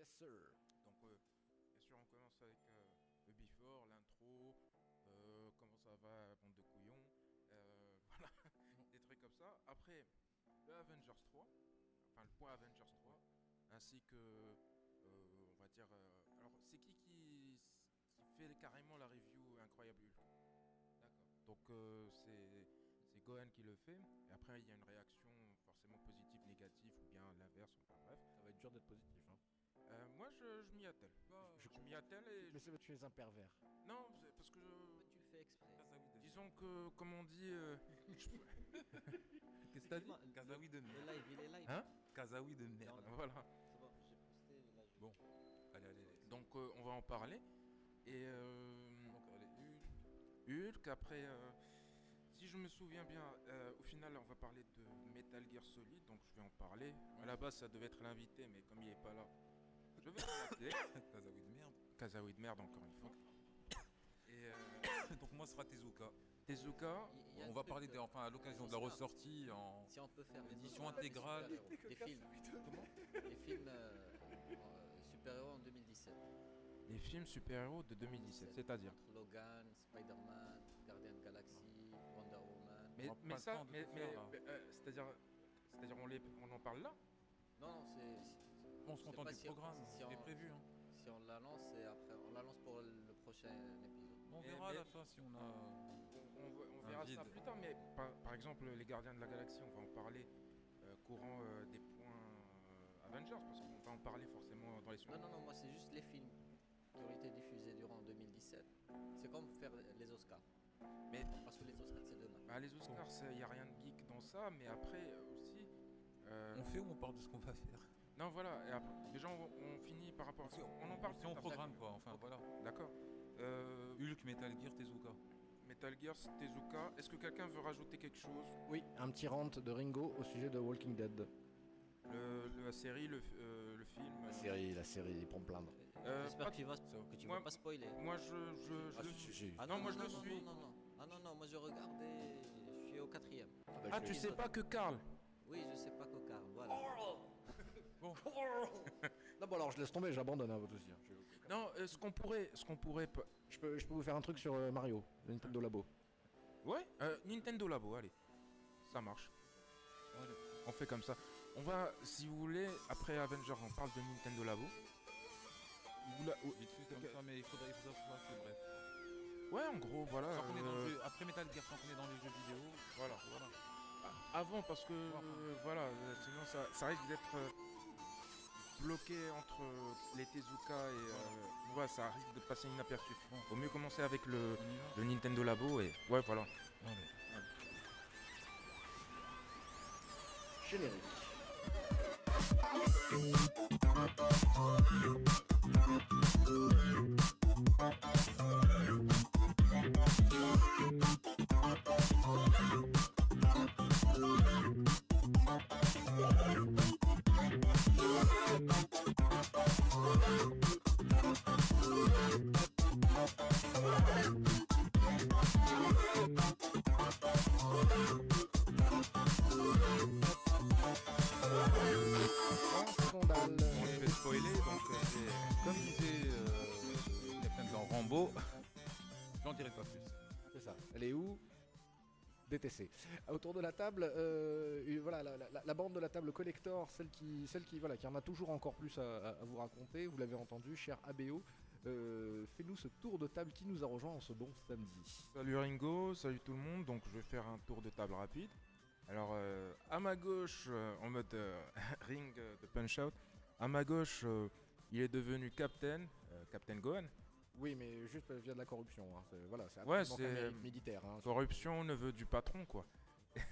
Yes, sir. Donc, euh, bien sûr, on commence avec euh, le before, l'intro, euh, comment ça va, bande de couillons, euh, voilà, des trucs comme ça. Après, le Avengers 3, enfin le point Avengers 3, ainsi que, on va dire, alors c'est qui qui, qui fait carrément la review Incroyable Hulk? D'accord. Donc c'est c'est Gohan qui le fait, et après il y a une réaction forcément positive, négative, ou bien l'inverse, enfin bref. Ça va être dur d'être positif. Hein. Euh, moi je, je m'y attelle. Je Je m'y attelle et... Mais c'est tu es un pervers. Non, c'est parce que... je- Tu le fais exprès. Disons que, comme on dit... euh, Qu'est-ce que t'as dit Kazaoui de Le merde. live, il est live. Hein Kazaoui de merde. Non, voilà. C'est bon, j'ai posté là. je- Bon. Allez, allez, allez. Donc euh, on va en parler. Et euh, Donc, allez, Hulk. Hulk, après... euh, si je me souviens bien, euh, au final, on va parler de Metal Gear Solid, donc je vais en parler. À la base, ça devait être l'invité, mais comme il n'est pas là, je vais l'appeler. Kazaoui de merde. Kazaoui de merde, encore une fois. Et euh, Donc moi, ce sera Tezuka. Tezuka, Il y a On va parler, de, euh, enfin, à l'occasion de la ressortie en. Si on peut faire des Édition des intégrale. super-héros, Des films. Comment? Des films euh, euh, super-héros en 2017. les films super-héros de 2017, c'est-à-dire? Entre Logan, Spider-Man, Guardian the Galaxy, Wonder Woman. Mais, On a mais pas le ça, temps de mais, tout mais- faire, là. mais, euh, c'est-à-dire, c'est-à-dire on, les, on en parle là? Non, non, c'est. c'est- On se contente du si on- programme, si on- prévu. hein. Si on la lance, c'est après. On la lance pour le prochain épisode. On Mais- verra à la fin si on a. On, on- on Un verra vide. ça plus tard, mais par, par exemple, les Gardiens de la Galaxie, on va en parler euh, courant euh, des points euh, Avengers, parce qu'on va en parler forcément dans les Non, non, non, moi c'est juste les films qui ont été diffusés durant 2017. C'est comme faire les Oscars. Mais- Parce que les Oscars c'est demain. Bah, les Oscars, il n'y a rien de geek dans ça, mais après aussi. euh, On fait ou on parle de ce qu'on va faire? Non, voilà, et après, déjà on, on finit par rapport à ça. On en parle on tard. programme quoi, enfin voilà. D'accord. Euh, Hulk, Metal Gear, Tezuka. Metal Gear, Tezuka, est-ce que quelqu'un veut rajouter quelque chose? Oui, un petit rant de Ringo au sujet de Walking Dead. le, le- La série, le, euh, le film La série, la série, pour me plaindre. Euh, J'espère que tu vas, que tu Moi- vas pas spoiler. Moi, je, je, je Ah, le suis. Ah non, moi, je non, le non, suis. Non, non, non. Ah non, non, moi je regarde et je suis au quatrième. Ah, bah, Ah, tu sais pas que Karl Oui, je sais pas Cocard, voilà. Non, bon, alors je laisse tomber, j'abandonne à votre aussi. hein. Je... Non, euh, ce qu'on pourrait, ce qu'on pourrait, Je peux, je peux vous faire un truc sur euh, Mario, le Nintendo Labo. ouais, euh, Nintendo Labo, allez, ça marche. Allez. On fait comme ça. On va, si vous voulez, après Avenger, on parle de Nintendo Labo. Vite fait comme ça, mais il faudrait, il faudrait que ce soit assez bref. Ouais, en gros, voilà. Tant qu'on est dans le euh, jeu- Après Metal Gear, tant qu'on est dans les jeux vidéo, Voilà. voilà. Avant, parce que euh, voilà, euh, sinon ça, ça risque d'être euh, bloqué entre euh, les Tezuka et euh, ça risque de passer inaperçu. Bon. Vaut mieux commencer avec le, le Nintendo Labo et ouais, voilà. Générique. Elle est où? DTC. Autour de la table, euh, voilà, la, bande de la table collector, celle qui, celle qui, voilà, qui en a toujours encore plus à, vous raconter. Vous l'avez entendu, cher ABO. Euh, Fais-nous ce tour de table qui nous a rejoint en ce bon samedi. Salut Ringo, salut tout le monde. Donc je vais faire un tour de table rapide. Alors euh, à ma gauche, en mode ring de punch out, à ma gauche, il est devenu Captain, Captain Gohan. Oui, mais juste via de la corruption. hein. C'est- Voilà, c'est Ouais, militaire. hein. Corruption, neveu du patron, quoi.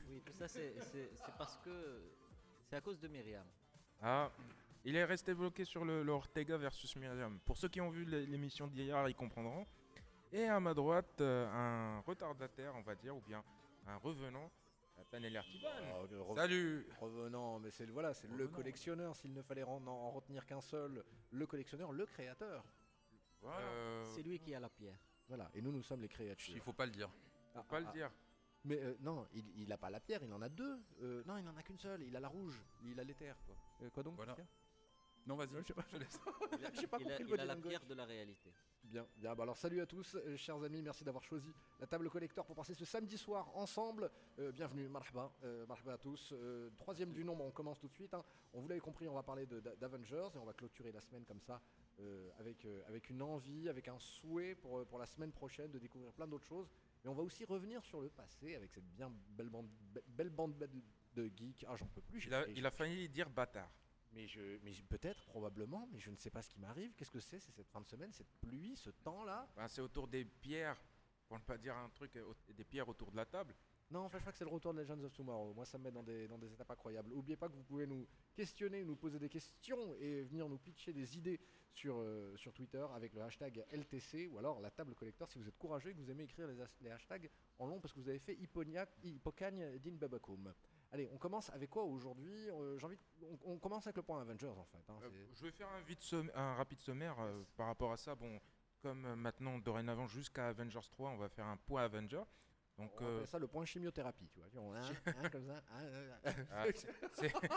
Oui, tout ça c'est c'est- c'est parce que. C'est à cause de Myriam. Ah, il est resté bloqué sur le, le Ortega versus Myriam. Pour ceux qui ont vu l'é- l'émission d'hier, ils comprendront. Et à ma droite, euh, un retardataire, on va dire, ou bien un revenant, euh. Oh, le re- Salut Revenant, mais c'est voilà, c'est le collectionneur. S'il ne fallait en, en retenir qu'un seul, le collectionneur, le créateur. Voilà. Euh, C'est lui qui a la pierre. Voilà, et nous, nous sommes les créatures. Il faut pas le dire. Ah, pas ah, le ah. dire. Mais euh, non, il, il a pas la pierre, il en a deux. Euh, non, il en a qu'une seule. Il a la rouge, il a l'éther, quoi. Euh, quoi donc Voilà. Non, vas-y, Je sais pas. je laisse. Il a, J'ai pas il a- le il body a la pierre de la réalité. Bien, bien. Bah alors salut à tous, euh, chers amis, merci d'avoir choisi la table collector pour passer ce samedi soir ensemble. Euh, bienvenue, marhaba, euh, marhaba à tous. Euh, troisième du nombre, on commence tout de suite. hein. On vous l'avez compris, on va parler d'Avengers et on va clôturer la semaine comme ça, euh, avec, euh, avec une envie, avec un souhait pour, euh, pour la semaine prochaine de découvrir plein d'autres choses. Mais on va aussi revenir sur le passé avec cette bien belle bande, be- belle bande de geeks. Ah, j'en peux plus. Il a, il a failli dire bâtard. mais je, mais peut-être, probablement, mais je ne sais pas ce qui m'arrive. Qu'est-ce que c'est C'est cette fin de semaine, cette pluie, ce temps-là? Ben, c'est autour des pierres, pour ne pas dire un truc, des pierres autour de la table. Non, enfin, je crois que c'est le retour de Legends of Tomorrow. Moi, ça me met dans des, dans des étapes incroyables. N'oubliez pas que vous pouvez nous questionner, nous poser des questions et venir nous pitcher des idées sur, euh, sur Twitter avec le hashtag LTC ou alors la table collector si vous êtes courageux et que vous aimez écrire les, les hashtags en long parce que vous avez fait Hippocagne din Babacoum. Allez, on commence avec quoi aujourd'hui? Euh, J'ai envie. de- on, on commence avec le point Avengers en fait. hein, Euh, je vais faire un, vite somm- un rapide sommaire euh, par rapport à ça. Bon, comme maintenant, dorénavant, jusqu'à Avengers 3, on va faire un point Avenger. Donc, on euh, ça le point chimiothérapie, tu vois. On a un, un comme ça. un, un, un. ah,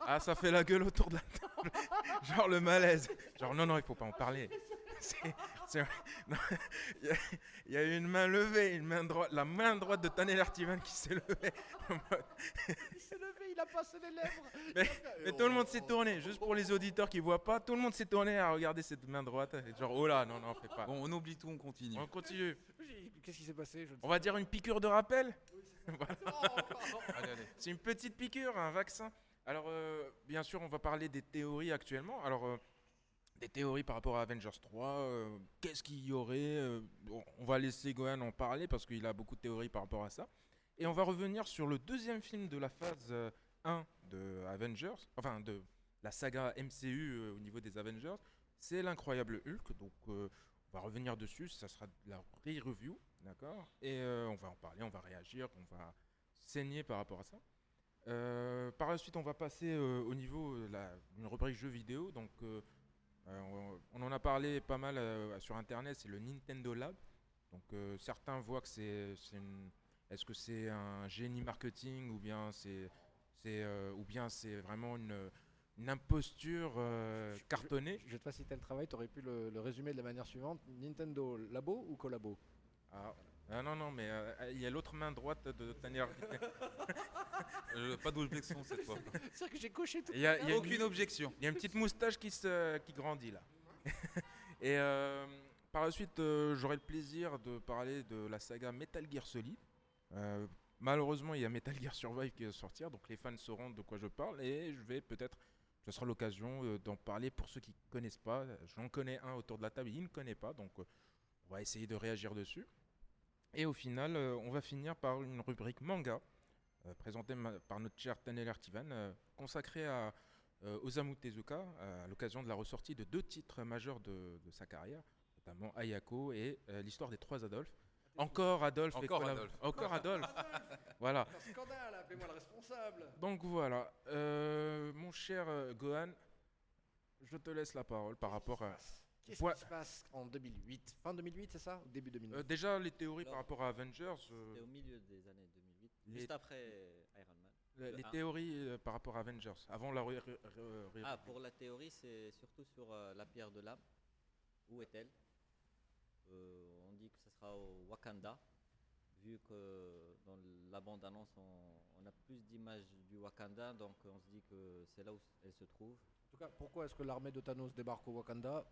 ah, ça fait la gueule autour de la table. Genre le malaise. Genre, non, non, il faut pas en parler. C'est- c'est- non, Il y, a- y a une main levée, une main droite, la main droite de Tanel Artivan qui s'est levée. Il s'est levé, il a passé les lèvres. Mais- Mais tout le monde s'est tourné, juste pour les auditeurs qui voient pas, tout le monde s'est tourné à regarder cette main droite. Genre, oh là, non, non, fais pas. Bon, on oublie tout, on continue. On continue. Qu'est-ce qui s'est passé? Je ne sais On va dire une piqûre de rappel? Oh. C'est une petite piqûre, un vaccin. Alors, euh, bien sûr, on va parler des théories actuellement. Alors, euh, des théories par rapport à Avengers 3. euh, Qu'est-ce qu'il y aurait bon, On va laisser Gohan en parler parce qu'il a beaucoup de théories par rapport à ça. Et on va revenir sur le deuxième film de la phase euh, 1 de Avengers, enfin de la saga MCU au niveau des Avengers. C'est l'incroyable Hulk. Donc, on va revenir dessus. Ça sera de la re-review, d'accord Et euh, on va en parler, on va réagir, on va saigner par rapport à ça. Euh, par la suite, on va passer euh, au niveau d'une rubrique jeux vidéo. Donc, on, on en a parlé pas mal sur Internet. C'est le Nintendo Lab. Donc, certains voient que c'est, une- est-ce que c'est un génie marketing ou bien c'est, c'est ou bien c'est vraiment une, une imposture euh, Je- cartonnée? Je vais te faciliter le travail, tu aurais pu le, le résumer de la manière suivante. Nintendo Labo ou Collabo? Ah, ah non non, mais euh, il y a l'autre main droite de Tanner. Euh, pas d'objection cette fois. C'est que j'ai coché tout. Il y a, il y a une- Aucune objection. Il y a une petite moustache qui, se, qui grandit là. Et euh, par la suite, euh, j'aurai le plaisir de parler de la saga Metal Gear Solid. Euh, malheureusement, il y a Metal Gear Survive qui va sortir, donc les fans sauront de quoi je parle. Et je vais peut-être, ce sera l'occasion d'en parler pour ceux qui ne connaissent pas. J'en connais un autour de la table, il ne connaît pas, donc on va essayer de réagir dessus. Et au final, euh, on va finir par une rubrique manga, euh, présentée ma- par notre cher Tanel Artivan, euh, consacrée à euh, Osamu Tezuka euh, à l'occasion de la ressortie de deux titres majeurs de, de sa carrière, notamment Ayako et euh, l'histoire des trois Adolphes. Encore Adolphe. et Encore Adolphe. Encore Adolphe. voilà. Un scandale, appelez-moi le responsable. Donc voilà. Euh, mon cher Gohan, je te laisse la parole par rapport à. Qu'est-ce Ouais. qui se passe en 2008 Fin 2008, c'est ça? Ou début 2009 Euh, déjà, les théories Alors, par rapport à Avengers. euh, C'était au milieu des années 2008, Les- juste après Iron Man. les, le les un. théories euh, par rapport à Avengers, avant la. Ah, pour la théorie, c'est surtout sur euh, la pierre de l'âme. Où est-elle? Euh, On dit que ce sera au Wakanda, vu que dans la bande-annonce, on, on a plus d'images du Wakanda, donc on se dit que c'est là où elle se trouve. En tout cas, pourquoi est-ce que l'armée de Thanos débarque au Wakanda?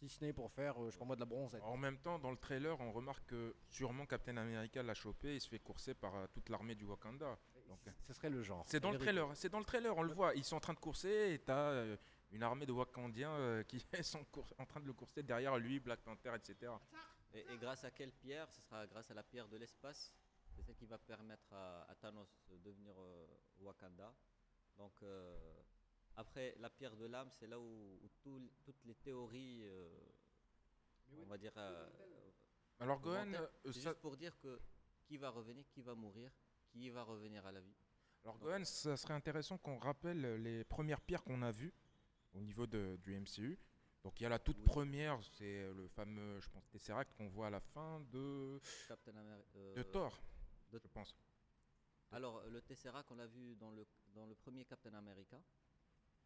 Si ce n'est pour faire, euh, je sais pas moi, de la bronzette. En même temps, dans le trailer, on remarque que sûrement Captain America l'a chopé et se fait courser par euh, toute l'armée du Wakanda. Donc, euh, Ce serait le genre. c'est dans le trailer, c'est dans le trailer, on le voit. Ils sont en train de courser et t'as une armée de Wakandiens qui sont en train de le courser derrière lui, Black Panther, etc. Et, et grâce à quelle pierre? Ce sera grâce à la pierre de l'espace. C'est celle qui va permettre à, à Thanos de devenir euh, Wakanda. Donc, euh, après, la pierre de l'âme, c'est là où, où tout- toutes les théories, euh, on va dire, euh, Alors Gohan, euh, ça, juste pour dire que qui va revenir, qui va mourir, qui va revenir à la vie. alors Gohan, ça serait intéressant qu'on rappelle les premières pierres qu'on a vues au niveau de- du MCU. Donc il y a la toute Oui. première, c'est le fameux, je pense, Tesseract qu'on voit à la fin de, Captain Ameri- euh, de Thor, de- je pense. Alors, le Tesseract, on l'a vu dans le, dans le premier Captain America.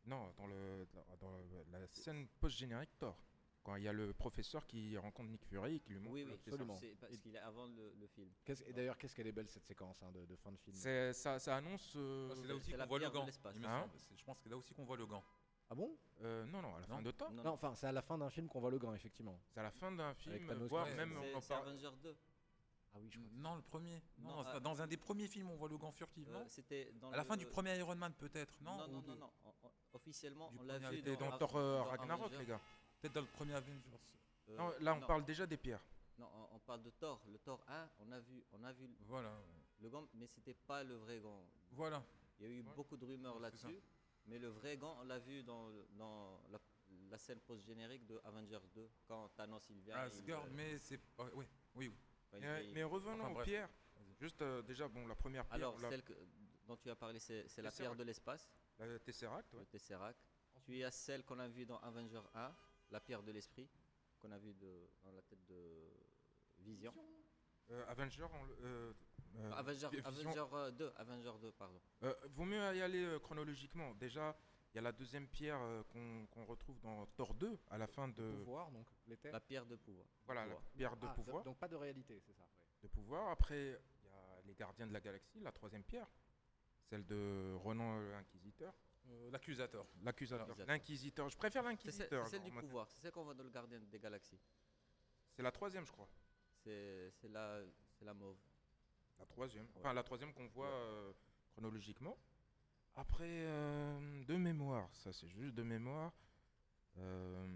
Non, dans le, dans le- scène post-générique Thor. Quand il y a le professeur qui rencontre Nick Fury et qui lui montre. Oui, le oui, absolument. C'est parce qu'il est avant le, le film. Qu'est-ce- Et d'ailleurs, qu'est-ce qu'elle est belle cette séquence hein, de, de fin de film? C'est- Ça, ça annonce. euh, Ah, C'est là aussi c'est la qu'on voit le pierre de gant. l'espace. il me Hein semble. C'est- Je pense que c'est là aussi qu'on voit le gant. Ah bon? Euh, non, non, à la fin de Thor. Non, Non, enfin, c'est à la fin d'un film qu'on voit le gant, effectivement. C'est à la fin d'un film, Thanos voire qui- même c'est on en c'est parle. Avengers 2. Ah oui, je crois. Non, le premier. Non, ah. dans un des premiers films, on voit le gant furtivement. Euh, C'était dans à la fin le- du premier Iron Man, peut-être. Non, Non, ou non, non, en- Officiellement, Du on l'a vu dans Thor euh, dans Ragnarok, Avengers. les gars. Peut-être dans le premier Avengers. Euh, Non, là, on non, parle déjà des pierres. Non, on, on parle de Thor. Le Thor 1, on a vu, on a vu Voilà. le gant, mais c'était pas le vrai gant. Voilà. Il y a eu beaucoup de rumeurs là-dessus, mais le vrai gant, on l'a vu dans, dans la, la scène post-générique de Avengers 2, quand Thanos il vient. Asgard, il, euh, mais c'est. ouais, oui, oui, il Mais, revenons Enfin, aux bref. pierres. Juste euh, déjà, bon, la première pierre, Alors, la, celle que- dont tu as parlé, c'est la pierre de l'espace, la Tesseract. ouais. le Tesseract. Tu as celle qu'on a vue dans Avengers 1, la pierre de l'esprit, qu'on a vue de, dans la tête de Vision. Euh, Avenger, on le- euh, euh, Avenger, Vision- Avenger euh, 2, Avenger 2, pardon. Euh, vaut mieux y aller euh, chronologiquement. Déjà, il y a la deuxième pierre euh, qu'on retrouve dans Thor 2 à la fin de. Pouvoir, donc, l'éther. La pierre de pouvoir. Voilà, la pierre de Ah, pouvoir. Donc pas de réalité, c'est ça. de pouvoir. Après, il y a les gardiens de la galaxie, la troisième pierre, celle de Ronan euh, l'Inquisiteur. Euh, L'accusateur. L'accusateur. L'inquisiteur. Je préfère l'inquisiteur. c'est celle du pouvoir, c'est celle qu'on voit dans le Gardien des Galaxies. C'est la troisième, je crois. C'est c'est la, c'est la mauve. La troisième. Ouais. Enfin, la troisième qu'on voit euh, chronologiquement. Après, euh, de mémoire, ça c'est juste de mémoire. euh,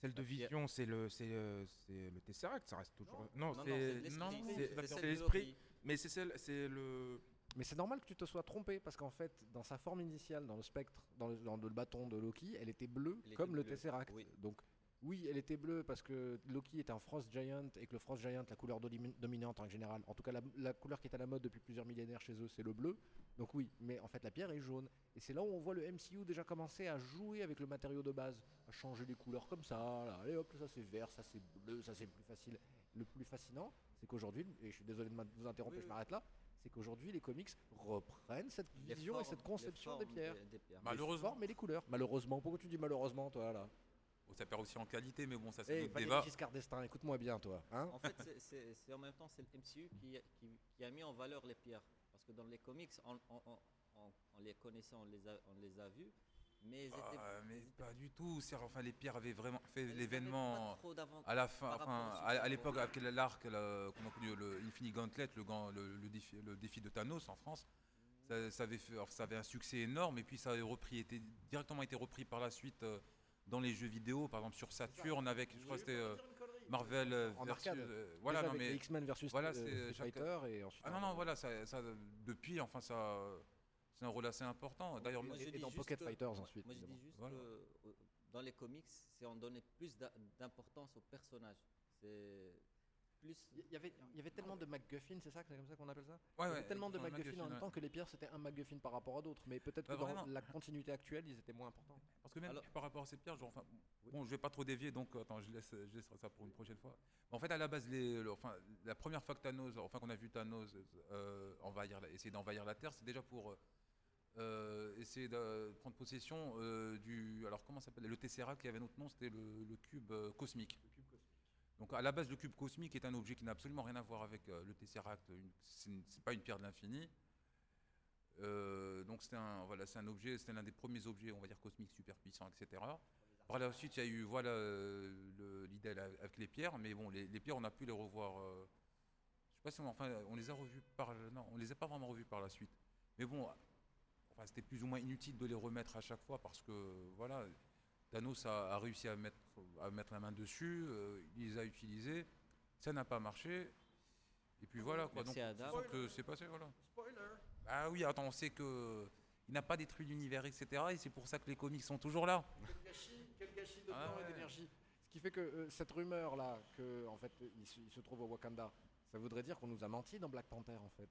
celle de vision, c'est le, c'est, euh, c'est le Tesseract, ça reste toujours. Non, Non, non, c'est, l'esprit. Mais c'est celle, c'est le. Mais c'est normal que tu te sois trompé parce qu'en fait, dans sa forme initiale, dans le spectre, dans le, dans le bâton de Loki, elle était bleue Elle était comme le Tesseract. oui. Donc, oui, elle était bleue parce que Loki est un Frost Giant et que le Frost Giant, la couleur domi- dominante en général, en tout cas la, la couleur qui est à la mode depuis plusieurs millénaires chez eux, c'est le bleu. Donc, oui, mais en fait, la pierre est jaune. Et c'est là où on voit le MCU déjà commencer à jouer avec le matériau de base, à changer les couleurs comme ça. Là, allez hop, ça c'est vert, ça c'est bleu, ça c'est plus facile. Le plus fascinant, c'est qu'aujourd'hui, et je suis désolé de vous interrompre, Oui, je oui. m'arrête là, c'est qu'aujourd'hui les comics reprennent cette Les vision et cette conception des pierres. des pierres. Malheureusement. Les formes et les couleurs. Malheureusement, pourquoi tu dis malheureusement toi là Oh, ça perd aussi en qualité, mais bon, ça c'est Eh, notre débat. Giscard d'Estaing, écoute-moi bien toi. Hein En fait, c'est- en même temps, c'est le MCU qui, a- qui, qui a mis en valeur les pierres. Parce que dans les comics, on, on- on- on- on les connaissait, on les a, on les a vus, mais ils étaient, Ah, mais ils étaient- pas du tout. Enfin, les pierres avaient vraiment fait l'événement à la fin, enfin, à, l'époque avec l'arc, qu'on a connu le Infinity Gauntlet, le, gant- le, le défi, le défi de Thanos en France, ça, ça avait fait, alors, ça avait un succès énorme et puis ça avait repris, été, directement été repris par la suite euh, dans les jeux vidéo, par exemple sur Saturn avec, je crois que c'était euh, Marvel euh, En versus, arcade. euh, voilà, Déjà non mais X-Men versus voilà, euh, Street chaque- Fighter et ensuite. ah non non voilà, ça, ça, depuis, enfin ça, c'est un rôle assez important. D'ailleurs, Moi, et- je et dis dans Pocket Fighters ensuite, Moi, je dis évidemment. juste Voilà. que euh, dans les comics, c'est on donnait plus d'importance aux personnages. C'est plus. Il y avait, il y avait tellement de MacGuffin, c'est ça, c'est comme ça qu'on appelle ça? Ouais, Il y avait ouais, tellement de MacGuffin en même ouais. temps que les pierres c'était un MacGuffin par rapport à d'autres, mais peut-être Bah, que dans vraiment. la continuité actuelle ils étaient moins importants. Parce que même Alors- par rapport à ces pierres, genre, enfin, Oui. bon, je vais pas trop dévier, donc attends, je laisse, je laisserai ça pour une prochaine fois. En fait, à la base, les, le- enfin, la première fois que Thanos, enfin qu'on a vu Thanos euh, envahir, essayer d'envahir la Terre, c'est déjà pour euh, essayer de prendre possession euh, du, alors comment s'appelle, le Tesseract qui avait notre nom, c'était le, le cube euh, cosmique. Donc à la base, le cube cosmique est un objet qui n'a absolument rien à voir avec euh, le Tesseract. C'est c'est pas une pierre de l'infini. Euh, donc c'est un, voilà, c'est un objet, c'était l'un des premiers objets, on va dire cosmiques super puissants, etc. Par la suite, il y a eu voilà euh, le- l'idée avec les pierres, mais bon, les, les pierres, on a pu les revoir. euh, je sais pas si on, enfin, on les a revus par, non, on les a pas vraiment revus par la suite. Mais bon, enfin, c'était plus ou moins inutile de les remettre à chaque fois parce que voilà, Thanos a, a réussi à mettre, à mettre la main dessus, euh, il les a utilisés, ça n'a pas marché. Et puis voilà quoi. Merci donc, c'est ça que c'est passé voilà. Ah oui, attends, on sait que il n'a pas détruit l'univers, etc. Et c'est pour ça que les comics sont toujours là. Quel gâchis, quel gâchis de Ah temps et ouais. d'énergie. Ce qui fait que euh, cette rumeur là, que en fait il se, il se trouve au Wakanda, ça voudrait dire qu'on nous a menti dans Black Panther en fait.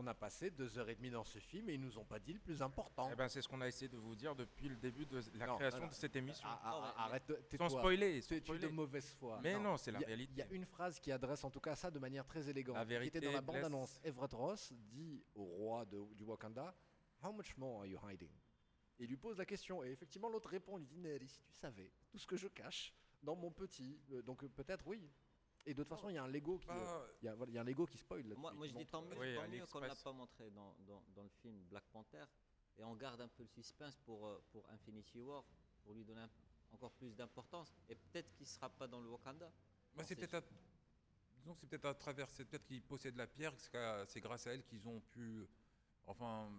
On a passé deux heures et demie dans ce film et ils nous ont pas dit le plus important. Eh ben, c'est ce qu'on a essayé de vous dire depuis le début de la Non, création de cette émission. Ah, ah, Non, mais- ah, arrête, de- sans spoiler, sans Tu es- tu es de mauvaise foi. Mais non, c'est la Il y a- réalité. Il y a une phrase qui adresse en tout cas ça de manière très élégante. La qui était dans la vérité bande-annonce. Everett Ross dit au roi de- du Wakanda How much more are you hiding? Et il lui pose la question. Et effectivement, l'autre répond, il lui dit Nelly, si tu savais tout ce que je cache dans mon petit. Euh, donc euh, peut-être oui. Et de toute façon, il y a un Lego qui. euh, Bah, il y a, voilà, il y a un Lego qui spoil là Moi, moi je dis tant mieux, Oui, tant mieux qu'on ne l'a pas montré dans, dans, dans le film Black Panther. Et on garde un peu le suspense pour, euh, pour Infinity War, pour lui donner un- encore plus d'importance. Et peut-être qu'il ne sera pas dans le Wakanda. Bah, c'est peut-être disons que c'est peut-être à travers, c'est peut-être qu'ils possèdent la pierre, que c'est grâce à elle qu'ils ont pu, enfin,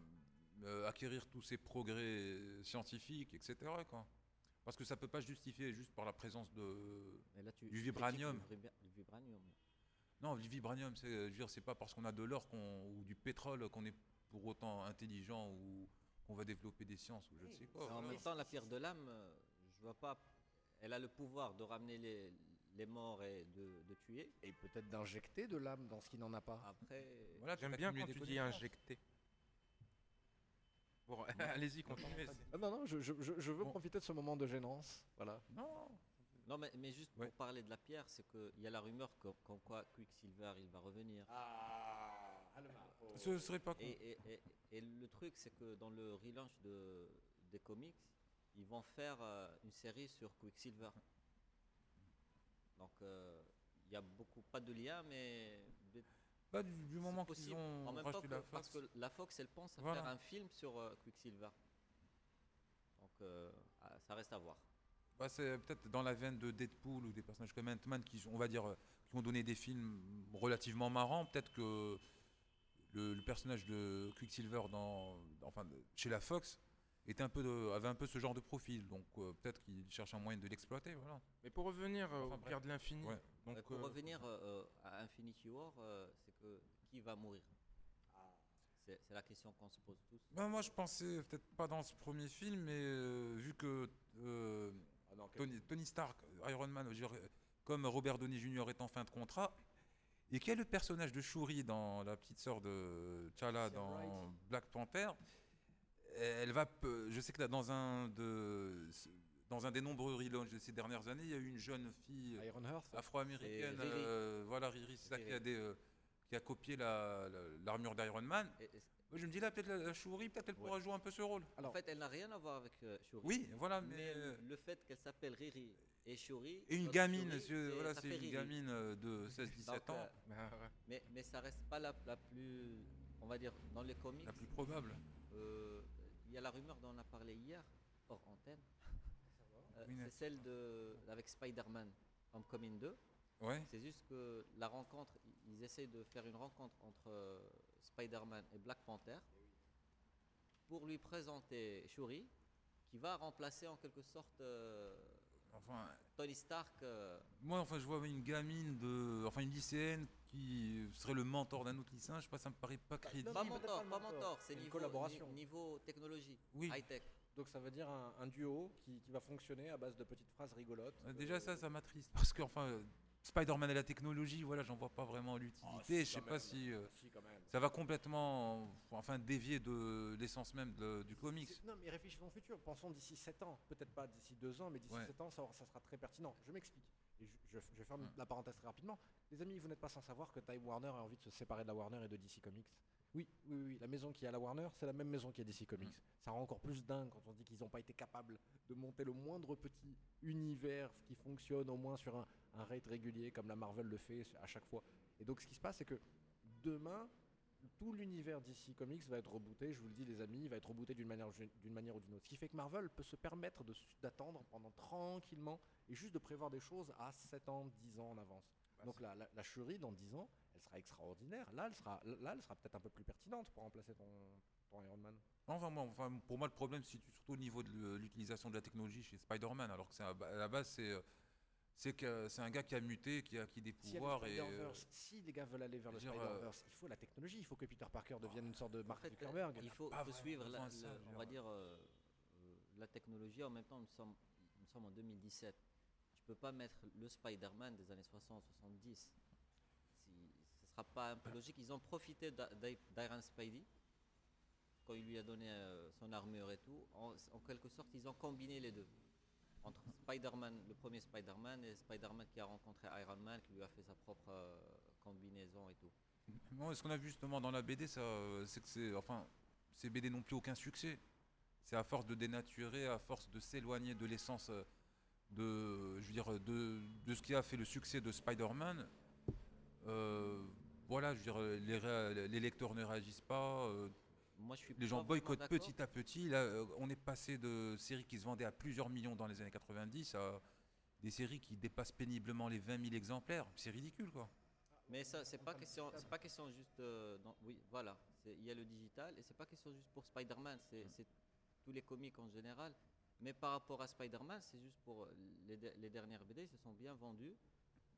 euh, acquérir tous ces progrès scientifiques, etc. Quoi. Parce que ça peut pas se justifier juste par la présence de. Mais là, tu, Du vibranium. Le. Non, le vibranium, c'est, c'est pas parce qu'on a de l'or qu'on- ou du pétrole qu'on est pour autant intelligent ou qu'on va développer des sciences ou je ne sais quoi. En même temps, la pierre de l'âme, euh, je vois pas. Elle a le pouvoir de ramener les, les morts et de, de tuer. Et peut-être d'injecter de l'âme dans ce qui n'en a pas. Après, J'aime bien quand tu dis injecter. Bon, allez-y, continuez. Ah non, non, je, je- je- je veux Bon. profiter de ce moment de gênance. Voilà. Non, non, mais, mais juste Ouais. pour parler de la pierre, c'est qu'il y a la rumeur que- comme quoi Quicksilver il va revenir. Ah, ce serait pas con. Et, et- et- et le truc, c'est que dans le relaunch de, des comics, ils vont faire euh, une série sur Quicksilver. Donc, euh, il y a beaucoup, pas de lien, mais Pas du, du moment qu'ils ont en même temps que, la parce Fox. que la Fox, elle pense à Voilà. faire un film sur euh, Quicksilver. Donc, euh, ah, ça reste à voir. Bah, c'est peut-être dans la veine de Deadpool ou des personnages comme Ant-Man qui, on va dire, euh, qui ont donné des films relativement marrants. Peut-être que le, le personnage de Quicksilver dans, enfin, chez la Fox était un peu de- avait un peu ce genre de profil. Donc euh, peut-être qu'ils cherchent un moyen de l'exploiter. Voilà. Mais pour revenir euh, Enfin, bref. pierres de l'infini, Ouais. donc pour euh, revenir à Infinity War, euh, que qui va mourir C'est la question qu'on se pose tous. Bah, moi, je pensais peut-être pas dans ce premier film, mais euh, vu que euh, Tony, Tony Stark, Iron Man, comme Robert Downey Jr. est en fin de contrat, et qu'il y a le personnage de Shuri dans la petite sœur de T'Challa dans. Black Panther, elle va, je sais que là, dans un de dans un des nombreux relaunchs de ces dernières années, il y a eu une jeune fille afro-américaine, euh, voilà Riri, c'est ça qui a, des, euh, qui a copié la- la- l'armure d'Iron Man. Et- et- Moi, je me dis là, peut-être la, la Shuri, peut-être elle Ouais. pourra jouer un peu ce rôle. Alors, en fait, elle n'a rien à voir avec euh, Shuri. Oui, voilà, mais. mais euh, le fait qu'elle s'appelle Riri et Shuri. Et une gamine, Shuri, c'est- voilà, c'est une Riri. gamine euh, de 16-17 Donc, ans, euh, ouais. mais, mais ça reste pas la, la plus. On va dire, dans les comics, la plus probable. euh, il y a la rumeur dont on a parlé hier, hors antenne. Euh, Oui, c'est celle de, avec Spider-Man Homecoming 2. Ouais. C'est juste que la rencontre, ils essayent de faire une rencontre entre euh, Spider-Man et Black Panther pour lui présenter Shuri, qui va remplacer en quelque sorte euh, Enfin, Tony Stark. euh, moi, enfin, je vois une gamine de, enfin, une lycéenne qui serait le mentor d'un autre lycéen. Je sais pas, ça me paraît pas crédible. pas mentor, pas mentor. c'est Une niveau, collaboration. ni- niveau technologie, Oui. high-tech. Donc ça veut dire un, un duo qui, qui va fonctionner à base de petites phrases rigolotes. Déjà, Euh, ça, ça m'attriste parce que, enfin, euh, Spider-Man et la technologie, voilà, j'en vois pas vraiment l'utilité. Ah, si, je sais pas même. si euh, Si, ça va complètement, enfin, dévier de l'essence même de- du comics. Non, mais réfléchissons au futur. Pensons d'ici 7 ans. Peut-être pas d'ici 2 ans, mais d'ici Ouais. 7 ans, ça, ça sera très pertinent. Je m'explique. Et je, je- je ferme Mm. la parenthèse très rapidement. Les amis, vous n'êtes pas sans savoir que Time Warner a envie de se séparer de la Warner et de DC Comics. Oui, oui, oui. La maison qui est à la Warner, c'est la même maison qui est DC Comics. Ça rend encore plus dingue quand on dit qu'ils n'ont pas été capables de monter le moindre petit univers qui fonctionne au moins sur un, un rate régulier comme la Marvel le fait à chaque fois. Et donc, ce qui se passe, c'est que demain, tout l'univers DC Comics va être rebooté, je vous le dis les amis, il va être rebooté d'une manière, ou d'une manière ou d'une autre. Ce qui fait que Marvel peut se permettre de d'attendre pendant tranquillement et juste de prévoir des choses à 7 ans, 10 ans en avance. Bah, Donc la, la, la Shuri, dans 10 ans, elle sera extraordinaire. Là, elle sera, là, elle sera peut-être un peu plus pertinente pour remplacer ton, ton Iron Man. Enfin, moi, enfin, pour moi, le problème situe surtout au niveau de l'utilisation de la technologie chez Spider-Man, alors que c'est à à la base, c'est euh, c'est que c'est un gars qui a muté, qui a acquis des Si, pouvoirs et euh, Spider-Verse, si les gars veulent aller vers le Spider-Verse, il faut la technologie, il faut que Peter Parker devienne une sorte de En Mark fait, Zuckerberg. il faut, vraiment suivre, la, ça, le- on va dire. euh, euh, la technologie. En même temps, nous sommes, nous sommes en 2017. Tu peux pas mettre le Spider-Man des années 60-70. Si, ce sera pas un peu logique. Ils ont profité d'I- d'I- d'Iron Spidey quand il lui a donné euh, son armure et tout. En, en quelque sorte, ils ont combiné les deux. Entre Spider-Man, le premier Spider-Man et Spider-Man qui a rencontré Iron Man, qui lui a fait sa propre euh, combinaison et tout. Non, ce qu'on a vu justement dans la BD, euh, c'est que c'est, enfin, ces BD n'ont plus aucun succès. c'est à force de dénaturer, à force de s'éloigner de l'essence euh, de, de, de ce qui a fait le succès de Spider-Man. voilà, je veux dire, les, lecteurs ne réagissent pas. Moi, je suis les gens boycottent petit à petit. Là, euh, on est passé de séries qui se vendaient à plusieurs millions dans les années 90 à des séries qui dépassent péniblement les 20 000 exemplaires. C'est ridicule, quoi. Mais ça, c'est pas question, c'est pas question juste. euh, dans- oui, voilà. Il y a le digital et c'est pas question juste pour Spider-Man. C'est c'est tous les comics en général. Mais par rapport à Spider-Man, c'est juste pour euh, les, de- les dernières BD, ils se sont bien vendus.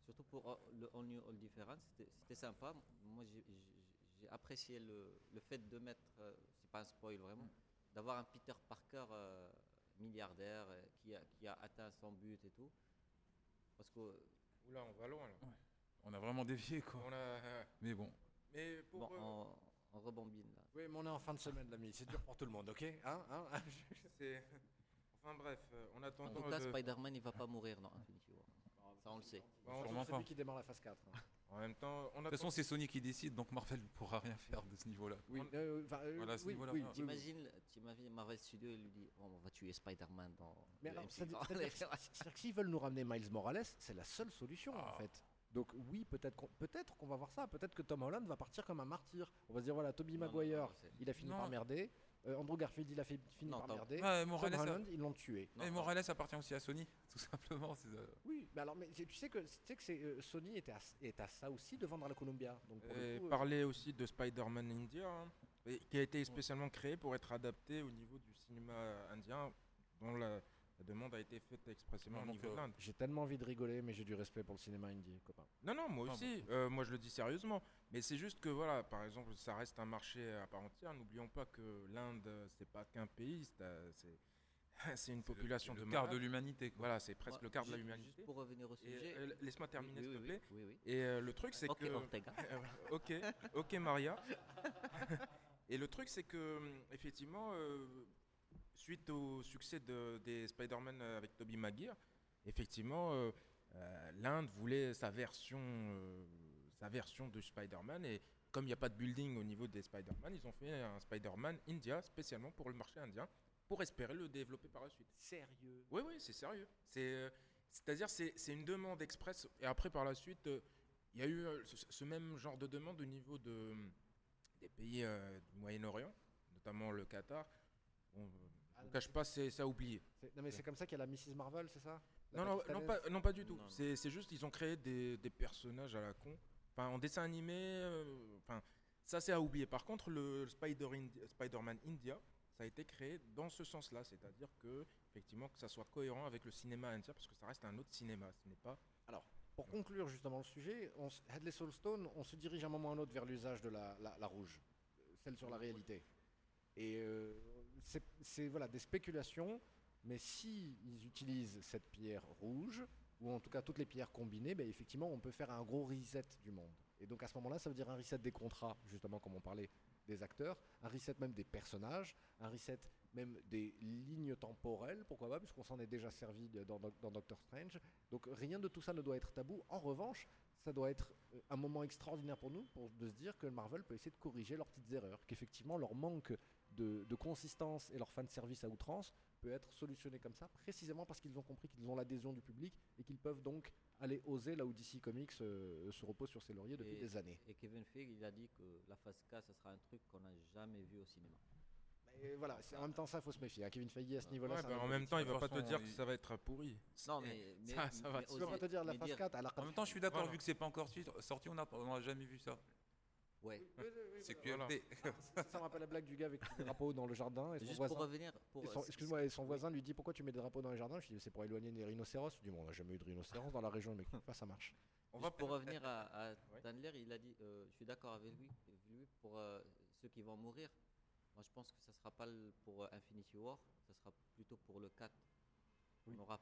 Surtout pour le All New All Different, c'était c'était sympa. Moi, j'ai- apprécié le, le fait de mettre, euh, c'est pas un spoil vraiment, d'avoir un Peter Parker euh, milliardaire euh, qui, a, qui a atteint son but et tout. Parce que Oula, on va loin là. On a vraiment dévié, quoi. On a, Mais bon. mais pour. bon, euh, on, on rebambine là. Oui, mais on est en fin de semaine, l'ami. C'est dur pour tout le monde, ok Hein Hein c'est- Enfin bref, on attend. En tout cas, Spider-Man, il va pas mourir dans Infinity War. Ça, on le sait. en, Sûrement C'est lui qui démarre la phase 4. hein. En même temps, on De toute façon, c'est Sony qui décide, donc Marvel ne pourra rien faire de ce niveau-là. Oui, On- euh, euh, Voilà, ce oui, niveau-là, oui, oui. T'imagines, t'imagines Marvel Studios, il lui dit oh, on va tuer Spider-Man dans. Mais alors, c'est-à-dire que c'est-à-dire que s'ils veulent nous ramener Miles Morales, c'est la seule solution en Ah. fait. Donc oui, peut-être qu'on peut-être qu'on va voir ça. Peut-être que Tom Holland va partir comme un martyr. On va se dire voilà, Toby non, Maguire, non, il a fini Non. par merder. Euh, Andrew Garfield, il a fait, fini Non, par merder. Tom Morales, ça- ils l'ont tué. Non, Et non. Morales appartient aussi à Sony, tout simplement. c'est, euh, Oui, mais alors, mais tu sais que, tu sais que c'est, euh, Sony était à, est à ça aussi de vendre à la Columbia. Donc pour Et coup, euh, parler aussi de Spider-Man India, hein, et qui a été spécialement créé pour être adapté au niveau du cinéma indien, dont la, la demande a été faite expressément au donc, niveau de euh, l'Inde. j'ai tellement envie de rigoler, mais j'ai du respect pour le cinéma indie, copain. Non, non, moi Ah, aussi. Euh, moi, je le dis sérieusement. Mais c'est juste que, voilà, par exemple, ça reste un marché à part entière. N'oublions pas que l'Inde, c'est pas qu'un pays, c'est euh, c'est- une c'est le- population le de quart de l'humanité. Voilà, c'est presque le quart de la juste- humanité. Juste pour revenir au Et, sujet. euh, Laisse-moi terminer, oui, s'il oui, te plaît. oui, oui, oui. Et euh, le truc, c'est Ok, que. Ortega. Ok, ok Maria. Et le truc, c'est que effectivement, euh, suite au succès de- des Spider-Man euh, avec Tobey Maguire, effectivement, euh, euh, l'Inde voulait sa version, euh, sa version de Spider-Man. Et comme il n'y a pas de building au niveau des Spider-Man, ils ont fait un Spider-Man India spécialement pour le marché indien, pour espérer le développer par la suite. Sérieux? Oui, oui, c'est sérieux. C'est, c'est-à-dire, c'est, c'est une demande express. Et après, par la suite, il y a eu ce, ce même genre de demande au niveau de, des pays du Moyen-Orient, notamment le Qatar. Bon, euh, je ne cache pas, c'est, ça oublié. C'est- Non mais c'est comme ça qu'il y a la Mrs Marvel, c'est ça? La Non, non, non, pas, non, pas du tout. C'est, c'est juste, ils ont créé des, des personnages à la con. Enfin, en dessin animé, euh, enfin, ça c'est à oublier. Par contre, le Indi- Spider-Man India, ça a été créé dans ce sens-là, c'est-à-dire que effectivement que ça soit cohérent avec le cinéma indien, parce que ça reste un autre cinéma, ce n'est pas. Pour conclure justement le sujet, on, Headless Soulstone, on se dirige à un moment ou à un autre vers l'usage de la, la- la rouge, euh, celle sur la réalité. Et euh, c'est- voilà, des spéculations, mais si ils utilisent cette pierre rouge, ou en tout cas toutes les pierres combinées, ben, effectivement on peut faire un gros reset du monde. Et donc à ce moment-là, ça veut dire un reset des contrats, justement comme on parlait des acteurs, un reset même des personnages, un reset même des lignes temporelles, pourquoi pas, puisqu'on s'en est déjà servi dans, dans Doctor Strange. Donc rien de tout ça ne doit être tabou. En revanche, ça doit être euh, un moment extraordinaire pour nous, pour de se dire que Marvel peut essayer de corriger leurs petites erreurs, qu'effectivement leur manque de, de consistance et leur fan service à outrance peut être solutionné comme ça, précisément parce qu'ils ont compris qu'ils ont l'adhésion du public et qu'ils peuvent donc aller oser là où DC Comics euh, se repose sur ses lauriers depuis Et- des années. Et Kevin Feige, il a dit que la phase K, ce sera un truc qu'on n'a jamais vu au cinéma. Voilà, c'est- en même temps ça, il faut se méfier. hein. Kevin Feige à ce niveau-là, Ouais, bah, en même temps, il de va pas te dire que ça va être pourri. Non, mais. mais ça, ça va. mais oser- pas te dire la phase dire- 4 à la En même temps, je suis d'accord, Voilà. vu que c'est pas encore sorti, on n'a on n'a jamais vu ça. Ouais. Oui, c'est voilà. Ça me rappelle la blague du gars avec des drapeaux dans le jardin. Juste pour revenir. Euh, excuse-moi, et son voisin lui dit Pourquoi tu mets des drapeaux dans le jardin Je lui dis C'est pour éloigner les rhinocéros. Du dis On n'a jamais eu de rhinocéros dans la région, mais enfin, ça marche. On Juste va... Pour revenir à, à il a dit euh, Je suis d'accord avec lui, pour euh, ceux qui vont mourir. Moi, je pense que ça ne sera pas pour Infinity War ça sera plutôt pour le 4. On aura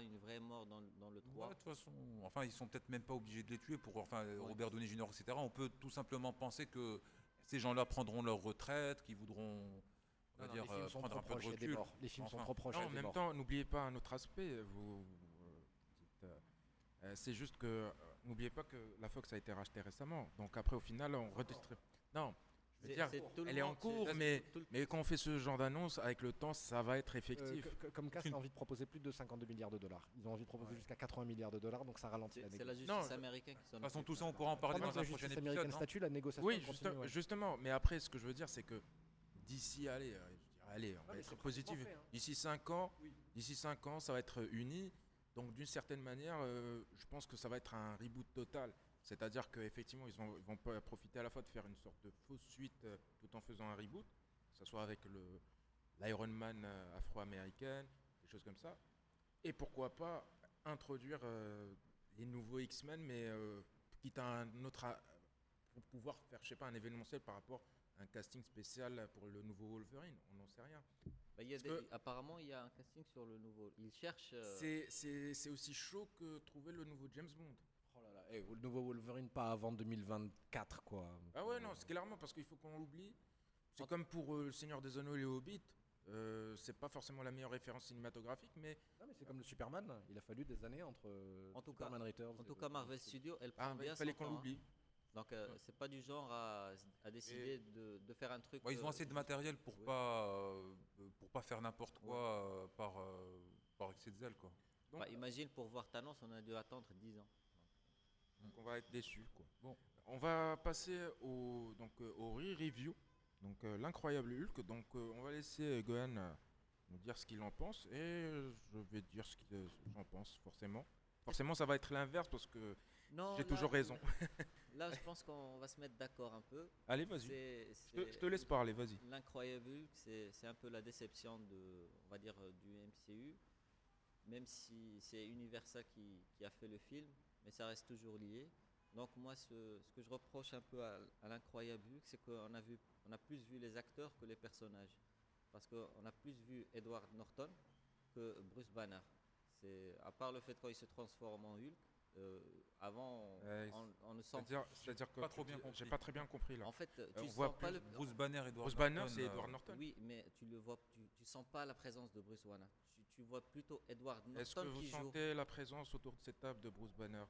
une vraie mort dans, le 3. de toute façon, enfin, ils sont peut-être même pas obligés de les tuer pour, enfin. Robert Downey Jr., etc. On peut tout simplement penser que ces gens-là prendront leur retraite, qu'ils voudront. On va non, dire, les films euh, sont prendre un peu de recul. Des. Les films sont trop proches. Non, en même temps, n'oubliez pas un autre aspect. Euh, euh, c'est juste que n'oubliez pas que la Fox a été rachetée récemment. Donc après, au final, on redistribue. Non, je veux C'est- dire, c'est tout le elle est en c'est- cours, c'est mais, tout le- mais quand on fait ce genre d'annonce, avec le temps, ça va être Euh, effectif. que- que- comme Cast a envie de proposer plus de 52 milliards de dollars. Ils ont envie de proposer jusqu'à 80 milliards de dollars, donc ça ralentit C'est la c'est négo. la justice Non, américaine qui s'en De toute façon, tout ça, on pourra en parler dans un la prochain justice épisode. américaine non statue, la négociation oui, continue, ouais. justement. Mais après, ce que je veux dire, c'est que d'ici, allez, euh, allez, on va être c'est positif. hein. D'ici 5 ans, d'ici 5 ans, ça va être uni. Donc, d'une certaine manière, euh, je pense que ça va être un reboot total. C'est-à-dire qu'effectivement, ils, vont- ils vont pas profiter à la fois de faire une sorte de fausse suite euh, tout en faisant un reboot, que ce soit avec l'Iron Man euh, afro-américaine, des choses comme ça. Et pourquoi pas introduire euh, les nouveaux X-Men, mais quitte à un autre. pour pouvoir faire, je sais pas, un événementiel par rapport à un casting spécial pour le nouveau Wolverine. On n'en sait rien. Bah, y a apparemment, il y a un casting sur le nouveau. Ils cherchent. c'est aussi chaud que trouver le nouveau James Bond. Là, eh, le nouveau Wolverine pas avant 2024 quoi. Ah ouais, non, c'est clairement parce qu'il faut qu'on l'oublie. C'est En- comme pour euh, Le Seigneur des Anneaux et les Hobbits. Euh, c'est pas forcément la meilleure référence cinématographique, mais non, mais c'est comme le Superman, il a fallu des années entre En tout cas- Superman Returns. En et tout cas, Marvel Studios, elle ah, prend bah, bien il fallait qu'on temps, hein. l'oublie. Donc, euh, c'est pas du genre à, à décider de, de faire un truc. Ouais, ils ont euh, assez de matériel pour oui. pas euh, pour pas faire n'importe quoi euh, par euh, par excès de zèle quoi. Donc, Bah, imagine pour voir Thanos, on a dû attendre 10 ans. Donc on va être. Quoi. Bon. On va passer au, donc, euh, au re-review. Donc euh, l'incroyable Hulk. Donc euh, on va laisser Gohan euh, nous dire ce qu'il en pense et je vais dire ce que j'en pense forcément. Forcément, ça va être l'inverse parce que j'ai toujours raison. Là, je pense qu'on va se mettre d'accord un peu. Allez, vas-y. Je je te laisse parler, vas-y. L'incroyable Hulk, c'est un peu la déception de, on va dire, du MCU. Même si c'est Universal qui, qui a fait le film, mais ça reste toujours lié. Donc moi, ce, ce que je reproche un peu à, à l'incroyable Hulk, c'est qu'on a vu, on a plus vu les acteurs que les personnages, parce qu'on a plus vu Edward Norton que Bruce Banner. C'est à part le fait quand il se transforme en Hulk. euh, avant, on, Ouais, on- on ne sent C'est-à-dire, c'est-à-dire que pas trop tu- bien J'ai pas très bien compris là. En fait, tu on sens voit pas plus le. Bruce Banner, Edward Bruce Banner, Norton, c'est euh, Edward Norton. Oui, mais tu le vois, tu, tu sens pas la présence de Bruce Banner. Tu, tu vois plutôt Edward Est-ce que Norton vous qui joue. sentez la présence autour de cette table de Bruce Banner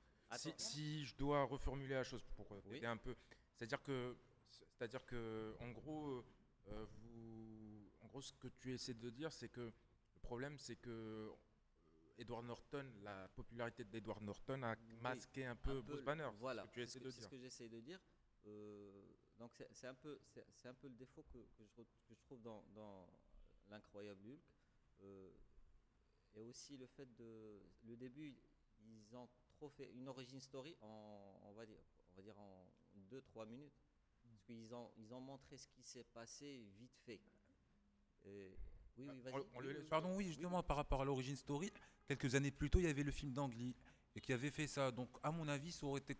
si, je dois reformuler la chose pour euh, Oui. t'aider un peu, c'est-à-dire que, c'est-à-dire que, en gros, euh, vous, en gros, ce que tu essaies de dire, c'est que le problème, c'est que euh, Edward Norton, la popularité d'Edward Norton a Oui, masqué un peu un Bruce peu- Banner. Voilà, c'est ce que- ce j'essaie de dire. Euh, donc c'est un peu, c'est un peu le défaut que, que je, re- que je trouve dans, dans l'incroyable Hulk. Euh, et aussi le fait de, le début, ils ont trop fait une origin story en, on va dire, on va dire en 2-3 minutes, parce qu'ils ont, ils ont montré ce qui s'est passé vite fait. Et- oui, oui, Ah, vas-y. oui, oui, oui. Pardon, oui, justement, par rapport à l'origine story, quelques années plus tôt, il y avait le film d'Angly et qui avait fait ça. Donc, à mon avis, ça aurait été.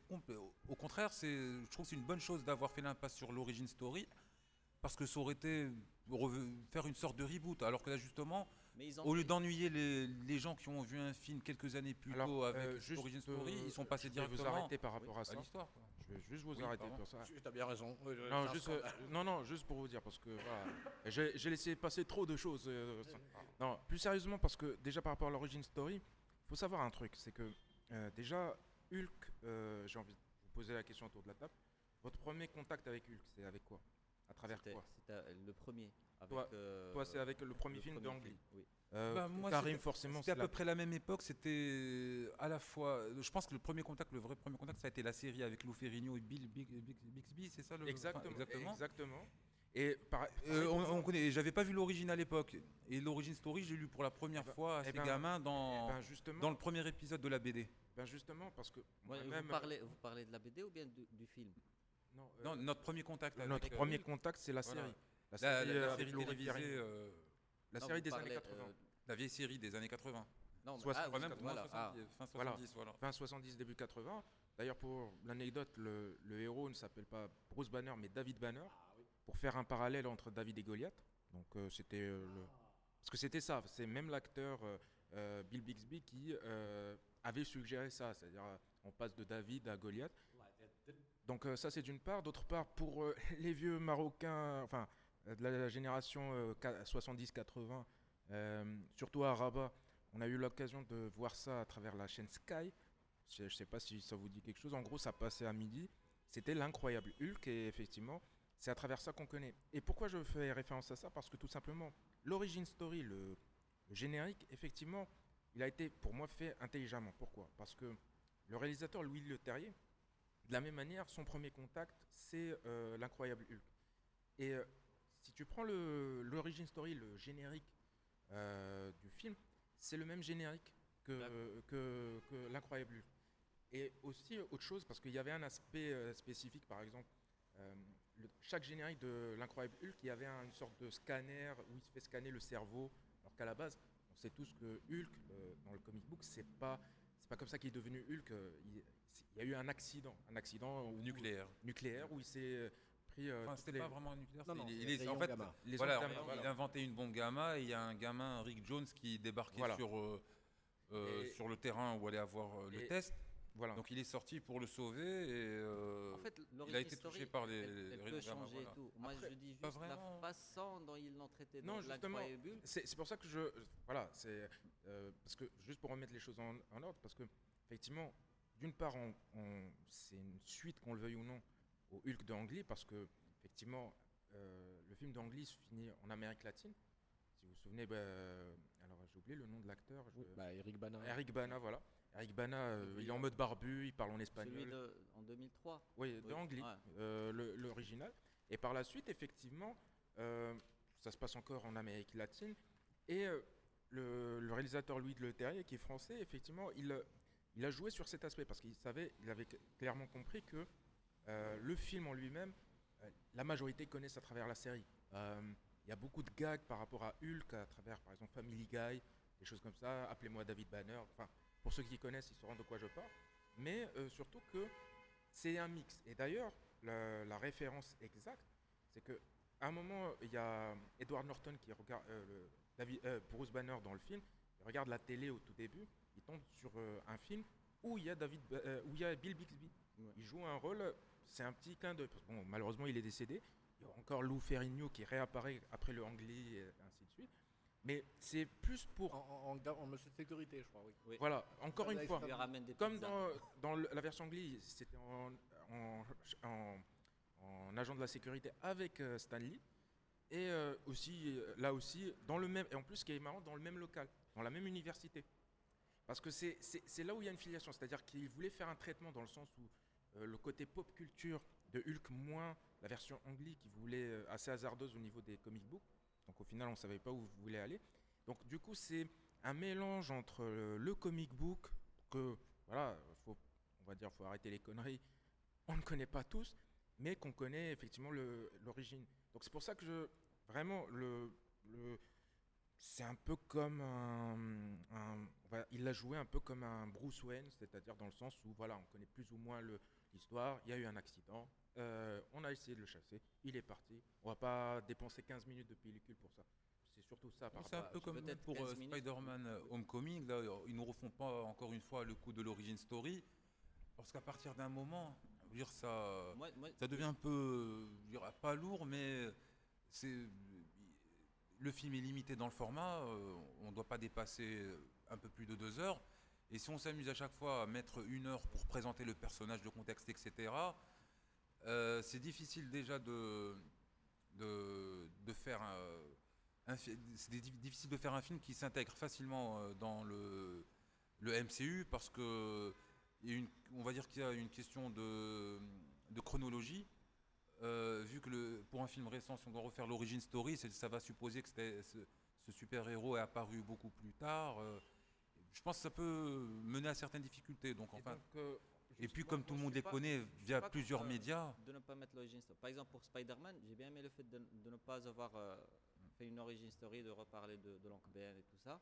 Au- contraire, c'est, je trouve que c'est une bonne chose d'avoir fait l'impasse sur l'origine story parce que ça aurait été faire une sorte de reboot. Alors que là, justement, Mais ils ont au lieu d'ennuyer les, les gens qui ont vu un film quelques années plus Alors, tôt avec euh, juste, l'origine story, euh, ils sont passés je vais vous directement arrêter par rapport à à ça. l'histoire. Je vais juste vous Oui, arrêter pardon. pour ça. Tu as bien raison. Non juste, euh, non, non, juste pour vous dire, parce que voilà, j'ai laissé passer trop de choses. euh, ça- non, plus sérieusement, parce que déjà par rapport à l'origin story, il faut savoir un truc, c'est que euh, déjà, Hulk, euh, j'ai envie de vous poser la question autour de la table. Votre premier contact avec Hulk, c'est avec quoi? À travers quoi? C'était euh, le premier. Avec, Toi- euh, Toi, c'est avec le premier le film film, Oui. Euh, Bah, moi, Karim, forcément, C'était à peu près la même époque. C'était à la fois. Je pense que le premier contact, le vrai premier contact, ça a été la série avec Lou Ferrigno et Bill Bixby, c'est ça le enfin, Exactement, exactement. exactement. Et par, Euh, on, on connaît. J'avais pas vu l'origine à l'époque. Et l'origine story, j'ai lu pour la première Eh ben- fois à eh ces ben- gamins dans, ben justement, dans le premier épisode de la BD. ben justement, parce que Ouais, vous, parlez, vous parlez de la BD ou bien du, du film? Non, euh, Non, notre premier contact. avec, notre euh, premier contact, c'est la voilà. série. La la, la- série, la euh, série télévisée, euh, La Non, série vous des parlez, années 80. euh, la vieille série des années 80. non, mais- Soit- ah, soit oui, même voilà, ah. 70, fin Voilà. 70, voilà. fin 70, début 80. D'ailleurs, pour l'anecdote, le, le héros ne s'appelle pas Bruce Banner, mais David Banner, pour faire un parallèle entre David et Goliath. Donc, euh, c'était euh, le... Parce que c'était ça, c'est même l'acteur euh, euh, Bill Bixby qui euh, avait suggéré ça, c'est-à-dire euh, on passe de David à Goliath. Donc euh, ça c'est d'une part. D'autre part, pour euh, les vieux Marocains, enfin euh, de la génération euh, qua- 70-80, euh, surtout à Rabat, on a eu l'occasion de voir ça à travers la chaîne Sky. Je ne sais pas si ça vous dit quelque chose. En gros, ça passait à midi. C'était l'incroyable Hulk et effectivement, c'est à travers ça qu'on connaît. Et pourquoi je fais référence à ça? Parce que tout simplement, l'origin story, le, générique, effectivement, il a été pour moi fait intelligemment. Pourquoi? Parce que le réalisateur Louis Le Terrier, de la même manière, son premier contact, c'est euh, l'incroyable Hulk. Et euh, si tu prends l'origin story, le générique euh, du film, c'est le même générique que, que, que l'incroyable Hulk. Et aussi autre chose, parce qu'il y avait un aspect euh, spécifique, par exemple, euh, le- chaque générique de l'incroyable Hulk, il y avait un- une sorte de scanner où il se fait scanner le cerveau, alors qu'à la base, on sait tous que Hulk, euh, dans le comic book, c'est pas c'est pas comme ça qu'il est devenu Hulk. il, y a eu un accident, un accident où- nucléaire. nucléaire où il s'est pris. euh, Enfin, c'était les- pas vraiment un nucléaire. Non, non, il, est, en fait, gamma. les voilà, fait, voilà. il a inventé une bombe gamma et il y a un gamin, Rick Jones, qui débarquait Voilà. sur, euh, euh, Et- sur le terrain où allait avoir euh, le et- test. Voilà. Donc il est sorti pour le sauver et euh, En fait, il a été touché par les, elle, les elle rayons peut gamma, changer voilà. tout. Moi, Après, je dis juste la façon dont ils l'ont traité Non, justement, c'est pour ça que je. Voilà, c'est. euh, parce que, juste pour remettre les choses en, en ordre, parce que, effectivement, d'une part, on- on- c'est une suite, qu'on le veuille ou non, au Hulk de Ang Lee, parce que, effectivement, euh, le film d'Ang Lee se finit en Amérique latine. Si vous vous souvenez, bah, euh, alors j'ai oublié le nom de l'acteur. je- Bah, Eric Bana. Eric Bana, voilà. Eric Bana, euh, il est en mode barbu, il parle en Celui espagnol. de, en 2003. Oui, de Oui, Ang Lee, ouais. le- l'original. Et par la suite, effectivement, ça se passe encore en Amérique latine. Et le, le réalisateur Louis de Le Terrier, qui est français, effectivement, il, il a joué sur cet aspect parce qu'il savait, il avait clairement compris que euh, le film en lui-même, euh, la majorité connaissent à travers la série. Euh, Il y a beaucoup de gags par rapport à Hulk, à travers, par exemple, Family Guy, des choses comme ça. Appelez-moi David Banner. Enfin, pour ceux qui connaissent, ils sauront de quoi je parle. Mais euh, surtout que c'est un mix. Et d'ailleurs, la, la référence exacte, c'est que à un moment, il y a Edward Norton qui regarde euh, le- David, euh, Bruce Banner dans le film. Il regarde la télé au tout début. Il tombe sur euh, un film où il y a David, euh, où il y a Bill Bixby. Ouais. Il joue un rôle. C'est un petit clin d'œil. Bon, malheureusement, il est décédé. Il y a encore Lou Ferrigno qui réapparaît après le Angli et ainsi de suite. Mais c'est plus pour. En, en, en- monsieur de sécurité, je crois, oui. Oui. Voilà, encore une fois. Comme dans, la version Glee, c'était en, en, en- en agent de la sécurité avec euh, Stanley. Et euh, aussi, là aussi, dans le même, et en plus, ce qui est marrant, dans le même local, dans la même université. Parce que c'est là où il y a une filiation, c'est-à-dire qu'il voulait faire un traitement dans le sens où euh, le côté pop culture de Hulk moins la version Angli qui voulait euh, assez hasardeuse au niveau des comic books. Donc au final, on ne savait pas où vous voulez aller. Donc du coup, c'est un mélange entre le comic book que voilà, faut, on va dire, faut arrêter les conneries. On ne connaît pas tous, mais qu'on connaît effectivement l'origine. Donc c'est pour ça que je vraiment le, le c'est un peu comme un, un- il l'a joué un peu comme un Bruce Wayne, c'est-à-dire dans le sens où voilà, on connaît plus ou moins le- l'histoire. Il y a eu un accident, euh, on a essayé de le chasser, il est parti. On va pas dépenser 15 minutes de pellicule pour ça. C'est surtout ça par C'est un rapport. peu comme peut-être pour 15 euh. Spider-Man euh, Homecoming. Là, ils nous refont pas encore une fois le coup de l'origin story. Parce qu'à partir d'un moment, je veux dire, ça, Moi, moi, ça devient un peu, je pas lourd, mais c'est le film est limité dans le format. on ne doit pas dépasser un peu plus de deux heures. Et si on s'amuse à chaque fois à mettre une heure pour présenter le personnage, le contexte, etc., euh, c'est difficile déjà de, de, faire un, c'est di- difficile de faire un film qui s'intègre facilement euh, dans le, le MCU parce que une, on va dire qu'il y a une question de, de chronologie. Euh, vu que pour un film récent, si on doit refaire l'origine story, ça va supposer que ce, super-héros est apparu beaucoup plus tard. Je pense que ça peut mener à certaines difficultés. Donc, Et enfin, donc, euh, et puis comme tout le monde les pas- connaît via plusieurs euh, médias, de ne pas mettre l'origin story. Par exemple, pour Spider-Man, j'ai bien aimé le fait de, de ne pas avoir euh, fait une origin story, de reparler de, de l'oncle Ben et tout ça.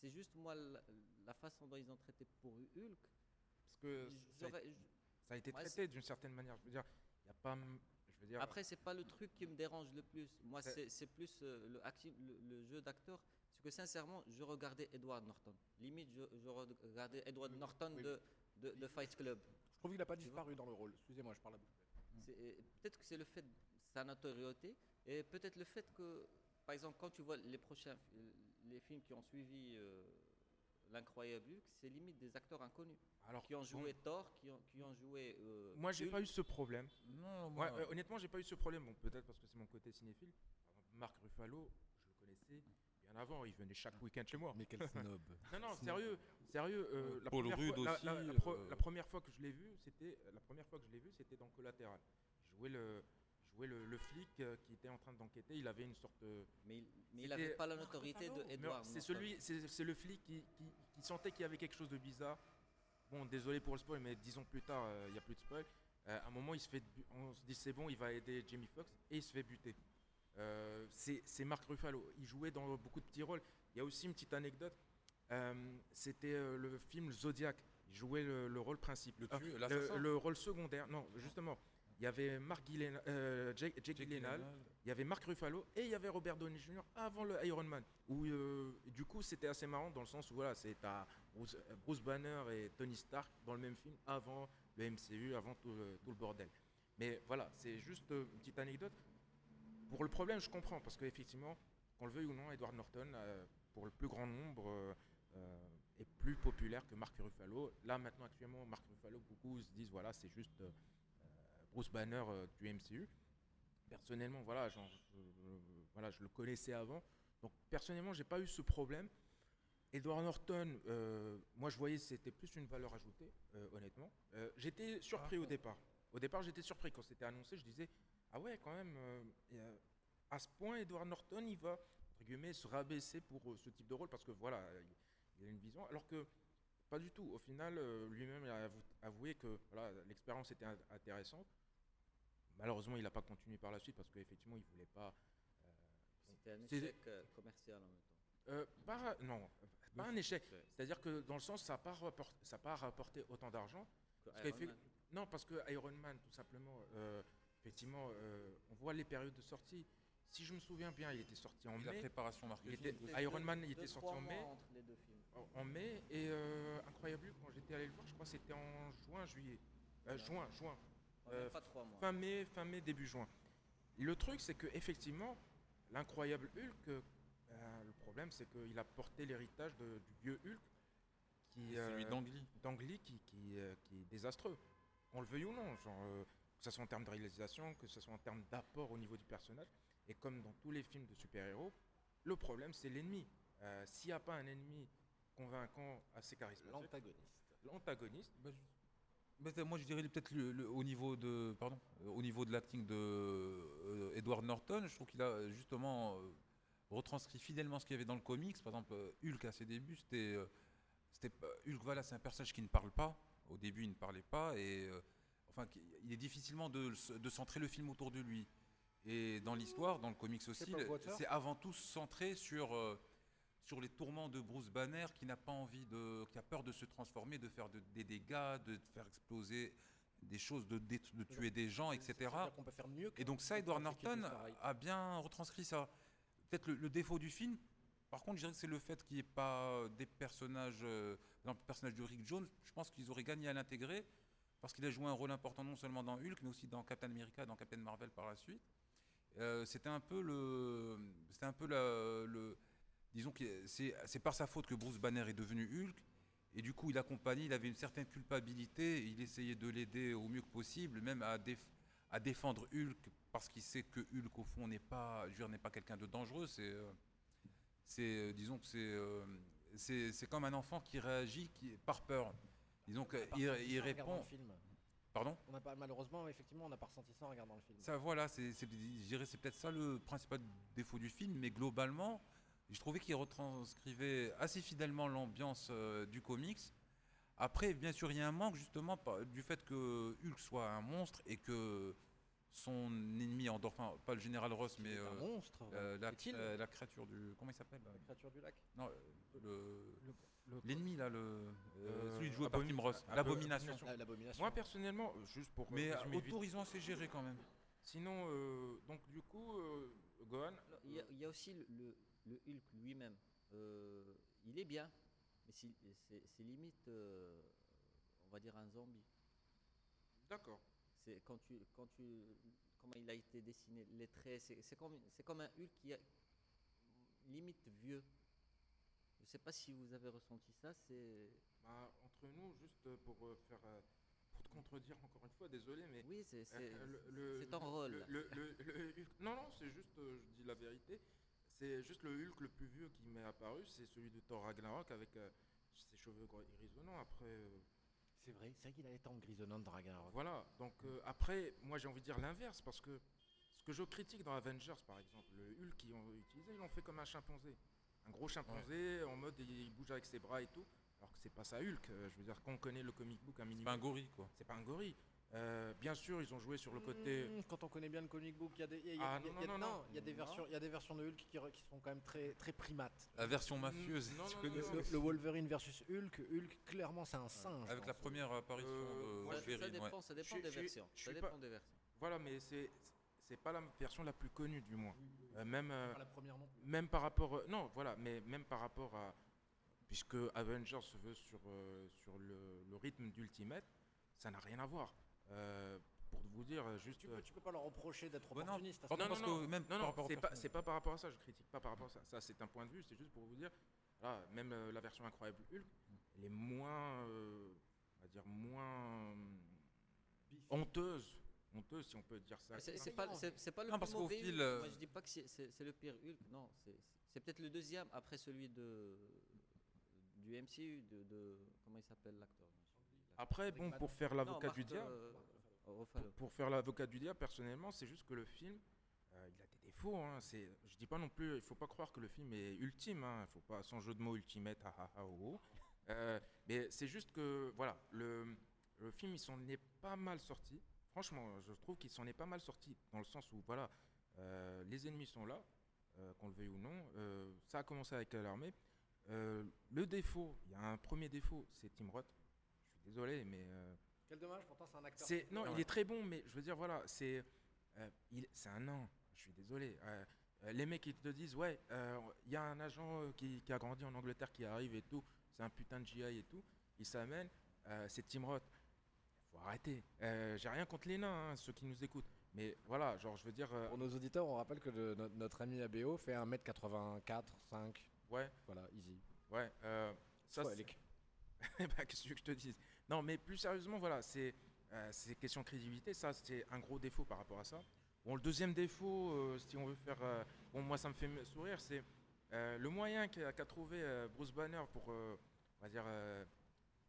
C'est juste moi la, la façon dont ils ont traité pour Hulk. parce que ça a, j'aurais- ça a été Ouais, traité d'une certaine manière. Je veux dire, il y a pas, je veux dire, Après, c'est pas le truc qui me dérange le plus. Moi, C'est- plus euh, le, acting- le, le jeu d'acteur. Parce que sincèrement, je regardais Edward Norton. Limite, je, je regardais Edward Norton oui. de, de, de Fight Club. Je trouve qu'il n'a pas disparu dans le rôle. Excusez-moi, je parle à. C'est- et Peut-être que c'est le fait de sa notoriété et peut-être le fait que, par exemple, quand tu vois les prochains, fi- les films qui ont suivi euh, l'incroyable Hulk, c'est limite des acteurs inconnus Alors, qui ont bon, joué Thor, qui ont, qui ont joué. euh, moi, j'ai pas eu ce problème. Non, Ouais, moi, euh, honnêtement, j'ai pas eu ce problème. Bon, peut-être parce que c'est mon côté cinéphile. Par exemple, Marc Ruffalo, je le connaissais bien avant. Il venait chaque week-end chez moi. Mais quel snob. Non, non, sérieux, sérieux. euh, la, Paul première Rudd fois, aussi, la, la pro- euh. la première fois que je l'ai vu, c'était la première fois que je l'ai vu, c'était dans Collatéral. Je jouais le, je jouais le, le flic euh, qui était en train d'enquêter. Il avait une sorte de Mais il- mais il n'avait pas la notoriété de Edward. C'est celui, c'est le flic qui, qui, qui sentait qu'il y avait quelque chose de bizarre. Bon, désolé pour le spoil, mais dix ans plus tard, euh, il n'y a plus de spoil. Euh, à un moment, il se fait, on se dit c'est bon, il va aider Jamie Foxx et il se fait buter. Euh, c'est Marc Ruffalo. Il jouait dans beaucoup de petits rôles. Il y a aussi une petite anecdote. Euh, C'était euh, le film Zodiac. Il jouait le, le rôle principal. Le Ah, le, rôle secondaire. Non, justement. Il y avait Mark Gyllen- euh, Jake, Jake Jake Gyllenhaal, Gyllenhaal. il y avait Mark Ruffalo et il y avait Robert Downey Jr. avant le Iron Man. Où, du coup, c'était assez marrant dans le sens où voilà, c'est à Bruce, Bruce Banner et Tony Stark dans le même film avant le MCU, avant tout le, tout le bordel. Mais voilà, c'est juste une petite anecdote. Pour le problème, je comprends parce qu'effectivement, qu'on le veuille ou non, Edward Norton, euh, pour le plus grand nombre, euh, euh, est plus populaire que Mark Ruffalo. Là, maintenant, actuellement, Mark Ruffalo, beaucoup se disent voilà, c'est juste Bruce Banner du MCU. Personnellement, voilà, genre, je, je- voilà, je le connaissais avant. Donc, personnellement, j'ai pas eu ce problème. Edward Norton, euh, moi, je voyais que c'était plus une valeur ajoutée, euh, honnêtement. Euh, j'étais surpris au départ. Au départ, j'étais surpris quand c'était annoncé. Je disais, ah ouais, quand même, euh, euh, à ce point, Edward Norton, il va, entre guillemets, se rabaisser pour euh, ce type de rôle parce que voilà, il- a une vision. Alors que pas du tout. Au final, lui-même il a avou- avoué que voilà, l'expérience était in- intéressante. Malheureusement, il n'a pas continué par la suite parce qu'effectivement, il voulait pas. C'était un échec commercial en même temps. Euh, pas, non, pas un échec. C'est- C'est-à-dire que dans le sens, ça n'a pas, rapport- ça a pas rapporté autant d'argent. Non, parce que Iron Man, tout simplement, euh, effectivement, euh, on voit les périodes de sortie. Si je me souviens bien, il était sorti en Et la mai. préparation Il était-. Iron Deux- Man, il était sorti en mai. mois entre les deux films. en- mai et euh, incroyable quand j'étais allé le voir je crois que c'était en juin juillet Euh, juin juin Ouais, Euh, pas trois mois. fin mai fin mai début juin le truc c'est que effectivement l'incroyable Hulk euh, le problème c'est qu'il a porté l'héritage du vieux Hulk qui Celui euh, d'Ang Lee. d'Ang Lee qui, qui, euh, qui est désastreux qu'on le veuille ou non genre euh, que ce soit en termes de réalisation que ce soit en termes d'apport au niveau du personnage et comme dans tous les films de super-héros le problème c'est l'ennemi Euh, s'il n'y a pas un ennemi convaincant assez charismatique L'antagoniste. l'antagoniste. Bah, je- bah, moi, je dirais peut-être le- le- au niveau de, pardon, euh, au niveau de l'acting de euh, Edward Norton, je trouve qu'il a justement euh, retranscrit fidèlement ce qu'il y avait dans le comics. Par exemple, Hulk à ses débuts, c'était, Hulk. Voilà, c'est un personnage qui ne parle pas. Au début, il ne parlait pas et enfin, il est difficilement de, centrer le film autour de lui. Et dans l'histoire, dans le comics aussi, c'est avant tout centré sur euh, sur les tourments de Bruce Banner qui n'a pas envie de, qui a peur de se transformer, de faire de- des dégâts, de faire exploser des choses, de, tuer des gens, etc. C'est-à-dire qu'on peut faire mieux Et donc ça, Edward Norton a bien retranscrit ça. Peut-être le, le défaut du film, par contre, je dirais que c'est le fait qu'il n'y ait pas des personnages, euh, par exemple, le personnage de Rick Jones, je pense qu'ils auraient gagné à l'intégrer, parce qu'il a joué un rôle important non seulement dans Hulk, mais aussi dans Captain America, dans Captain Marvel par la suite. Euh, c'était un peu le, c'était un peu le, disons que c'est, par sa faute que Bruce Banner est devenu Hulk, et du coup il accompagnait, il avait une certaine culpabilité, il essayait de l'aider au mieux que possible, même à, déf- à défendre Hulk parce qu'il sait que Hulk au fond n'est pas, n'est pas quelqu'un de dangereux. C'est, euh, c'est, euh, disons que euh, c'est, c'est comme un enfant qui réagit qui, par peur. Disons qu'il il répond. Le film. Pardon? On a pas, malheureusement, effectivement, on n'a pas ressenti ça en regardant le film. Ça, voilà, c'est, c'est, je dirais c'est peut-être ça le principal défaut du film, mais globalement, je trouvais qu'il retranscrivait assez fidèlement l'ambiance euh, du comics. Après, bien sûr, il y a un manque justement du fait que Hulk soit un monstre et que son ennemi, en- enfin pas le général Ross, mais un euh, monstre. euh, la, créature du, comment il s'appelle? La créature du lac? Non, le, Le- l'ennemi là, le, euh, Euh, celui joué par abomi- Tim Ross, abo- l'abomination. abomination. La- L'abomination. Moi personnellement, euh, juste pour euh, Mais ils ont assez géré quand même. sinon, euh, donc du coup, euh, Gohan, Il y, a- il y a aussi le, le- le Hulk lui-même. Euh, il est bien, mais c'est limite, euh, on va dire, un zombie. d'accord. C'est quand tu, quand tu, comment il a été dessiné, les traits, c'est c'est comme, c'est comme un Hulk qui est limite vieux. Je sais pas si vous avez ressenti ça, c'est. Bah, entre nous, juste pour euh, faire. euh, pour te contredire encore une fois, désolé, mais. Oui, c'est euh, euh, ton rôle. le- le- le- le Hulk- non, non, c'est juste, euh, je dis la vérité. C'est juste le Hulk le plus vieux qui m'est apparu, c'est celui de Thor Ragnarok avec euh, ses cheveux gr- grisonnants. Après, euh, C'est vrai, c'est vrai qu'il a les temps grisonnants de Ragnarok. voilà. Donc euh, après, moi j'ai envie de dire l'inverse parce que ce que je critique dans Avengers, par exemple, le Hulk qu'ils ont utilisé, ils l'ont fait comme un chimpanzé, un gros chimpanzé en mode il bouge avec ses bras et tout. Alors que c'est pas ça Hulk. euh, je veux dire, quand on connaît le comic book un C'est minimum, pas un gorille, quoi. c'est pas un gorille. Euh, bien sûr, ils ont joué sur le côté. Mmh, Quand on connaît bien le comic book, il y a des, il y a- il y a- Ah, il y a- non, il y a- non, non, non. il y a des versions, il y a des versions de Hulk qui, qui sont quand même très, très primates. La version mafieuse. non, ça Le, le Wolverine versus Hulk, Hulk, clairement, c'est un singe. Avec la première apparition Euh, de ça, Wolverine, ouais. dépend, ça dépend des versions. je Ça suis dépend pas- des versions. Voilà, mais c'est c'est pas la version la plus connue du moins. Euh, même euh, Pas la première non plus. même par rapport euh, non voilà mais même par rapport à puisque Avengers se veut sur euh, sur le, le rythme d'Ultimate ça n'a rien à voir Euh, pour vous dire juste Tu peux, tu peux pas leur reprocher d'être non, opportuniste. non, non, même non par non rapport au c'est pas personnage. c'est pas par rapport à ça je critique pas par rapport à ça ça c'est un point de vue c'est juste pour vous dire même euh, la version incroyable Hulk elle est moins euh, on va dire moins honteuse honteuse si on peut dire ça Mais C'est c'est pas, pas le Non, plus parce mauvais fil, euh, Moi, je dis pas que c'est- le pire Hulk. Non, c'est peut-être le deuxième après celui de du MCU de, de- comment il s'appelle l'acteur? Après bon pour faire l'avocat du diable euh, pour, faire l'avocat du diable, personnellement, c'est juste que le film, euh, il a des défauts. Hein, c'est, je dis pas non plus, il faut pas croire que le film est ultime. Hein, faut pas, sans jeu de mots, ultimate, ah, ah, ah, oh, oh. Euh, mais c'est juste que, voilà, le, le film, il s'en est pas mal sorti. Franchement, je trouve qu'il s'en est pas mal sorti dans le sens où, voilà, euh, les ennemis sont là, euh, qu'on le veuille ou non. Euh, ça a commencé avec euh, l'armée. Euh, le défaut, il y a un premier défaut, c'est Tim Roth. Je suis désolé, mais euh, Quel dommage, pourtant c'est un acteur. non, il est très bon, mais je veux dire voilà, c'est euh, il- c'est un nain. Je suis désolé. Euh, euh, les mecs ils te disent ouais, euh, il y a un agent euh, qui, qui a grandi en Angleterre qui arrive et tout, c'est un putain de GI et tout, il s'amène, euh, c'est Tim Roth. Faut arrêter. Euh, J'ai rien contre les nains, hein, ceux qui nous écoutent, mais voilà, genre je veux dire euh, Pour nos auditeurs, on rappelle que le- notre, notre ami ABO fait 1m84, 5. ouais, Voilà, easy. ouais. euh, ça, c'est- Alec. bah, qu'est-ce que tu veux que je te dise? Non, mais plus sérieusement, voilà, c'est euh, c'est question de crédibilité. Ça, c'est un gros défaut par rapport à ça. Bon, le deuxième défaut, euh, si on veut faire, euh, bon, moi, ça me fait me- sourire, c'est euh, le moyen qu'a qu'a trouvé euh, Bruce Banner pour, euh, on va dire, euh,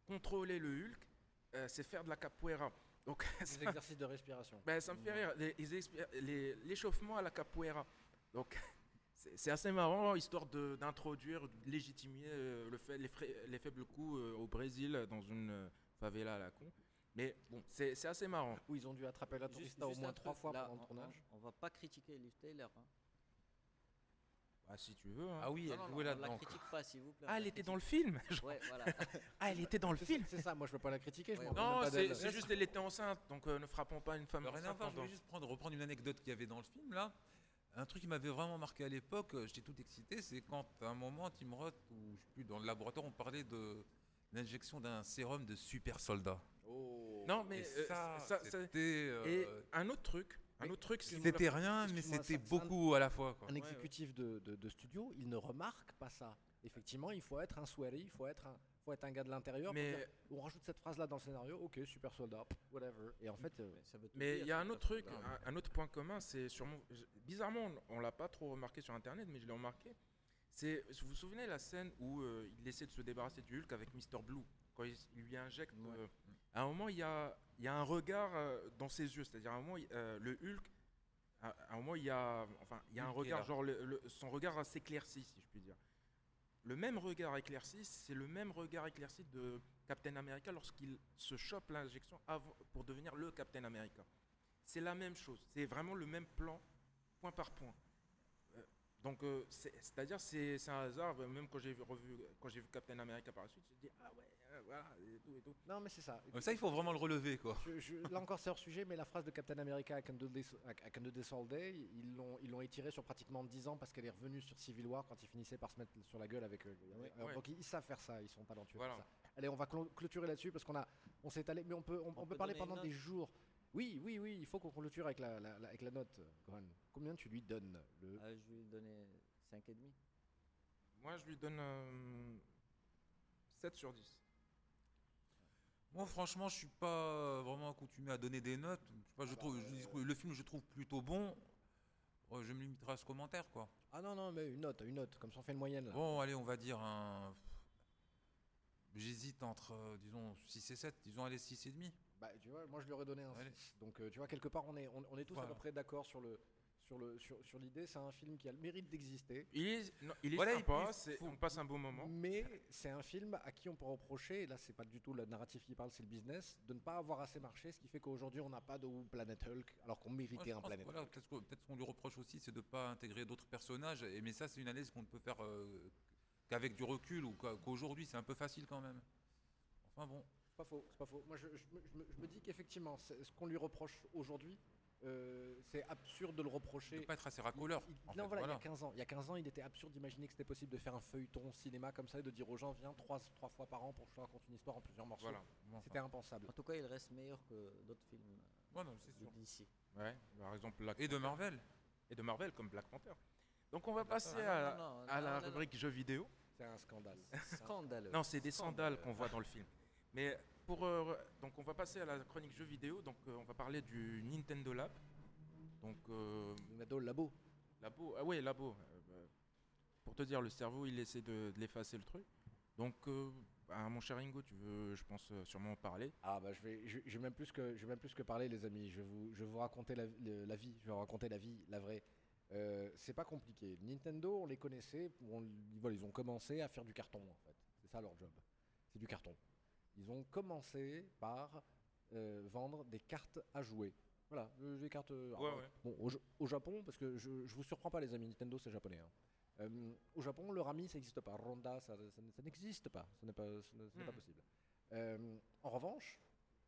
contrôler le Hulk, euh, c'est faire de la capoeira. Donc, Des ça, exercices de respiration. ben, ça me fait rire. Les expé- les- L'échauffement à la capoeira. Donc, c'est assez marrant, histoire de- d'introduire, de, légitimer euh, le fait, les, frais- les faibles coups euh, au Brésil dans une favela à la con. Mais bon, c'est assez marrant. Où ils ont dû attraper la Juste- tourista au moins trois fois là, pendant le tournage. On, on va pas critiquer Liv Taylor. Hein. Ah, si tu veux. hein. Ah oui, Non, elle non, non, jouait la là-dedans. quoi. critique pas, s'il vous plaît. Ah, elle la était dans le film. Ouais, voilà. Ah, elle était dans le C'est- film C'est ça, moi je veux pas la critiquer. Je Ouais, m'en Non, pas c'est d'elle. c'est juste qu'elle était enceinte, donc euh, ne frappons pas une femme Alors, rien à enceinte. voir, je pendant- voulais juste prendre, reprendre une anecdote qu'il y avait dans le film là. Un truc qui m'avait vraiment marqué à l'époque, euh, j'étais tout excité, c'est quand à un moment Tim Roth, ou je sais plus, dans le laboratoire, on parlait de l'injection d'un sérum de super soldat. Oh. Non, mais Et euh, ça, ça- ça- c'était euh, Et un autre truc, un autre truc, c'était rien, mais c'était beaucoup à la fois. Quoi. Un Ouais, exécutif de, de- de studio, il ne remarque pas ça. Effectivement, il faut être un sweaty, il faut être un, faut être un gars de l'intérieur. pour Mais- dire, on rajoute cette phrase-là dans le scénario, ok, super soldat, whatever. Et en fait, euh, Mais ça veut tout Mais dire, il y a un autre truc, un, un autre point commun, c'est sûrement. Bizarrement, on, on l'a pas trop remarqué sur internet, mais je l'ai remarqué. C'est, vous vous souvenez la scène où euh, il essaie de se débarrasser du Hulk avec Mr. Blue quand il, il lui injecte. Ouais. euh, à un moment, il y a, il y a un regard euh, dans ses yeux, c'est-à-dire à un moment, euh, le Hulk. À, un moment, il y a, enfin, il y a un regard, genre le- le- son regard s'éclaircit, si je puis dire. Le même regard éclairci, c'est le même regard éclairci de Captain America lorsqu'il se chope l'injection pour devenir le Captain America. C'est la même chose. C'est vraiment le même plan, point par point. Euh, donc, euh, c'est- c'est-à-dire, c'est un hasard. Même quand j'ai vu, revu, quand j'ai vu Captain America par la suite, j'ai dit ah ouais, voilà, et tout et tout. non, mais c'est ça. Euh, Ça, il faut vraiment le relever. quoi. Je- je- là encore, c'est hors sujet, mais la phrase de Captain America I can do this, I can do this all day, ils l'ont, ils l'ont étirée sur pratiquement 10 ans parce qu'elle est revenue sur Civil War quand ils finissaient par se mettre sur la gueule avec eux. Alors, Ouais. Donc ils, ils savent faire ça, ils sont talentueux. Voilà. ça. Allez, on va clôturer là-dessus parce qu'on a, on s'est allé, mais on peut, on, on On peut peut parler pendant des jours. Oui, oui, oui, il faut qu'on clôture avec la, la- la- avec la note. Gohan. Combien tu lui donnes le... Ah, je lui donner 5,5. Moi, je lui donne euh, 7 sur 10. Moi, franchement, je suis pas vraiment accoutumé à donner des notes. Je sais pas, je trouve, je dis- le film, je trouve plutôt bon. Je me limiterai à ce commentaire, quoi. Ah non, non, mais une note, une note, comme ça on fait une moyenne là. Bon, allez, on va dire un. J'hésite entre, euh, disons, 6 et 7. Disons, allez, 6 et demi. Bah, tu vois, moi je lui aurais donné un Allez. 6. Donc, euh, tu vois, quelque part, on est, on, on est tous à peu près d'accord sur le sur le sur, sur l'idée. C'est un film qui a le mérite d'exister, Il est, non, il est Voilà, et sympa, faut- on passe un bon moment. mais c'est un film à qui on peut reprocher, et là c'est pas du tout le narratif qui parle, c'est le business, de ne pas avoir assez marché, ce qui fait qu'aujourd'hui on n'a pas de Planet Hulk, alors qu'on méritait un Planet voilà, Hulk. peut-être qu'on lui reproche aussi, c'est de ne pas intégrer d'autres personnages. Et, mais ça, c'est une analyse qu'on ne peut faire euh, qu'avec du recul ou qu'aujourd'hui, c'est un peu facile quand même. Enfin bon. C'est pas faux, c'est pas faux. Moi je, je me- je me, je me dis qu'effectivement, c'est- ce qu'on lui reproche aujourd'hui, euh, c'est absurde de le De reprocher. ne pas être assez racoleur. Il- en non, fait, voilà, il y a 15 ans. Il y a 15 ans, il était absurde d'imaginer que c'était possible de faire un feuilleton cinéma comme ça et de dire aux gens, viens trois, trois fois par an pour que je te raconte une histoire en plusieurs morceaux. Voilà. C'était impensable. En tout cas, il reste meilleur que d'autres films ouais, non, c'est de sûr. DC. Ouais, par exemple, Black Et de. Marvel. et de Marvel comme Black Panther. Donc on va passer Ah, à, non, non, non, à non, la non, non. rubrique jeux vidéo. C'est un scandale. Scandaleux. Non, c'est des sandales Scandaleux. qu'on voit dans le film. Mais pour euh, donc on va passer à la chronique jeux vidéo. Donc euh, on va parler du Nintendo Lab. Donc euh, Nintendo labo. labo. Ah ouais, labo. Euh, bah, pour te dire, le cerveau il essaie de, de l'effacer le truc. Donc bah, mon cher Ingo, tu veux, je pense sûrement en parler. Ah bah je vais, je, je vais même plus que, je vais même plus que parler les amis. Je vais vous, je vais vous raconter la, le- la vie. Je vais vous raconter la vie, la vraie. C'est pas compliqué. Nintendo, on les connaissait. on- ils, voilà, ils ont commencé à faire du carton en fait. C'est ça leur job. C'est du carton. Ils ont commencé par euh, vendre des cartes à jouer. Voilà, euh, des cartes. euh, Ouais, alors, ouais. Bon, au, Ja- au Japon, parce que je, je vous surprends pas les amis, Nintendo c'est japonais. hein. Euh, au Japon, le rami ça n'existe pas. Ronda, ça, ça- ça n'existe pas. Ce n'est pas, ce Hmm. possible. Euh, en revanche,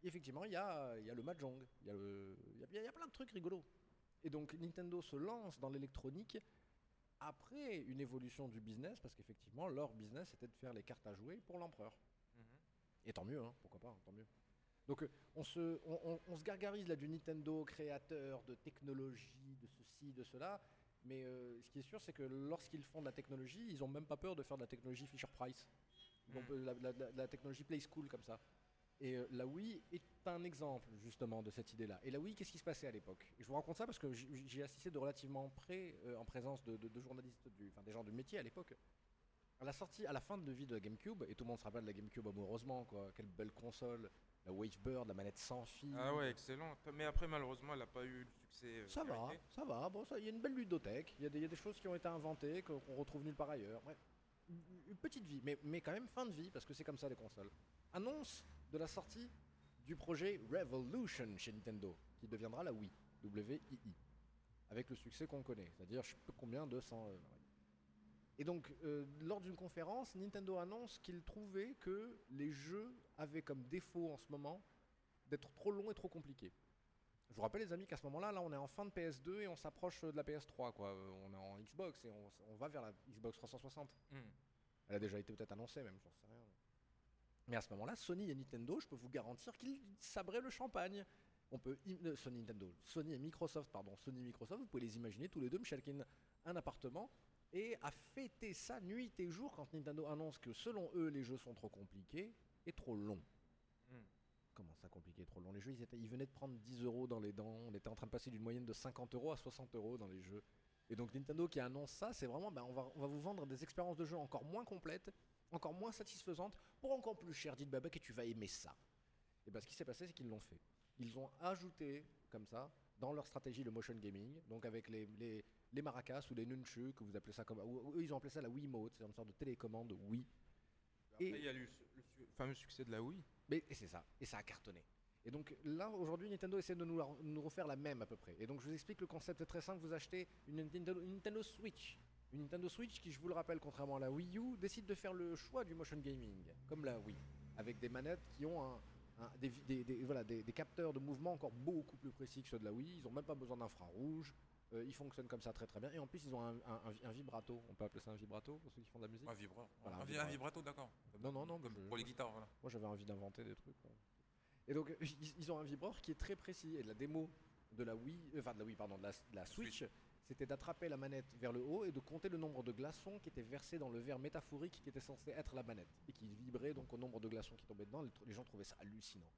effectivement, il y a, il y a le mahjong, il y, a y a plein de trucs rigolos. Et donc Nintendo se lance dans l'électronique après une évolution du business, parce qu'effectivement, leur business était de faire les cartes à jouer pour l'empereur. Et tant mieux, hein, pourquoi pas, tant mieux. Donc euh, on se, on, on- on se gargarise là du Nintendo créateur de technologie, de ceci, de cela. Mais euh, ce qui est sûr, c'est que lorsqu'ils font de la technologie, ils ont même pas peur de faire de la technologie Fisher Price. Donc Mm. euh, la, la- la- la technologie Play School comme ça. Et euh, la Wii est un exemple justement de cette idée-là. Et la Wii, qu'est-ce qui se passait à l'époque? Je vous raconte ça parce que j'ai assisté de relativement près, euh, en présence de, de- de journalistes, du, enfin des gens du métier à l'époque. À la sortie, à la fin de vie de la GameCube, et tout le monde se rappelle de la GameCube amoureusement, quoi. Quelle belle console, la Wavebird, la manette sans fil. Ah ouais, excellent. Mais après, malheureusement, elle n'a pas eu le succès. euh, Ça va, ça va. Bon, ça, il y a une belle ludothèque. Il y, y a des choses qui ont été inventées qu'on retrouve nulle part ailleurs. Une petite vie, mais, mais quand même fin de vie parce que c'est comme ça les consoles. Annonce de la sortie du projet Revolution chez Nintendo, qui deviendra la Wii, W-I-I, avec le succès qu'on connaît, c'est-à-dire je sais combien de 100. euh, et donc, euh, lors d'une conférence, Nintendo annonce qu'il trouvait que les jeux avaient comme défaut en ce moment d'être trop longs et trop compliqués. Je vous rappelle les amis qu'à ce moment-là, là on est en fin de PS2 et on s'approche euh, de la PS3 quoi. Euh, On est en Xbox et on, va vers la Xbox 360. Hmm. Elle a déjà été peut-être annoncée même, j'en sais rien. Mais à ce moment-là, Sony et Nintendo, je peux vous garantir qu'ils sabraient le champagne. On peut Sony Nintendo, Sony et Microsoft, pardon, Sony et Microsoft, vous pouvez les imaginer tous les deux, Michelkin, un appartement et à fêter ça nuit et jour quand Nintendo annonce que selon eux les jeux sont trop compliqués et trop longs. Hmm. Comment ça compliqué, trop long? Les jeux, ils, étaient- ils venaient de prendre 10 euros dans les dents. On était en train de passer d'une moyenne de 50 euros à 60 euros dans les jeux. Et donc Nintendo qui annonce ça, c'est vraiment, ben, on, va, on va vous vendre des expériences de jeu encore moins complètes, encore moins satisfaisantes, pour encore plus cher, dites Babak, et tu vas aimer ça. Et ben, ce qui s'est passé, c'est qu'ils l'ont fait. Ils ont ajouté, comme ça, dans leur stratégie le motion gaming, donc avec les, les, les maracas ou les nunchus, que vous appelez ça comme... Eux, ils ont appelé ça la Wiimote, c'est une sorte de télécommande Wii. Après, Et- il y a eu le, fameux succès de la Wii. Mais et c'est ça, et ça a cartonné. Et donc là, aujourd'hui, Nintendo essaie de nous, la- nous refaire la même à peu près. Et donc je vous explique le concept très simple. Vous achetez une Nintendo, une Nintendo Switch. Une Nintendo Switch qui, je vous le rappelle, contrairement à la Wii U, décide de faire le choix du motion gaming, comme la Wii, avec des manettes qui ont un, un- des, vi- des- des- voilà, des, des capteurs de mouvement encore beaucoup plus précis que ceux de la Wii. Ils n'ont même pas besoin d'infrarouge. Euh, ils fonctionnent comme ça très très bien. Et en plus, ils ont un, un- un- un vibrato. On peut appeler ça un vibrato pour ceux qui font de la musique Un. Voilà, un vibrato, d'accord. Non, non, non, Comme je- pour les guitares, voilà. moi, j'avais envie d'inventer des trucs. quoi. Et donc, ils, ont un vibreur qui est très précis. Et la démo de la Wii, euh, enfin de la Wii, pardon, de la, de la Switch, c'était d'attraper la manette vers le haut et de compter le nombre de glaçons qui étaient versés dans le verre métaphorique qui était censé être la manette et qui vibrait donc au nombre de glaçons qui tombaient dedans. Les, gens trouvaient ça hallucinant.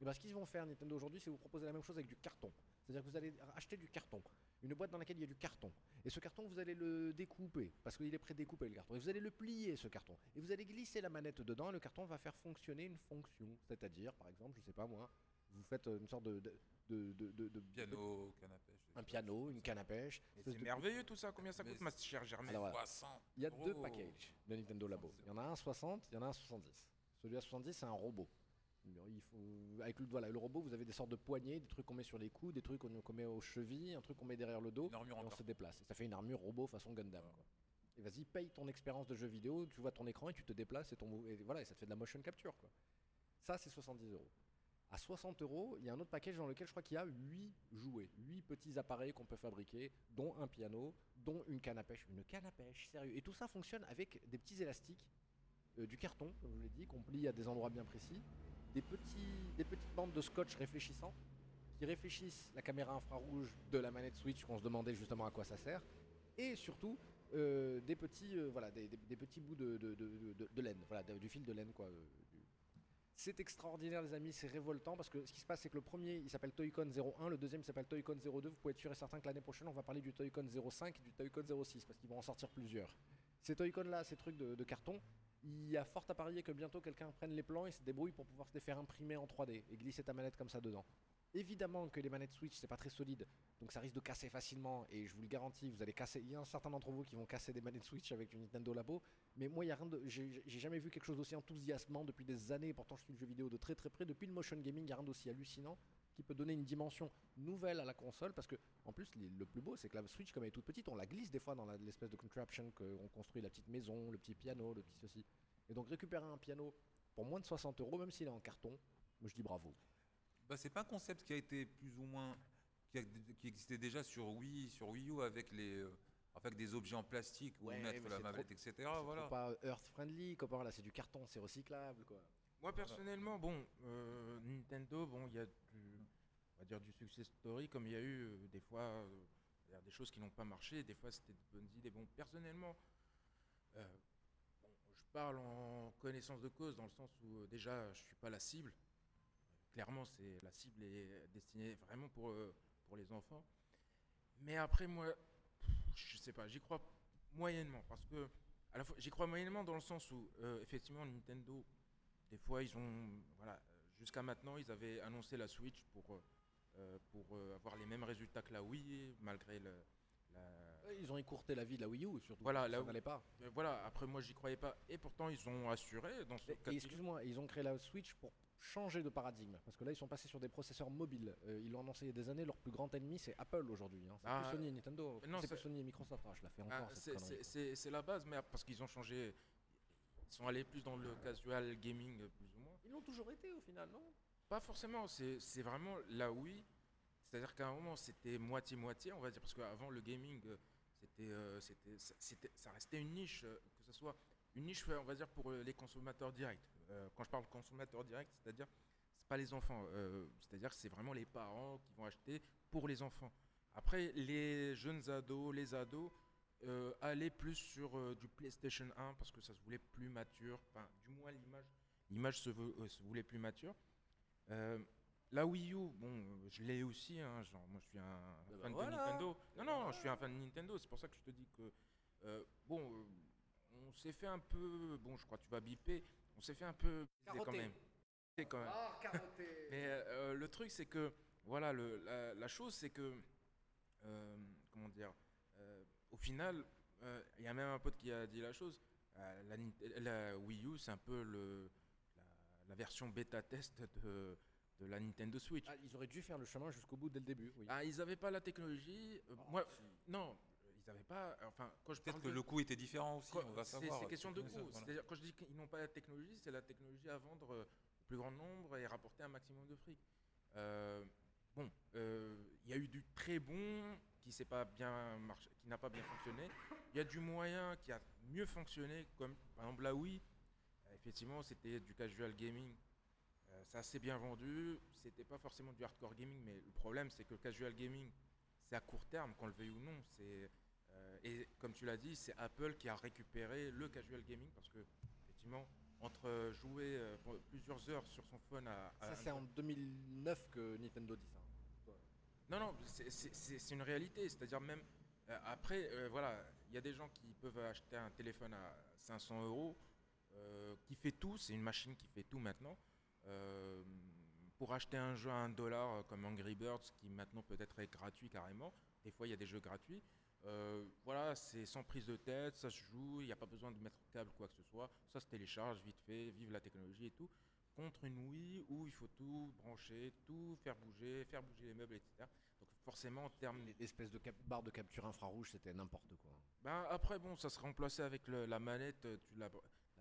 Et ben, ce qu'ils vont faire Nintendo aujourd'hui, c'est vous proposer la même chose avec du carton. C'est-à-dire que vous allez acheter du carton, une boîte dans laquelle il y a du carton. Et ce carton, vous allez le découper, parce qu'il est pré-découpé le carton. Et vous allez le plier, ce carton. Et vous allez glisser la manette dedans, et le carton va faire fonctionner une fonction. C'est-à-dire, par exemple, je sais pas moi, vous faites euh, une sorte de. de, de, de- de- de- Piano, canne à pêche. un piano, une canne à pêche. C'est de- merveilleux tout ça. Combien ça coûte, ma chère Germaine Alors, voilà. 60 Il y a deux packages de Nintendo Labo. Il y en a un à 60, il y en a un à 70. Celui à 70, c'est un robot. Il faut, avec le, voilà, le robot, vous avez des sortes de poignées, des trucs qu'on met sur les coudes, des trucs qu'on met aux chevilles, un truc qu'on met derrière le dos, et on se déplace. Et ça fait une armure robot façon Gundam. quoi. Et vas-y, paye ton expérience de jeu vidéo, tu vois ton écran et tu te déplaces et, ton, mou- et voilà, et ça te fait de la motion capture. Quoi. Ça, c'est 70 euros. À 60 euros, il y a un autre package dans lequel je crois qu'il y a 8 jouets, 8 petits appareils qu'on peut fabriquer, dont un piano, dont une canne à pêche. Une canne à pêche, sérieux. Et tout ça fonctionne avec des petits élastiques, euh, du carton, comme je vous l'ai dit, qu'on plie à des endroits bien précis, des, petits, des petites bandes de scotch réfléchissants qui réfléchissent la caméra infrarouge de la manette Switch qu'on se demandait justement à quoi ça sert, et surtout euh, des, petits, euh, voilà, des, petits bouts de, de- de- laine, voilà, du fil de laine. quoi. euh, C'est extraordinaire les amis, c'est révoltant parce que ce qui se passe c'est que le premier il s'appelle Toycon 01, le deuxième s'appelle Toycon 02, vous pouvez être sûr et certain que l'année prochaine on va parler du Toycon 05 et du Toycon 06 parce qu'ils vont en sortir plusieurs. Ces Toycon là, ces trucs de carton, il y a fort à parier que bientôt quelqu'un prenne les plans et se débrouille pour pouvoir se les faire imprimer en 3D et glisser ta manette comme ça dedans. Évidemment que les manettes Switch c'est pas très solide, donc ça risque de casser facilement et je vous le garantis, vous allez casser. Il y a un certain d'entre vous qui vont casser des manettes Switch avec du Nintendo Labo, mais moi y a rien de, j'ai j'ai jamais vu quelque chose d'aussi enthousiasmant depuis des années. Pourtant je suis le jeu vidéo de très très près. Depuis le motion gaming, il y a rien d'aussi hallucinant qui peut donner une dimension nouvelle à la console parce que en plus le plus beau c'est que la Switch comme elle est toute petite, on la glisse des fois dans l'espèce de contraption qu'on construit la petite maison, le petit piano, le petit ceci. Et donc récupérer un piano pour moins de 60 euros, même s'il est en carton, moi je dis bravo. Bah, c'est pas un concept qui a été plus ou moins qui, a- qui existait déjà sur Wii, sur Wii U avec les euh, avec des objets en plastique où Ouais, mettre la trop- etc. C'est Voilà. pas earth friendly, copain, là c'est du carton, c'est recyclable quoi. Moi personnellement, bon, euh, Nintendo, bon, il y a du, va dire du success story comme il y a eu euh, des fois, euh, des choses qui n'ont pas marché, des fois c'était de bonnes idées. Bon, personnellement, euh, je parle en connaissance de cause dans le sens où déjà je suis pas la cible. Clairement, c'est la cible est destinée vraiment pour pour les enfants. Mais après moi, je sais pas, j'y crois moyennement parce que j'y crois moyennement dans le sens où effectivement Nintendo des fois, ils ont, voilà, jusqu'à maintenant, ils avaient annoncé la Switch pour, pour euh, avoir les mêmes résultats que la Wii, malgré le, la. Ils ont écourté la vie de la Wii U surtout. Voilà, ça la- n'allait pas. Euh, voilà, après, moi, j'y croyais pas. Et pourtant, ils ont assuré dans ce excuse-moi, ils ont créé la Switch pour changer de paradigme. Parce que là, ils sont passés sur des processeurs mobiles. Euh, ils l'ont annoncé il y a des années, leur plus grand ennemi, c'est Apple aujourd'hui. hein. C'est Ah, plus Sony et Nintendo. non, c'est Sony et Microsoft. Ah, je la fais Ah, encore, cette c'est- la base, mais parce qu'ils ont changé. Ils sont allés plus dans le casual gaming, euh, plus ou moins. Ils l'ont toujours été au final, non? Pas forcément, c'est vraiment la Wii. C'est-à-dire qu'à un moment, c'était moitié-moitié, on va dire, parce qu'avant, le gaming, euh, euh, c'était, ça- restait une niche, euh, que ce soit une niche, on va dire, pour les consommateurs directs. Quand je parle consommateurs directs, c'est-à-dire, c'est pas les enfants, c'est-à-dire c'est vraiment les parents qui vont acheter pour les enfants. Après, les jeunes ados, les ados, allaient plus sur du PlayStation 1 parce que ça se voulait plus mature, du moins l'image, l'image se voulait plus mature. Euh, la Wii U, bon, euh, je l'ai aussi, hein, genre, moi je suis un bah fan voilà. de Nintendo. Non, non, je suis un fan de Nintendo, c'est pour ça que je te dis que, euh, bon, euh, on s'est fait un peu, bon, je crois que tu vas biper, on s'est fait un peu baiser quand même. C'est quand même. Ah, carotté Mais euh, le truc, c'est que, voilà, le, la, la chose, c'est que, euh, comment dire, euh, au final, euh, il y a même un pote qui a dit la chose, euh, la, la Wii U, c'est un peu le, la, version bêta-test de, de la Nintendo Switch. Ah, ils auraient dû faire le chemin jusqu'au bout dès le début. Oui. Ah, ils n'avaient pas la technologie. euh, Oh, moi, si. non, ils n'avaient pas. Enfin, quand je Peut-être que de- le coût était différent aussi, on va c'est- savoir. C'est question de coût. voilà. C'est-à-dire, quand je dis qu'ils n'ont pas la technologie, c'est la technologie à vendre euh, au plus grand nombre et rapporter un maximum de fric. Euh, bon, euh, il y a eu du très bon qui s'est pas bien marché, qui n'a pas bien fonctionné. Il y a du moyen qui a mieux fonctionné, comme par exemple la Wii. Effectivement, c'était du casual gaming. Euh, ça s'est bien vendu. C'était pas forcément du hardcore gaming, mais le problème, c'est que le casual gaming, c'est à court terme, qu'on le veuille ou non. C'est euh, et comme tu l'as dit, c'est Apple qui a récupéré le casual gaming parce que effectivement, entre jouer euh, plusieurs heures sur son phone à, à- Ça, c'est en 2009 que Nintendo dit ça. Non, non, c'est- une réalité. C'est-à-dire même après, voilà, il y a des gens qui peuvent acheter un téléphone à 500 euros euh, qui fait tout. C'est une machine qui fait tout maintenant. Euh, pour acheter un jeu à 1 dollar euh, comme Angry Birds, qui maintenant peut-être est gratuit carrément. Des fois, il y a des jeux gratuits. Euh, voilà, c'est sans prise de tête, ça se joue, il n'y a pas besoin de mettre câble quoi que ce soit. Ça se télécharge vite fait, vive la technologie et tout. Contre une Wii où il faut tout brancher, tout faire bouger, faire bouger les meubles, etc. Donc forcément, en termes L'espèce de cap- barre de capture infrarouge, c'était n'importe quoi. ben, après, bon, ça se remplacé avec le- la manette, tu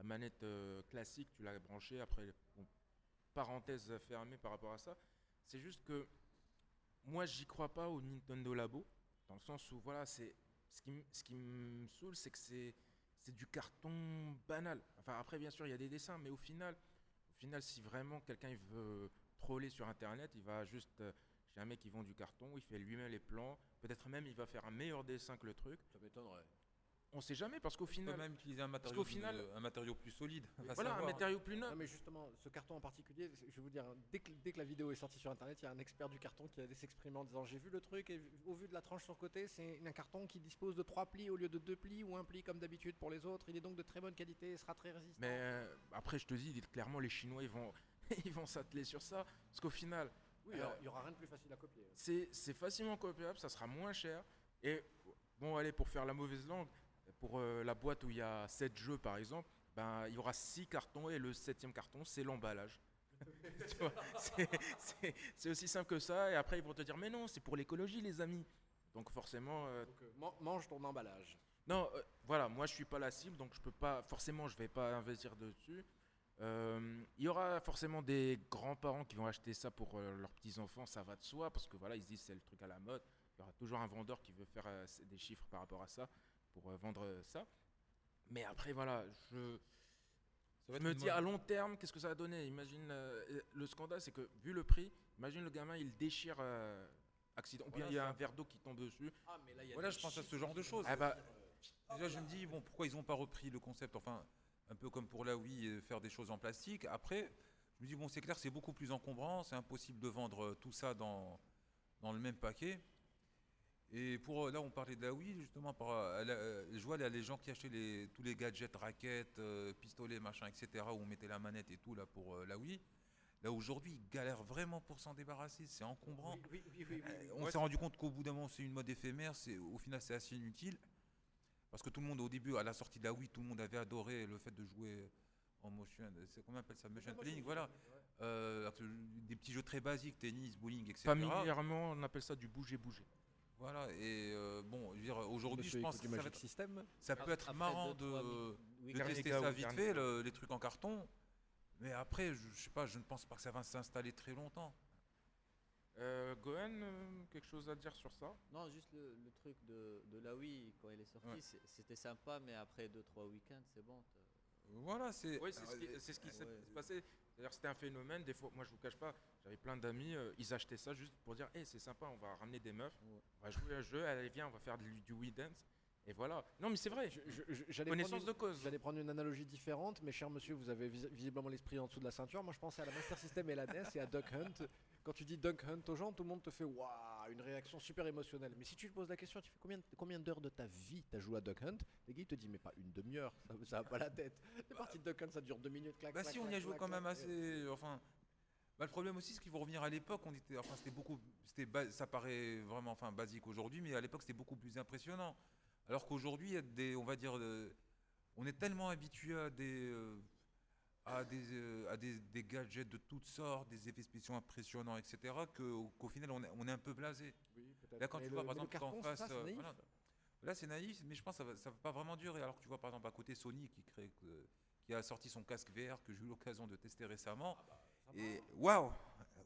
la manette euh, classique, tu l'as branchée. Après, bon, parenthèse fermée par rapport à ça. C'est juste que moi, j'y crois pas au Nintendo Labo, dans le sens où, voilà, c'est ce qui, ce qui me saoule, c'est que c'est, du carton banal. Enfin, après, bien sûr, il y a des dessins, mais au final, au final, si vraiment quelqu'un veut troller sur Internet, il va juste euh, chez un mec qui vend du carton, il fait lui-même les plans. Peut-être même il va faire un meilleur dessin que le truc. Ça m'étonnerait. On sait jamais parce qu'au On peut final, même utiliser un matériau, final- un plus solide. voilà un matériau plus neuf. Non mais justement, ce carton en particulier, je vais vous dire, dès que, dès que la vidéo est sortie sur internet, il y a un expert du carton qui a s'exprimer en disant j'ai vu le truc et au vu de la tranche sur côté, c'est un carton qui dispose de trois plis au lieu de deux plis ou un pli comme d'habitude pour les autres. Il est donc de très bonne qualité et sera très résistant. Mais euh, après, je te dis, clairement, les Chinois, ils vont, ils vont s'atteler sur ça. Parce qu'au final, oui, euh, alors, il y aura rien de plus facile à copier. c'est c'est facilement copiable, ça sera moins cher. Et bon, allez, pour faire la mauvaise langue, pour euh, la boîte où il y a 7 jeux, par exemple, ben, il y aura 6 cartons et le septième carton, c'est l'emballage. C'est- aussi simple que ça. Et après, ils vont te dire, mais non, c'est pour l'écologie, les amis. Donc forcément, euh, Donc, euh, man- mange ton emballage. Non, euh, voilà, moi je suis pas la cible, donc je peux pas, forcément, je vais pas investir dessus. Il y aura forcément des grands-parents qui vont acheter ça pour leurs petits-enfants, ça va de soi, parce que voilà, ils se disent c'est le truc à la mode. Il y aura toujours un vendeur qui veut faire des chiffres par rapport à ça pour euh, vendre euh, ça. Mais après, voilà, je, Ça va je être me dis à long terme, qu'est-ce que ça va donner? Imagine, euh, le scandale, c'est que vu le prix, imagine le gamin, il déchire euh, accident, ou bien Voilà, il y a ça. un verre d'eau qui tombe dessus. Ah mais là il y a Voilà, je pense à ce genre de choses. Ah bah, Déjà, je me dis, bon, pourquoi ils n'ont pas repris le concept, enfin, un peu comme pour la Wii, faire des choses en plastique. Après, je me dis, bon, c'est clair, c'est beaucoup plus encombrant, c'est impossible de vendre tout ça dans, dans le même paquet. Et pour euh, là, on parlait de la Wii, justement, par, euh, la- euh, je vois là, les gens qui achetaient les, tous les gadgets, raquettes, euh, pistolets, machin, etc., où on mettait la manette et tout là pour euh, la Wii. Là, aujourd'hui, ils galèrent vraiment pour s'en débarrasser, c'est encombrant. Oui, oui, oui, oui, oui. Euh, on s'est rendu compte qu'au bout d'un moment, c'est une mode éphémère. C'est au final, c'est assez inutile parce que tout le monde, au début, à la sortie de la Wii, tout le monde avait adoré le fait de jouer en motion. C'est comment on appelle ça, motion playing, voilà. Euh, des petits jeux très basiques, tennis, bowling, etc. Familièrement, on appelle ça du bouger-bouger. Voilà. Et euh, bon, je veux dire, aujourd'hui, je pense que ça, va Magic être- System. ça peut être Après marrant deux, de, oui, tester ça vite fait, le- les trucs en carton. Mais après, je, je sais pas, je ne pense pas que ça va s'installer très longtemps. Euh, Gohan, euh, quelque chose à dire sur ça? Non, juste le, le truc de, de la Wii, quand il est sorti, Ouais. c'est- c'était sympa, mais après 2-3 week-ends, c'est bon. Voilà, c'est. Oui, c'est ce qui, euh, c'est ce ouais. s'est passé. C'est-à-dire c'était un phénomène. Des fois, moi je vous cache pas, j'avais plein d'amis, euh, ils achetaient ça juste pour dire, hey, c'est sympa, on va ramener des meufs, Ouais. on va jouer à un jeu, allez viens, on va faire du, du Wii Dance. Et voilà. Non mais c'est vrai. J'allais prendre, Connaissance une- de cause. j'allais prendre une analogie différente, mais cher monsieur, vous avez vis- visiblement l'esprit en dessous de la ceinture. Moi, je pensais à la Master System et la NES et à Duck Hunt. Quand tu dis Duck Hunt aux gens, tout le monde te fait waouh, une réaction super émotionnelle. Mais si tu te poses la question, tu fais combien, combien d'heures de ta vie t'as joué à Duck Hunt? Les gars, ils te disent, mais pas une demi-heure, ça, ça va pas la tête. Les parties de Duck Hunt, ça dure deux minutes, clac, Bah clac, si, on y a joué quand même assez. Enfin, bah, le problème aussi, c'est qu'il faut revenir à l'époque. On était, enfin, c'était beaucoup, c'était, ça paraît vraiment, enfin, basique aujourd'hui, mais à l'époque, c'était beaucoup plus impressionnant. Alors qu'aujourd'hui, on va dire, euh, on est tellement habitué à des, euh, à des, euh, à des, des gadgets de toutes sortes, des effets spéciaux impressionnants, etc., qu'au final, on est, on est un peu blasé. Oui. Là, quand Mais tu le- vois, par exemple, c'est face, ça, voilà. Là, c'est naïf, mais je pense que ça va, ça va pas vraiment durer. Alors que tu vois, par exemple, à côté Sony qui, crée, qui a sorti son casque VR que j'ai eu l'occasion de tester récemment. Et waouh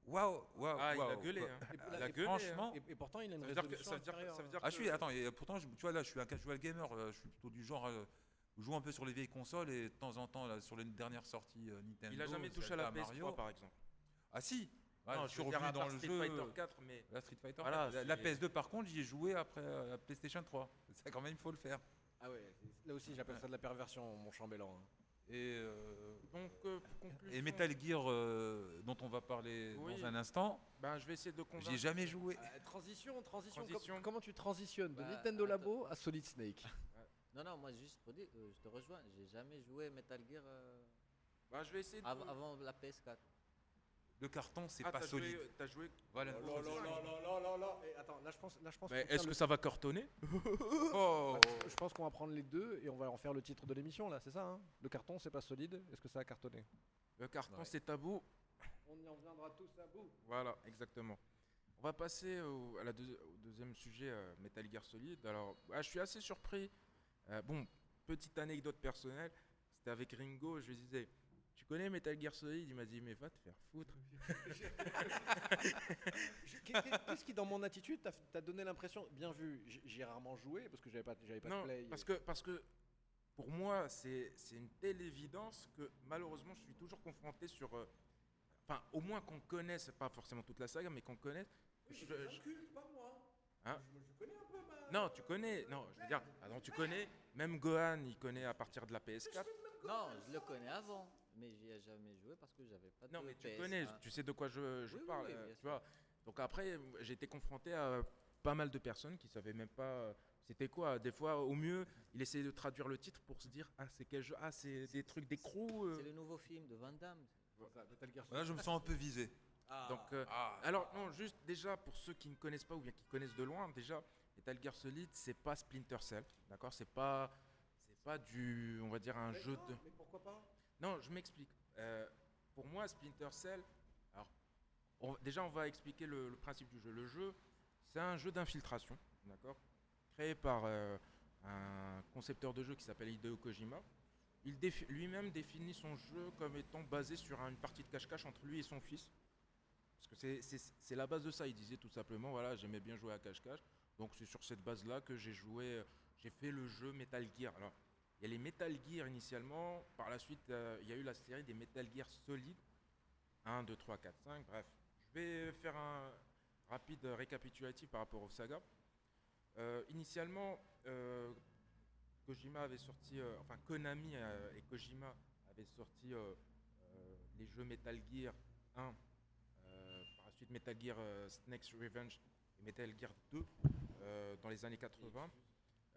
Waouh Waouh Ah, il a waouh, gueulé. hein. Et- Il a et- gueulé. franchement, hein. Et, et pourtant, il a une Ça veut dire que- résolution ça veut dire que- inférieure. ça veut dire Ah, je suis, attends, et pourtant, je- tu vois, là, je suis un casual gamer. euh, Je suis plutôt du genre. euh, je joue un peu sur les vieilles consoles et de temps en temps, là, sur les dernières sorties euh, Nintendo. Il a jamais touché à la Zelda, PS3 Mario. par exemple. Ah, si Ouais, non, je suis veux dire, revenu à dans part le Street jeu. Fighter euh, 4, mais La Street Fighter. Voilà, la, la c'est- PS2 par contre, j'y ai joué après euh, la PlayStation 3. Ça quand même il faut le faire. Ah ouais, là aussi j'appelle ça de la perversion, mon chambellan. hein. Et, euh, donc euh, conclusion, et Metal Gear euh, dont on va parler Oui. dans un instant, ben, je vais essayer de convaincre. jamais joué. Euh, transition, transition, com- Transition. comment tu transitionnes de Bah, Nintendo attends. Labo à Solid Snake? Non, non, moi juste pour dire, euh, je te rejoins, j'ai jamais joué Metal Gear euh, Ben, je vais essayer de. av- avant la PS4. Le carton, c'est Ah, pas solide. joué, t'as joué. Voilà. Oh là là là là là là là. Et attends, là je pense, là je pense. Mais est-ce que ça va cartonner Oh. le- Je pense qu'on va prendre les deux et on va en faire le titre de l'émission là, c'est ça hein? Le carton c'est pas solide, est-ce que ça a cartonné? Le carton, Ouais. c'est tabou. On y en viendra tous à bout. Voilà, exactement. On va passer au, à la deux- au deuxième sujet, euh, Metal Gear Solid. Alors, ah, je suis assez surpris. Euh, bon, petite anecdote personnelle. C'était avec Ringo, je lui disais, tu connais Metal Gear Solid? Il m'a dit, mais va te faire foutre. Qu'est-ce qui dans mon attitude t'a t'a donné l'impression, bien vu, j- j'y ai rarement joué parce que j'avais pas, j'avais pas non, de play. parce que, parce que pour moi, c'est c'est une telle évidence que malheureusement, je suis toujours confronté sur... euh, Enfin, au moins qu'on connaisse, pas forcément toute la saga, mais qu'on connaisse. je- je- pas moi. Hein je, je connais un peu ma. non, tu connais. Non, je veux dire, attends, tu connais. Même Gohan, il connaît à partir de la PS4. Non, je le connais avant, mais j'y ai jamais joué parce que j'avais pas Non, de mais tu PS1. connais, tu sais de quoi je, je Oui, parle, oui, euh, tu vois. Donc après, j'ai été confronté à pas mal de personnes qui savaient même pas euh, c'était quoi. Des fois, au mieux, il essayait de traduire le titre pour se dire ah c'est quel jeu, ah c'est des trucs d'écrou. euh. C'est le nouveau film de Van Damme. Là, je me sens un peu visé. Donc euh, Ah. alors non, juste déjà pour ceux qui ne connaissent pas ou bien qui connaissent de loin, déjà Metal Gear Solid, c'est pas Splinter Cell, d'accord? C'est pas c'est pas du on va dire un jeu de Mais pourquoi pas? Non, je m'explique. Euh, pour moi, Splinter Cell, alors, déjà, on va expliquer le, principe du jeu. Le jeu, c'est un jeu d'infiltration, d'accord? Créé par euh, un concepteur de jeu qui s'appelle Hideo Kojima. Il défi- lui-même définit son jeu comme étant basé sur une partie de cache-cache entre lui et son fils. Parce que c'est- la base de ça. Il disait tout simplement, voilà, j'aimais bien jouer à cache-cache. Donc c'est sur cette base-là que j'ai joué, euh, j'ai fait le jeu Metal Gear. Il y a les Metal Gear initialement. Par la suite, euh, il y a eu la série des Metal Gear Solid. 1, 2, 3, 4, 5. Bref, je vais faire un rapide récapitulatif par rapport aux sagas. Euh, initialement, euh, Kojima avait sorti, euh, enfin Konami euh, et Kojima avaient sorti euh, les jeux Metal Gear 1, euh, par la suite Metal Gear Snake's Revenge et Metal Gear 2 euh, dans les années 80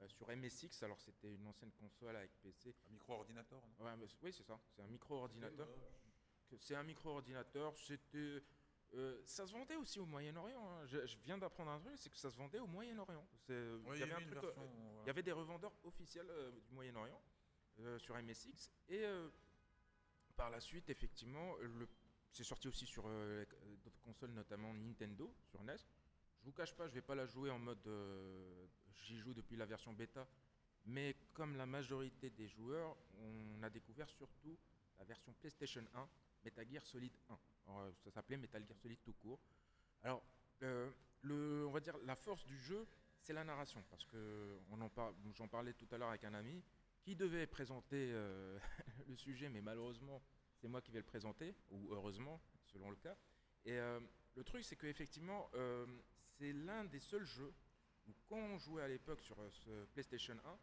euh, sur MSX. Alors c'était une ancienne console avec PC. Un micro-ordinateur. non? Ouais, mais c- oui, c'est ça. C'est un micro-ordinateur. C'est un micro-ordinateur. C'était. euh, ça se vendait aussi au Moyen-Orient. hein. Je, je viens d'apprendre un truc, c'est que ça se vendait au Moyen-Orient. C'est- Ouais, il y avait un une truc, version, euh, voilà. il y avait des revendeurs officiels du Moyen-Orient sur MSX. Et par la suite, effectivement, le- c'est sorti aussi sur euh, d'autres consoles, notamment Nintendo, sur NES. Vous cache pas, je vais pas la jouer en mode. euh, J'y joue depuis la version bêta. Mais comme la majorité des joueurs, on a découvert surtout la version PlayStation 1, Metal Gear Solid 1. Alors, euh, ça s'appelait Metal Gear Solid tout court. Alors, euh, le, on va dire la force du jeu, c'est la narration, parce que on en par- j'en parlais tout à l'heure avec un ami qui devait présenter le sujet, mais malheureusement, c'est moi qui vais le présenter, ou heureusement, selon le cas. Et le truc, c'est qu'effectivement, c'est l'un des seuls jeux où, quand on jouait à l'époque sur euh, ce PlayStation 1,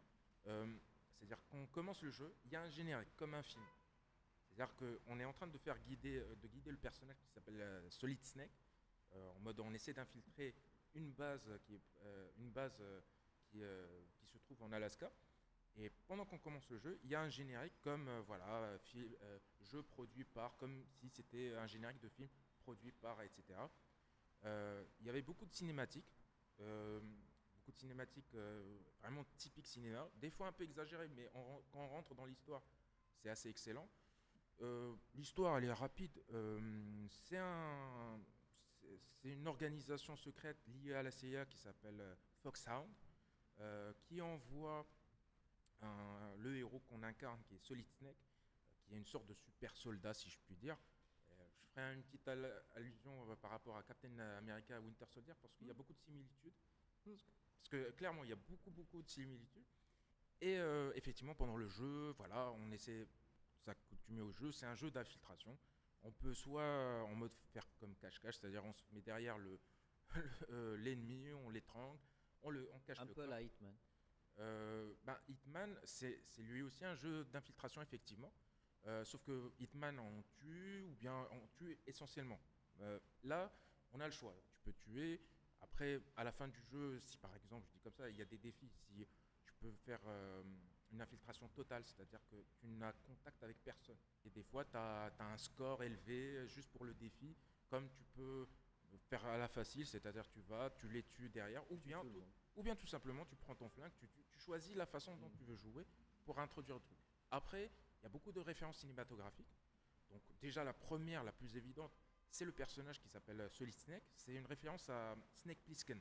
euh, c'est-à-dire qu'on commence le jeu, il y a un générique, comme un film. C'est-à-dire qu'on est en train de faire guider, euh, de guider le personnage qui s'appelle Solid Snake, en mode on essaie d'infiltrer une base qui, une base, qui, se trouve en Alaska. Et pendant qu'on commence le jeu, il y a un générique comme voilà, fi- euh, jeu produit par, comme si c'était un générique de film produit par, etc. Euh, Il y avait beaucoup de cinématiques, euh, beaucoup de cinématiques euh, vraiment typiques cinéma, des fois un peu exagérées, mais quand on rentre dans l'histoire, c'est assez excellent. L'histoire, elle est rapide. C'est un, c'est- une organisation secrète liée à la CIA qui s'appelle Foxhound, qui envoie le héros qu'on incarne, qui est Solid Snake, qui est une sorte de super soldat, si je puis dire. Euh, ferai une petite al- allusion euh, par rapport à Captain America Winter Soldier, parce qu'il y a beaucoup de similitudes. Parce que clairement, il y a beaucoup, beaucoup de similitudes. Et euh, effectivement, pendant le jeu, voilà, on essaie s'accoutumer au jeu. C'est un jeu d'infiltration. On peut soit en mode faire comme cache-cache, c'est-à-dire on se met derrière le euh, l'ennemi, on l'étrangle, on le on cache Un le peu corps. la Hitman. Euh, ben, Hitman, c'est c'est lui aussi un jeu d'infiltration, effectivement. Euh, sauf que Hitman, on tue, ou bien on tue essentiellement. Euh, là, on a le choix. Tu peux tuer. Après, à la fin du jeu, si par exemple, je dis comme ça, il y a des défis. Si tu peux faire euh, une infiltration totale, c'est-à-dire que tu n'as contact avec personne. Et des fois, tu as, un score élevé juste pour le défi, comme tu peux faire à la facile, c'est-à-dire tu vas, tu les tues derrière, ou bien Tout ou bien tout simplement, tu prends ton flingue, tu, tu- tu choisis la façon dont tu veux jouer pour introduire le truc. Après, y a beaucoup de références cinématographiques. Donc déjà, la première, la plus évidente, c'est le personnage qui s'appelle euh, Solid Snake. C'est une référence à Snake Plissken,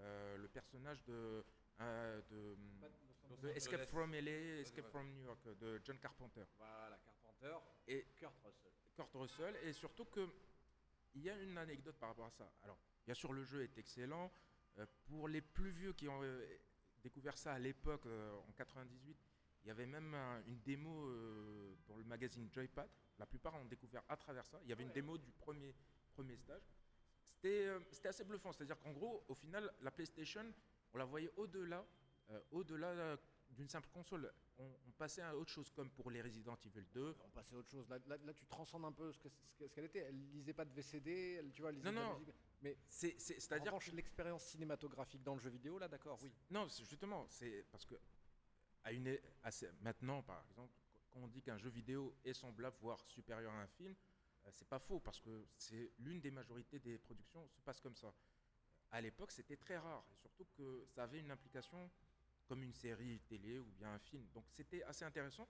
euh, le personnage de, euh, de, de Escape from LA, Escape from New York, de John Carpenter. Voilà, Carpenter Et Kurt Russell. Kurt Russell, et surtout que il y a une anecdote par rapport à ça. Alors, bien sûr, le jeu est excellent. Euh, pour les plus vieux qui ont découvert ça à l'époque, en 98, il y avait même un- une démo euh, dans le magazine Joypad. La plupart ont découvert à travers ça. Il y avait une démo du premier, premier stage. C'était euh, assez bluffant. C'est-à-dire qu'en gros, au final, la PlayStation, on la voyait au-delà euh, au-delà euh, d'une simple console. On, on passait à autre chose, comme pour les Resident Evil 2. On passait à autre chose. Là, là- là, tu transcendes un peu ce que- ce que- ce qu'elle était. Elle lisait pas de VCD, elle, tu vois, elle lisait Non, de la non. musique. Mais C'est- c'est- en C'est-à-dire revanche, l'expérience cinématographique dans le jeu vidéo, là, d'accord, oui. Non, justement, c'est parce que maintenant, par exemple, quand on dit qu'un jeu vidéo est semblable, voire supérieur à un film, euh, c'est pas faux parce que c'est l'une des majorités des productions se passe comme ça. À l'époque, c'était très rare, surtout que ça avait une implication comme une série télé ou bien un film. Donc c'était assez intéressant.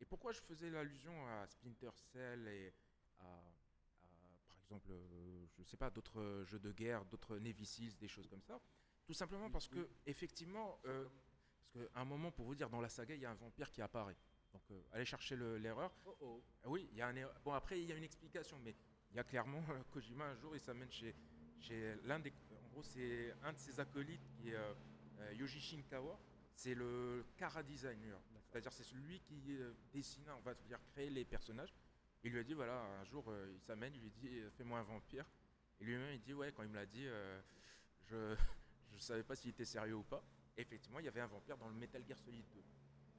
Et pourquoi je faisais l'allusion à Splinter Cell et à, par exemple, euh, je sais pas, d'autres jeux de guerre, d'autres Navy Seals, des choses comme ça? Tout simplement parce que, effectivement, euh, parce qu'à un moment, pour vous dire, dans la saga, il y a un vampire qui apparaît. Donc euh, allez chercher le- l'erreur. Oh oh. Ah Oui, il y a un erreur. Bon, après, il y a une explication, mais il y a clairement euh, Kojima un jour, il s'amène chez, chez l'un des. En gros, c'est un de ses acolytes qui est euh, euh, Yoshi Shinkawa. C'est le Kara designer. C'est-à-dire, c'est celui qui euh, dessine, on va dire, créer les personnages. Il lui a dit, voilà, un jour, euh, il s'amène, il lui dit, euh, fais-moi un vampire. Et lui-même, il dit, ouais, quand il me l'a dit, euh, je ne savais pas s'il était sérieux ou pas. Effectivement, il y avait un vampire dans le Metal Gear Solid 2.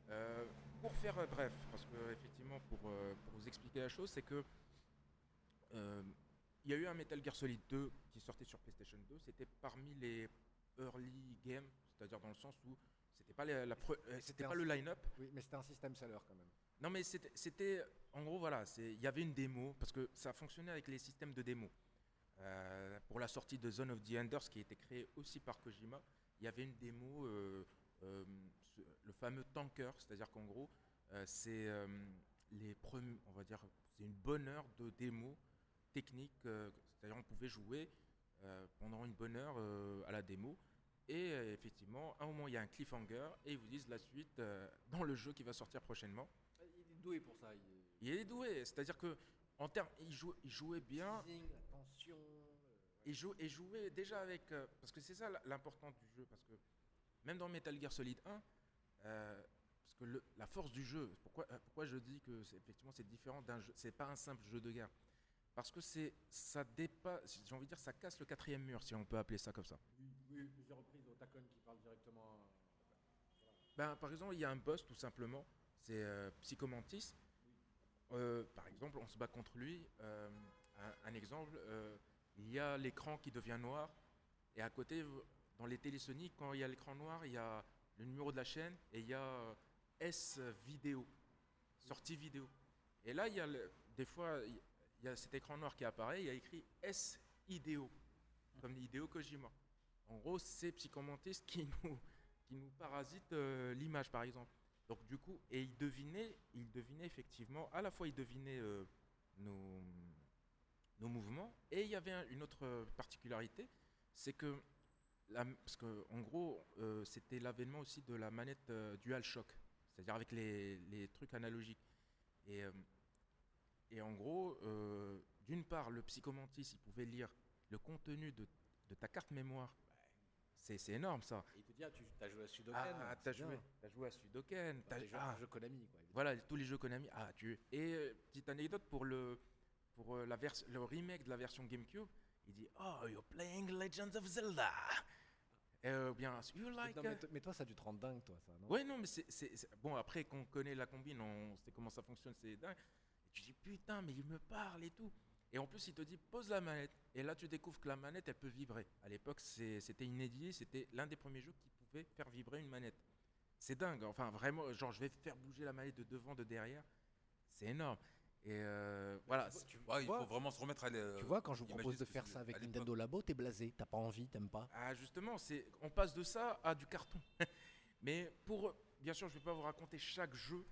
Euh, pour faire euh, bref, parce que effectivement, pour, euh, pour vous expliquer la chose, c'est que il y a eu un Metal Gear Solid 2 qui sortait sur PlayStation 2. C'était parmi les early games, c'est-à-dire dans le sens où c'était pas la, la pre- c'était un- pas le line-up. Oui, mais c'était un système seller quand même. Non, mais c'était-. En gros, voilà, il y avait une démo, parce que ça fonctionnait avec les systèmes de démo. Euh, pour la sortie de Zone of the Enders, qui a été créé aussi par Kojima, il y avait une démo, euh, euh, le fameux tanker, c'est-à-dire qu'en gros, euh, c'est les premi- on va dire, c'est une bonne heure de démo technique, c'est-à-dire on pouvait jouer pendant une bonne heure à la démo. Et effectivement, à un moment, il y a un cliffhanger et ils vous disent la suite dans le jeu qui va sortir prochainement. Il est doué pour ça. Il Il est doué, c'est-à-dire que en termes, il, jou- il jouait bien, la tension. Il, jou- il jouait déjà avec, euh, parce que c'est ça l'important du jeu, parce que même dans Metal Gear Solid 1, euh, parce que le- la force du jeu, pourquoi, euh, pourquoi je dis que c'est effectivement c'est différent d'un jeu, c'est pas un simple jeu de guerre, parce que c'est ça dépasse, j'ai envie de dire, ça casse le quatrième mur, si on peut appeler ça comme ça. Oui, oui, plusieurs reprises au Tacon qui parle directement. Ben, par exemple, il y a un boss tout simplement, c'est euh, Psychomantis. Euh, par exemple, on se bat contre lui. euh, un, un exemple, euh, il y a l'écran qui devient noir, et à côté, dans les télésoniques, quand il y a l'écran noir, il y a le numéro de la chaîne et il y a euh, S vidéo, sortie vidéo. Et là, il y a des fois, il y a cet écran noir qui apparaît, il y a écrit S idéo, comme Hideo Kojima. En gros, c'est Psychomantis qui nous, qui nous parasite euh, l'image, par exemple. Donc du coup, et il devinait, il devinait effectivement, à la fois il devinait euh, nos, nos mouvements, et il y avait un- une autre particularité, c'est que, la, parce que en gros, euh, c'était l'avènement aussi de la manette euh, DualShock, c'est-à-dire avec les, les trucs analogiques. Et, euh, et en gros, d'une part, le psychomantis, il pouvait lire le contenu de, de ta carte mémoire. C'est c'est énorme ça. Et il te dit, ah, tu as joué à Sudoku. Ah, t'as joué, t'as joué à Sudoken, t'as T'as ah, un jeu Konami, quoi. voilà tous les jeux Konami. Ah, tu et petite anecdote pour le pour euh, la le remake de la version GameCube, il dit Oh, you're playing Legends of Zelda. Euh, bien, you like. Non, mais, toi, ça a dû te rendre dingue, toi, ça, non? Ouais, non, mais c'est. Bon, après qu'on connaît la combine, on sait comment ça fonctionne, c'est dingue. Et tu dis Putain, mais il me parle et tout. Et en plus, il te dit Pose la manette. Et là, tu découvres que la manette, elle peut vibrer. À l'époque, c'était inédit. C'était l'un des premiers jeux qui pouvait faire vibrer une manette. C'est dingue. Enfin, vraiment, genre, je vais faire bouger la manette de devant, de derrière. C'est énorme. Et euh, voilà. il vois- faut vraiment se remettre à l'é- Tu vois, quand je vous imaginer propose de faire ça avec. Nintendo Labo, t'es blasé, t'as pas envie, t'aimes pas. Ah, justement, c'est on passe de ça à du carton. Mais pour, bien sûr, je vais pas vous raconter chaque jeu.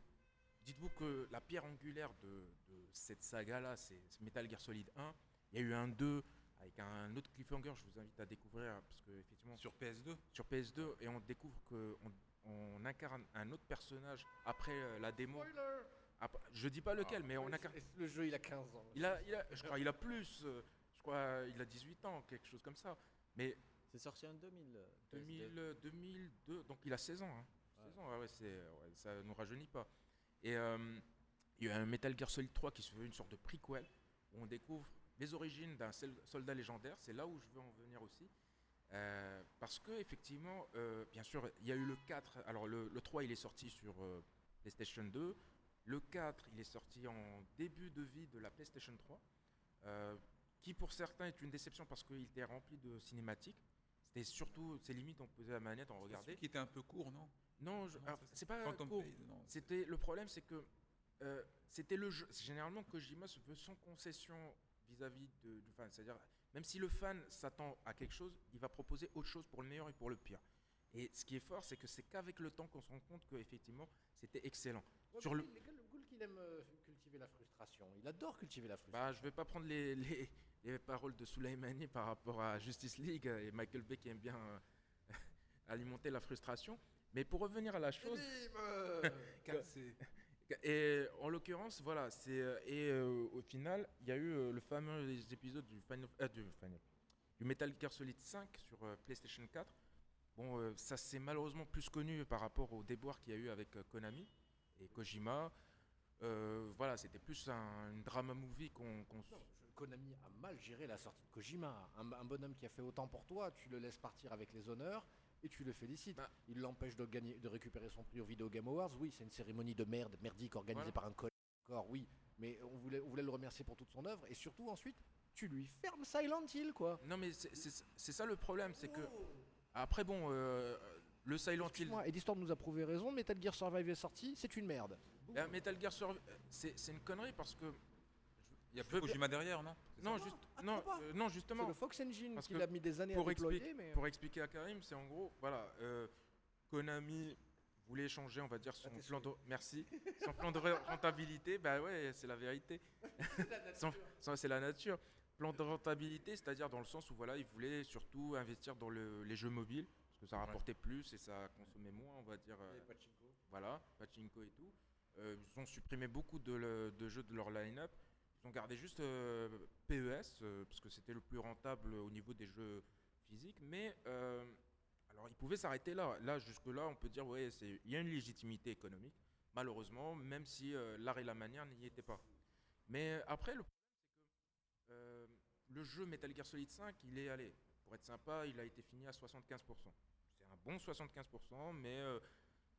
Dites-vous que la pierre angulaire de, de cette saga-là, c'est c'est Metal Gear Solid 1. Il y a eu un 2 avec un autre cliffhanger. Je vous invite à découvrir parce que effectivement Sur PS2 sur PS2 et on découvre que on, on incarne un autre personnage après euh, la démo. Après- je dis pas lequel, mais on incarne. Le jeu, il a 15 ans. Il a, il a, je crois, il a plus. euh, Je crois, il a 18 ans, quelque chose comme ça. Mais C'est sorti en 2000. euh, PS2. 2000, euh, 2002, donc il a 16 ans. hein. 16 ans, ouais, ouais, ouais, ça nous rajeunit pas. Et euh, il y a un Metal Gear Solid 3 qui se veut une sorte de prequel, où on découvre les origines d'un soldat légendaire. C'est là où je veux en venir aussi. Euh, parce que, effectivement, euh, bien sûr, il y a eu le 4. Alors, le, le 3, il est sorti sur euh, PlayStation 2. Le 4, il est sorti en début de vie de la PlayStation 3. euh, qui, pour certains, est une déception parce qu'il était rempli de cinématiques. C'était surtout, c'est limite, on posait la manette, on C'est regardait. qui était un peu court, non? Non, je- c'est pas Phantom court. C'était le problème, c'est que euh, c'était le jeu. Généralement, Kojima se veut sans concession vis-à-vis de, du fan. C'est-à-dire, même si le fan s'attend à quelque chose, il va proposer autre chose pour le meilleur et pour le pire. Et ce qui est fort, c'est que c'est qu'avec le temps qu'on se rend compte que effectivement, c'était excellent. Sur le- qu'il aime euh, cultiver la frustration. Il adore cultiver la Bah, frustration. je vais pas prendre les, les, les paroles de Soleimani par rapport à Justice League euh, et Michael Bay qui aime bien euh, alimenter la frustration. Mais pour revenir à la chose, Cassé. Et en l'occurrence, voilà, c'est euh, et euh, au final, il y a eu euh, le fameux épisode du Final, euh, du, Final- du Metal Gear Solid 5 sur euh, PlayStation 4. Bon, euh, ça c'est malheureusement plus connu par rapport au déboire qu'il y a eu avec euh, Konami et Kojima. Euh, voilà, c'était plus un une drama movie qu'on Konami a mal géré la sortie de Kojima. Un, un bonhomme qui a fait autant pour toi, tu le laisses partir avec les honneurs et tu le félicites. Bah. Il l'empêche de, gagner, de récupérer son prix au Video Game Awards. Oui, c'est une cérémonie de merde, merdique organisée Voilà. par un collègue. Encore, oui, mais on voulait, on voulait le remercier pour toute son œuvre et surtout ensuite, tu lui fermes Silent Hill, quoi. Non, mais c'est- ça le problème, c'est que après bon, euh, le Silent Hill. Et l'histoire nous a prouvé raison. Metal Gear Survive est sorti, c'est une merde. Euh, Metal Gear Survive, c'est c'est une connerie parce que Il y a plus Kojima derrière, non? Non, juste, Ah, non, euh, non, C'est justement. le Fox Engine Parce qui l'a mis des années pour à déployer, expliquer- mais Pour expliquer à Karim, c'est en gros, voilà, euh, Konami voulait changer, on va dire, son tes plan de, merci, son plan de re- rentabilité, bah ouais, c'est la vérité. Son- son- c'est la nature. Plan de rentabilité, c'est-à-dire dans le sens où voilà, ils voulaient surtout investir dans le- les jeux mobiles, parce que ça rapportait plus et ça consommait moins, on va dire. euh, voilà, Pachinko et tout. Euh, ils ont supprimé beaucoup de, jeux de leur line-up. Ils ont gardé juste euh, PES, euh, parce que c'était le plus rentable au niveau des jeux physiques. Mais alors, ils pouvaient s'arrêter là. Là, jusque-là, on peut dire, ouais, il y a une légitimité économique, malheureusement, même si l'art et la manière n'y étaient pas. Mais après, le jeu Metal Gear Solid 5, il est allé. Pour être sympa, il a été fini à 75%. C'est un bon 75%, mais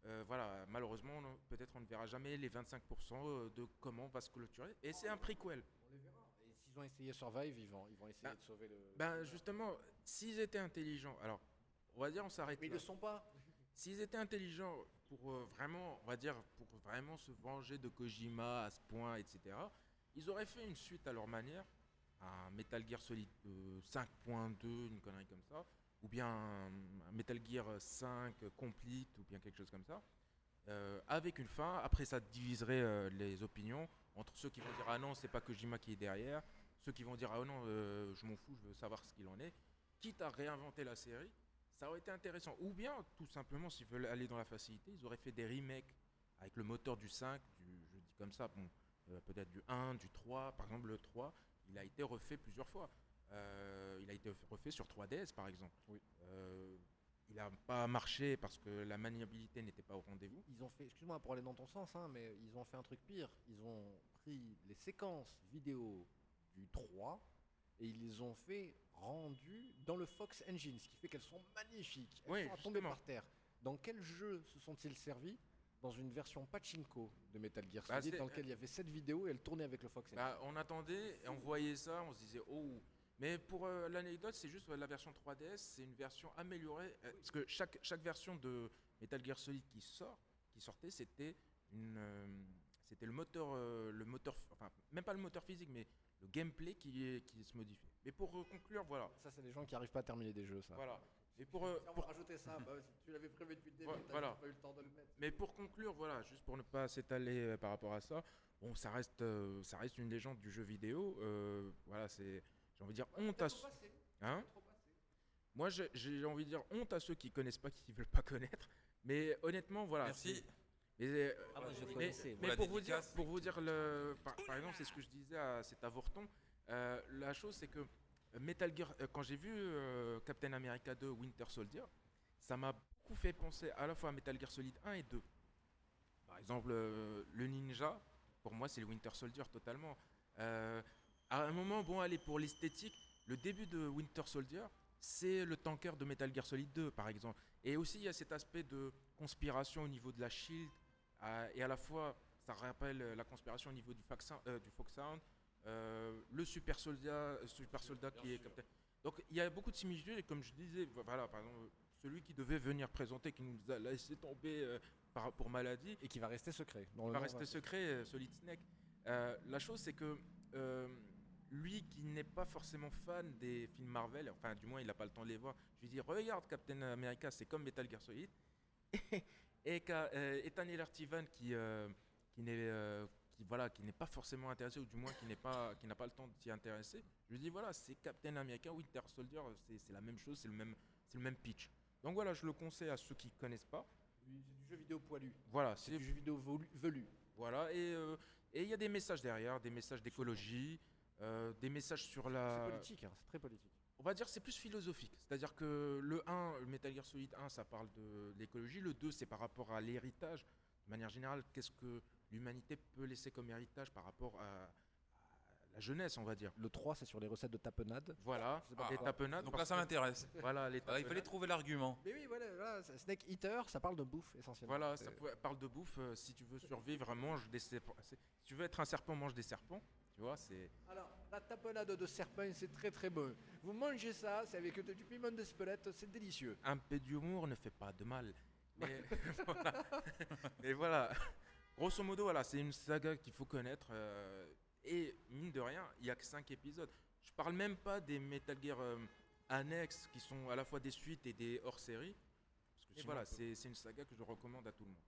euh, voilà, malheureusement, peut-être on ne verra jamais les 25% de comment on va se clôturer. Et c'est un prequel. On les verra. Et s'ils ont essayé Survive, ils vont, ils vont essayer Bah, de sauver le. Ben justement, s'ils étaient intelligents, alors on va dire on s'arrête mais ils là. le sont pas. S'ils étaient intelligents pour euh, vraiment, on va dire, pour vraiment se venger de Kojima à ce point, etc., ils auraient fait une suite à leur manière, un Metal Gear Solid euh, 5.2, une connerie comme ça, ou bien un, Metal Gear 5 Complete, ou bien quelque chose comme ça, euh, avec une fin. Après, ça diviserait euh, les opinions entre ceux qui vont dire ah non, c'est pas Kojima qui est derrière, ceux qui vont dire ah non, euh, je m'en fous, je veux savoir ce qu'il en est, quitte à réinventer la série ça aurait été intéressant. Ou bien, tout simplement, s'ils veulent aller dans la facilité, ils auraient fait des remakes avec le moteur du 5, du, je dis comme ça, peut-être du 1, du 3. Par exemple, le 3, il a été refait plusieurs fois. Euh, il a été refait sur 3DS, par exemple. Oui. Euh, il n'a pas marché parce que la maniabilité n'était pas au rendez-vous. Ils ont fait, excuse-moi pour aller dans ton sens, hein, mais ils ont fait un truc pire. Ils ont pris les séquences vidéo du 3 et ils les ont fait rendues dans le Fox Engine, ce qui fait qu'elles sont magnifiques. Elles Oui, sont à tomber par terre. Dans quel jeu se sont-ils servis? Dans une version pachinko de Metal Gear Bah, Solid dans lequel il y avait cette vidéo et elle tournait avec le Fox Engine. Bah, on attendait et on voyait ça, on se disait oh. Mais pour euh, l'anecdote, c'est juste la version 3DS, c'est une version améliorée euh, parce que chaque, chaque version de Metal Gear Solid qui sort, qui sortait, c'était une euh, c'était le moteur le moteur enfin même pas le moteur physique mais le gameplay qui est- qui se modifiait. Mais pour conclure, voilà. Ça, c'est les gens qui n'arrivent pas à terminer des jeux, ça. Voilà. Et pour, euh, pour rajouter ça, bah, si tu l'avais prévu depuis le début, Ouais, voilà. pas eu le temps de le mettre. Mais pour conclure, voilà, juste pour ne pas s'étaler euh, par rapport à ça, bon, ça reste, euh, ça reste une légende du jeu vidéo. euh, voilà, c'est, j'ai envie de dire honte à, ceux- hein. Moi, j'ai- j'ai envie de dire honte à ceux qui connaissent pas, qui veulent pas connaître. Mais honnêtement, voilà. Merci. Mais, euh, Ah, je mais- mais pour vous dire, pour vous dire le, par, par exemple, c'est ce que je disais à cet avorton. euh, la chose, c'est que Metal Gear, euh, quand j'ai vu euh, Captain America 2 Winter Soldier, ça m'a beaucoup fait penser à la fois à Metal Gear Solid 1 et 2. Par exemple, euh, le ninja, pour moi, c'est le Winter Soldier totalement. À un moment, bon, allez, pour l'esthétique, le début de Winter Soldier, c'est le tanker de Metal Gear Solid 2, par exemple. Et aussi, il y a cet aspect de conspiration au niveau de la shield, euh, et à la fois, ça rappelle la conspiration au niveau du, euh, du Foxhound, euh, le super soldat, euh, super soldat qui est capitaine. Donc, il y a beaucoup de similitudes, et comme je disais, voilà, par exemple, celui qui devait venir présenter, qui nous a laissé tomber par, pour maladie, Et qui va rester secret. le va nom rester secret, Solid Snake. La chose, c'est que lui qui n'est pas forcément fan des films Marvel, enfin, du moins, il n'a pas le temps de les voir, je lui dis Regarde Captain America, c'est comme Metal Gear Solid. et euh, Ethan Hiller Tivan, qui, euh, qui n'est euh, qui, voilà, qui n'est pas forcément intéressé, ou du moins qui n'est pas qui n'a pas le temps de s'y intéresser, je lui dis voilà, c'est Captain America, Winter Soldier, c'est la même chose, c'est le même, c'est le même pitch. Donc voilà, je le conseille à ceux qui connaissent pas. C'est du jeu vidéo poilu. Voilà, C'est du jeu vidéo velu. voilà, et euh, et il y a des messages derrière, des messages d'écologie, euh, des messages sur C'est la. politique, hein, c'est très politique. On va dire c'est plus philosophique. C'est-à-dire que le 1, le Metal Gear Solid 1, ça parle de l'écologie. Le 2, c'est par rapport à l'héritage. De manière générale, qu'est-ce que l'humanité peut laisser comme héritage par rapport à, la jeunesse, on va dire? Le 3, c'est sur les recettes de tapenade. Voilà, pas les pourquoi. tapenades. Donc là, ça m'intéresse. Voilà, les Ah, il fallait tapenades. trouver l'argument. Mais oui, voilà, voilà, c'est- Snake Eater, ça parle de bouffe essentiellement. Voilà, C'est- ça peut- parle de bouffe. euh, si tu veux survivre, mange des serpents. Si tu veux être un serpent, mange des serpents. Tu vois, c'est. Alors, la tapenade de serpent, c'est très très bon. Vous mangez ça, c'est avec du piment d'Espelette, c'est délicieux. un peu d'humour ne fait pas de mal. Mais voilà. Mais voilà. Grosso modo, voilà, c'est une saga qu'il faut connaître. euh, et mine de rien, il n'y a que 5 épisodes. Je parle même pas des Metal Gear euh, annexes qui sont à la fois des suites et des hors-série. Et voilà, c'est c'est une saga que je recommande à tout le monde.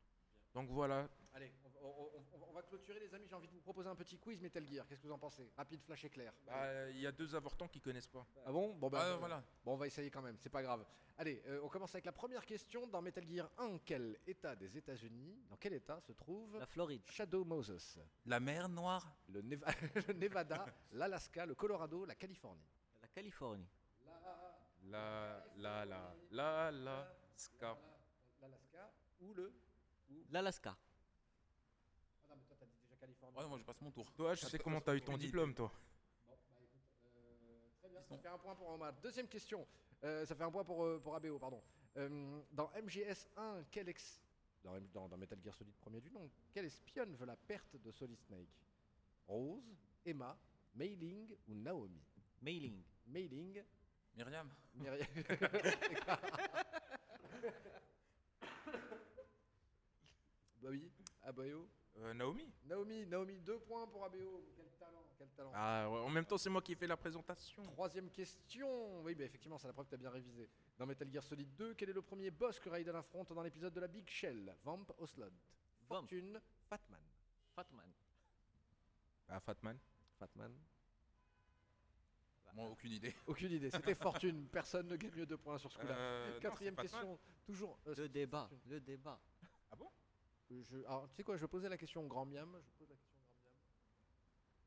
Donc voilà, Allez, on, va- on- on- on va clôturer les amis, j'ai envie de vous proposer un petit quiz Metal Gear, qu'est-ce que vous en pensez Rapide, flash éclair. bah, il y a deux avortants qui connaissent pas. Ah bon Bon bah Ah, euh, voilà. bon, on va essayer quand même, c'est pas grave. Allez, euh, on commence avec la première question. Dans Metal Gear 1, quel état des États-Unis, dans quel état se trouve La Floride. Shadow Moses La mer noire. le, Neva- le Nevada, l'Alaska, le Colorado, la Californie. La Californie. La, la, la, la, la, ska. L'Alaska ou le. L'Alaska. Ah non, mais toi t'as moi, je passe mon tour. Toi, je sais comment tu as eu ton diplôme, toi. Bon, bah euh, très bien, ça fait un point pour Omar. Deuxième question, Euh, ça fait un point pour, euh, pour ABO, pardon. Euh, dans MGS 1, quel ex... Dans, M- dans, dans Metal Gear Solid premier du nom, quelle espionne veut la perte de Solid Snake? Rose, Emma, Mei Ling ou Naomi? Mailing. Mei Ling, Myriam. Myriam- bah oui, ABO. Euh, Naomi Naomi, Naomi, deux points pour ABO. Quel talent, quel talent. Ah, ouais, en même temps, c'est moi qui ai fait la présentation. Troisième question. Oui, bah effectivement, c'est la preuve que tu as bien révisé. Dans Metal Gear Solid 2, quel est le premier boss que Raiden affronte dans l'épisode de la Big Shell? Vamp Oslot. Vamp. Fortune, Fatman. Fatman. Ah, Fatman. Fatman. Moi, aucune idée. Aucune idée. C'était Fortune. Personne ne gagne deux points sur ce coup-là. Euh, Quatrième question. Toujours. euh, Le débat. Fortune. Le débat. Ah bon? Je, alors, tu sais quoi, je posais la question au grand miam. Je pose la question au grand miam.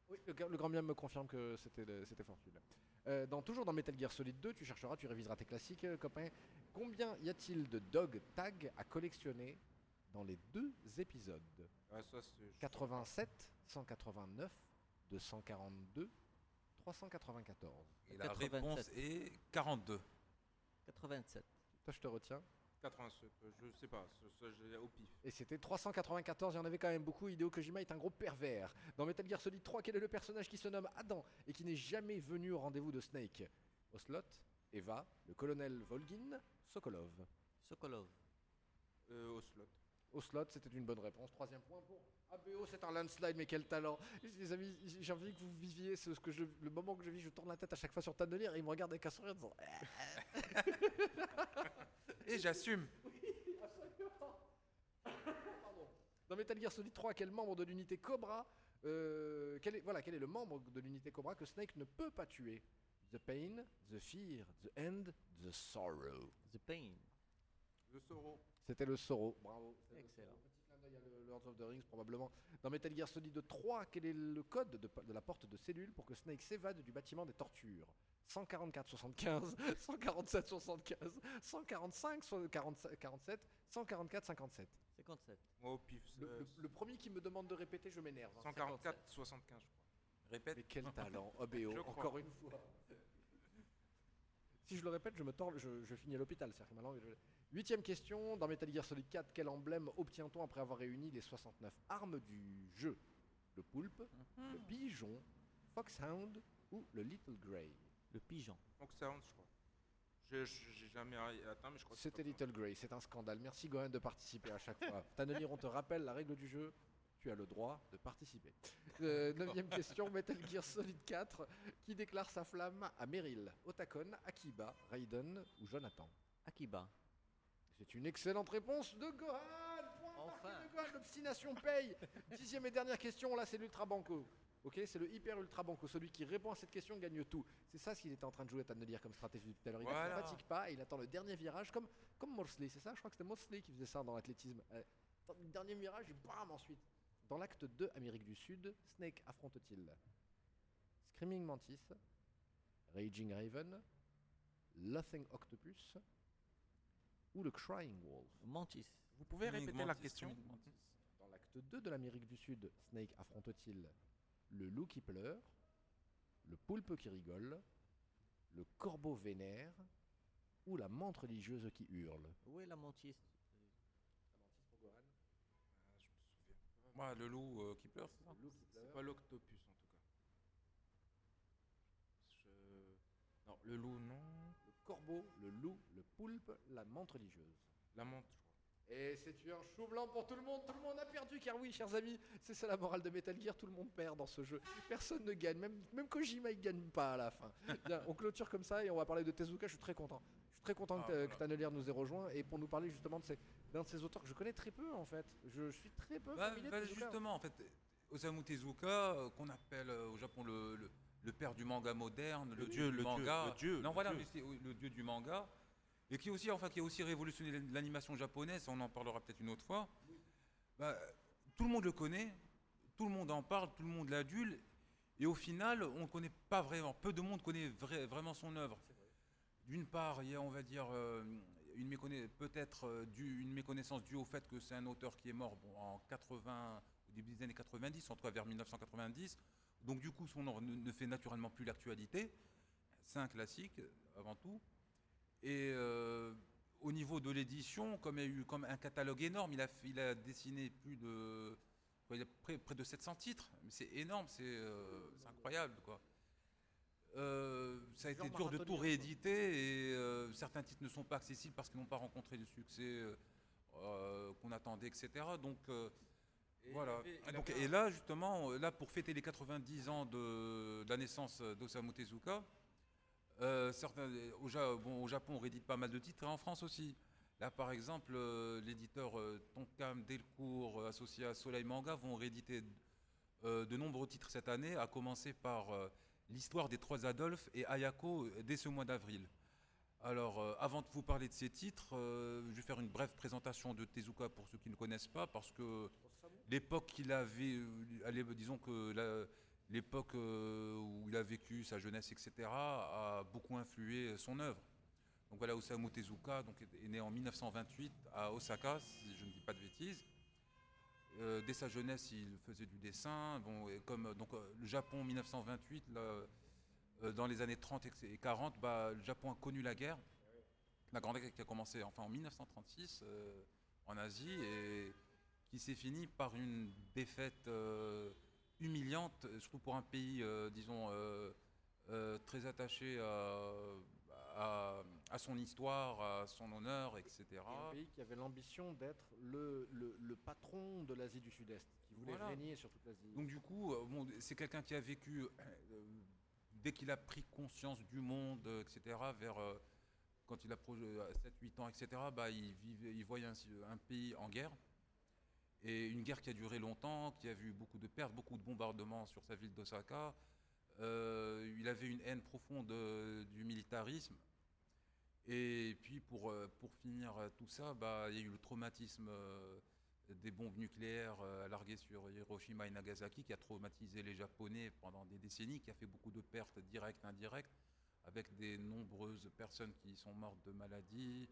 Oui, le, le grand miam me confirme que c'était c'était Fortune. Euh, dans, toujours dans Metal Gear Solid 2, tu chercheras, tu réviseras tes classiques, euh, copain. Combien y a-t-il de dog tags à collectionner dans les deux épisodes? Ah, ça, c'est- 87, 189, 242, 394. Et la 87. réponse est 42. 87. Toi, je te retiens. 87, euh, je sais pas, ça, ça, j'ai au pif. Et c'était 394, il y en avait quand même beaucoup. Hideo Kojima est un gros pervers. Dans Metal Gear Solid 3, quel est le personnage qui se nomme Adam et qui n'est jamais venu au rendez-vous de Snake? Oslot, Eva, le colonel Volgin, Sokolov. Sokolov. Euh. Oslot, c'était une bonne réponse. Troisième point pour ABO, c'est un landslide, mais quel talent Les amis, j'ai envie que vous viviez ce, ce que je, le moment que je vis, je tourne la tête à chaque fois sur Tannelier et il me regarde avec un sourire en disant Et j'assume. Pardon. Dans Metal Gear Solid 3, quel membre de l'unité Cobra euh, quel, est, voilà, quel est le membre de l'unité Cobra que Snake ne peut pas tuer? The pain, the fear, the end, the sorrow. The Pain. Le Soro. C'était le Sorrow. Bravo. Excellent. Lord of the Rings, probablement. Dans Metal Gear Solid 3, quel est le code de, de la porte de cellule pour que Snake s'évade du bâtiment des tortures? 144 75, 147 75, 145 so- 45, 47, 144 57. 57. Moi au pif. Le, le- le premier qui me demande de répéter, je m'énerve. hein. 144, 75, je crois. Répète. Mais quel talent, OBO, Je crois. encore une fois. Si je le répète, je me tords, je, je finis à l'hôpital. c'est-à-dire que je- Huitième question, dans Metal Gear Solid 4, quel emblème obtient-on après avoir réuni les 69 armes du jeu? Le poulpe, le pigeon, Foxhound ou le Little Grey Le pigeon. Donc Sound, je crois. Je- je- J'ai jamais atteint, mais je crois que c'est C'était ça. Little Grey, c'est un scandale. Merci Gohan de participer à chaque fois. Tanonir, on te rappelle la règle du jeu, tu as le droit de participer. Euh, neuvième question, Metal Gear Solid 4, qui déclare sa flamme à Meryl, Otakon, Akiba, Raiden ou Jonathan? Akiba. C'est une excellente réponse de Gohan Point Enfin. marqué de Gohan, l'obstination paye Dixième et dernière question, là c'est l'Ultra Banco. Ok, c'est le hyper ultra banco. Celui qui répond à cette question gagne tout. C'est ça ce qu'il était en train de jouer à de dire comme stratégie tout à l'heure. Il ne fatigue pas et il attend le dernier virage comme, comme Morsley. C'est ça? Je crois que c'était Morsley qui faisait ça dans l'athlétisme. Euh, le dernier virage et bam ensuite. Dans l'acte 2, Amérique du Sud, Snake affronte-t-il? Screaming Mantis, Raging Raven, Laughing Octopus ou le Crying Wolf Mantis. Vous pouvez répéter la Mantis, question Mantis. Dans l'acte 2 de l'Amérique du Sud, Snake affronte-t-il le loup qui pleure, le poulpe qui rigole, le corbeau vénère ou la menthe religieuse qui hurle? Où est la mantis? Ah, Je me souviens pas. Moi, le loup euh, qui pleure, c'est ça? C'est pas l'octopus en tout cas. Je... Non, le loup, non. Le corbeau, le loup, le poulpe, la menthe religieuse. La menthe, je crois. Et c'est un chou blanc pour tout le monde, tout le monde a perdu, car oui, chers amis, c'est ça la morale de Metal Gear, tout le monde perd dans ce jeu. Personne ne gagne, même, même Kojima il gagne pas à la fin. Bien, on clôture comme ça et on va parler de Tezuka, je suis très content. Je suis très content Ah, que, voilà. que nous ait rejoint et pour nous parler justement de ces- d'un de ces auteurs que je connais très peu en fait. Je suis très peu Bah, familier de bah, Tezuka. justement, en fait, Osamu Tezuka, euh, qu'on appelle euh, au Japon le, le- le père du manga moderne, le, dieu, du manga. le dieu, non, voilà, dieu. le dieu du manga. Et qui, aussi, enfin, qui a aussi révolutionné l'animation japonaise, on en parlera peut-être une autre fois. Bah, tout le monde le connaît, tout le monde en parle, tout le monde l'adule. Et au final, on ne connaît pas vraiment, peu de monde connaît vrai- vraiment son œuvre. D'une part, il y a, on va dire, euh, une peut-être euh, une méconnaissance due au fait que c'est un auteur qui est mort bon, en 80, au début des années 90, en tout cas vers 1990. Donc du coup, son œuvre ne, fait naturellement plus l'actualité. C'est un classique, avant tout. Et euh, au niveau de l'édition, comme il y a eu comme un catalogue énorme, il a, fait- il a dessiné plus de quoi, il a près, près de 700 titres. C'est énorme, c'est euh, incroyable. Quoi. Euh, ça a été dur de tout rééditer et euh, certains titres ne sont pas accessibles parce qu'ils n'ont pas rencontré le succès euh, qu'on attendait, etc. Donc Et voilà. Donc, avait et là, justement, euh, là, pour fêter les 90 ans de, de la naissance d'Osamu Tezuka, euh, certains, au, Ja- bon, au Japon, on réédite pas mal de titres, et en France aussi. Là, par exemple, euh, l'éditeur euh, Tonkam Delcourt, associé à Soleil Manga, vont rééditer de nombreux titres cette année, à commencer par l'histoire des trois Adolphes et Ayako dès ce mois d'avril. Alors, euh, avant de vous parler de ces titres, euh, je vais faire une brève présentation de Tezuka pour ceux qui ne connaissent pas, parce que l'époque qu'il avait, euh, allez, disons que l'époque euh, où il a vécu, sa jeunesse, etc., a beaucoup influé son œuvre. Donc voilà, Osamu Tezuka donc, est né en 1928 à Osaka, si je ne dis pas de bêtises. Euh, dès sa jeunesse, il faisait du dessin. Bon, comme donc, le Japon 1928, là, euh, dans les années 30 et 40, bah, le Japon a connu la guerre. La Grande Guerre qui a commencé enfin, en 1936 euh, en Asie qui s'est finie par une défaite euh, humiliante, surtout pour un pays, euh, disons, euh, très attaché à, à- à son histoire, à son honneur, etc. Et un pays qui avait l'ambition d'être le, le- le patron de l'Asie du Sud-Est, qui voulait Voilà. régner sur toute l'Asie. Donc du coup, bon, c'est quelqu'un qui a vécu, euh, dès qu'il a pris conscience du monde, etc., vers, euh, quand il a 7-8 ans, etc., bah, il, vivait, il voyait un, un pays en guerre. Et une guerre qui a duré longtemps, qui a vu beaucoup de pertes, beaucoup de bombardements sur sa ville d'Osaka. Euh, il avait une haine profonde euh, du militarisme. Et puis pour, euh, pour finir tout ça, bah, il y a eu le traumatisme des bombes nucléaires larguées sur Hiroshima et Nagasaki qui a traumatisé les Japonais pendant des décennies, qui a fait beaucoup de pertes directes, indirectes, avec des nombreuses personnes qui sont mortes de maladies.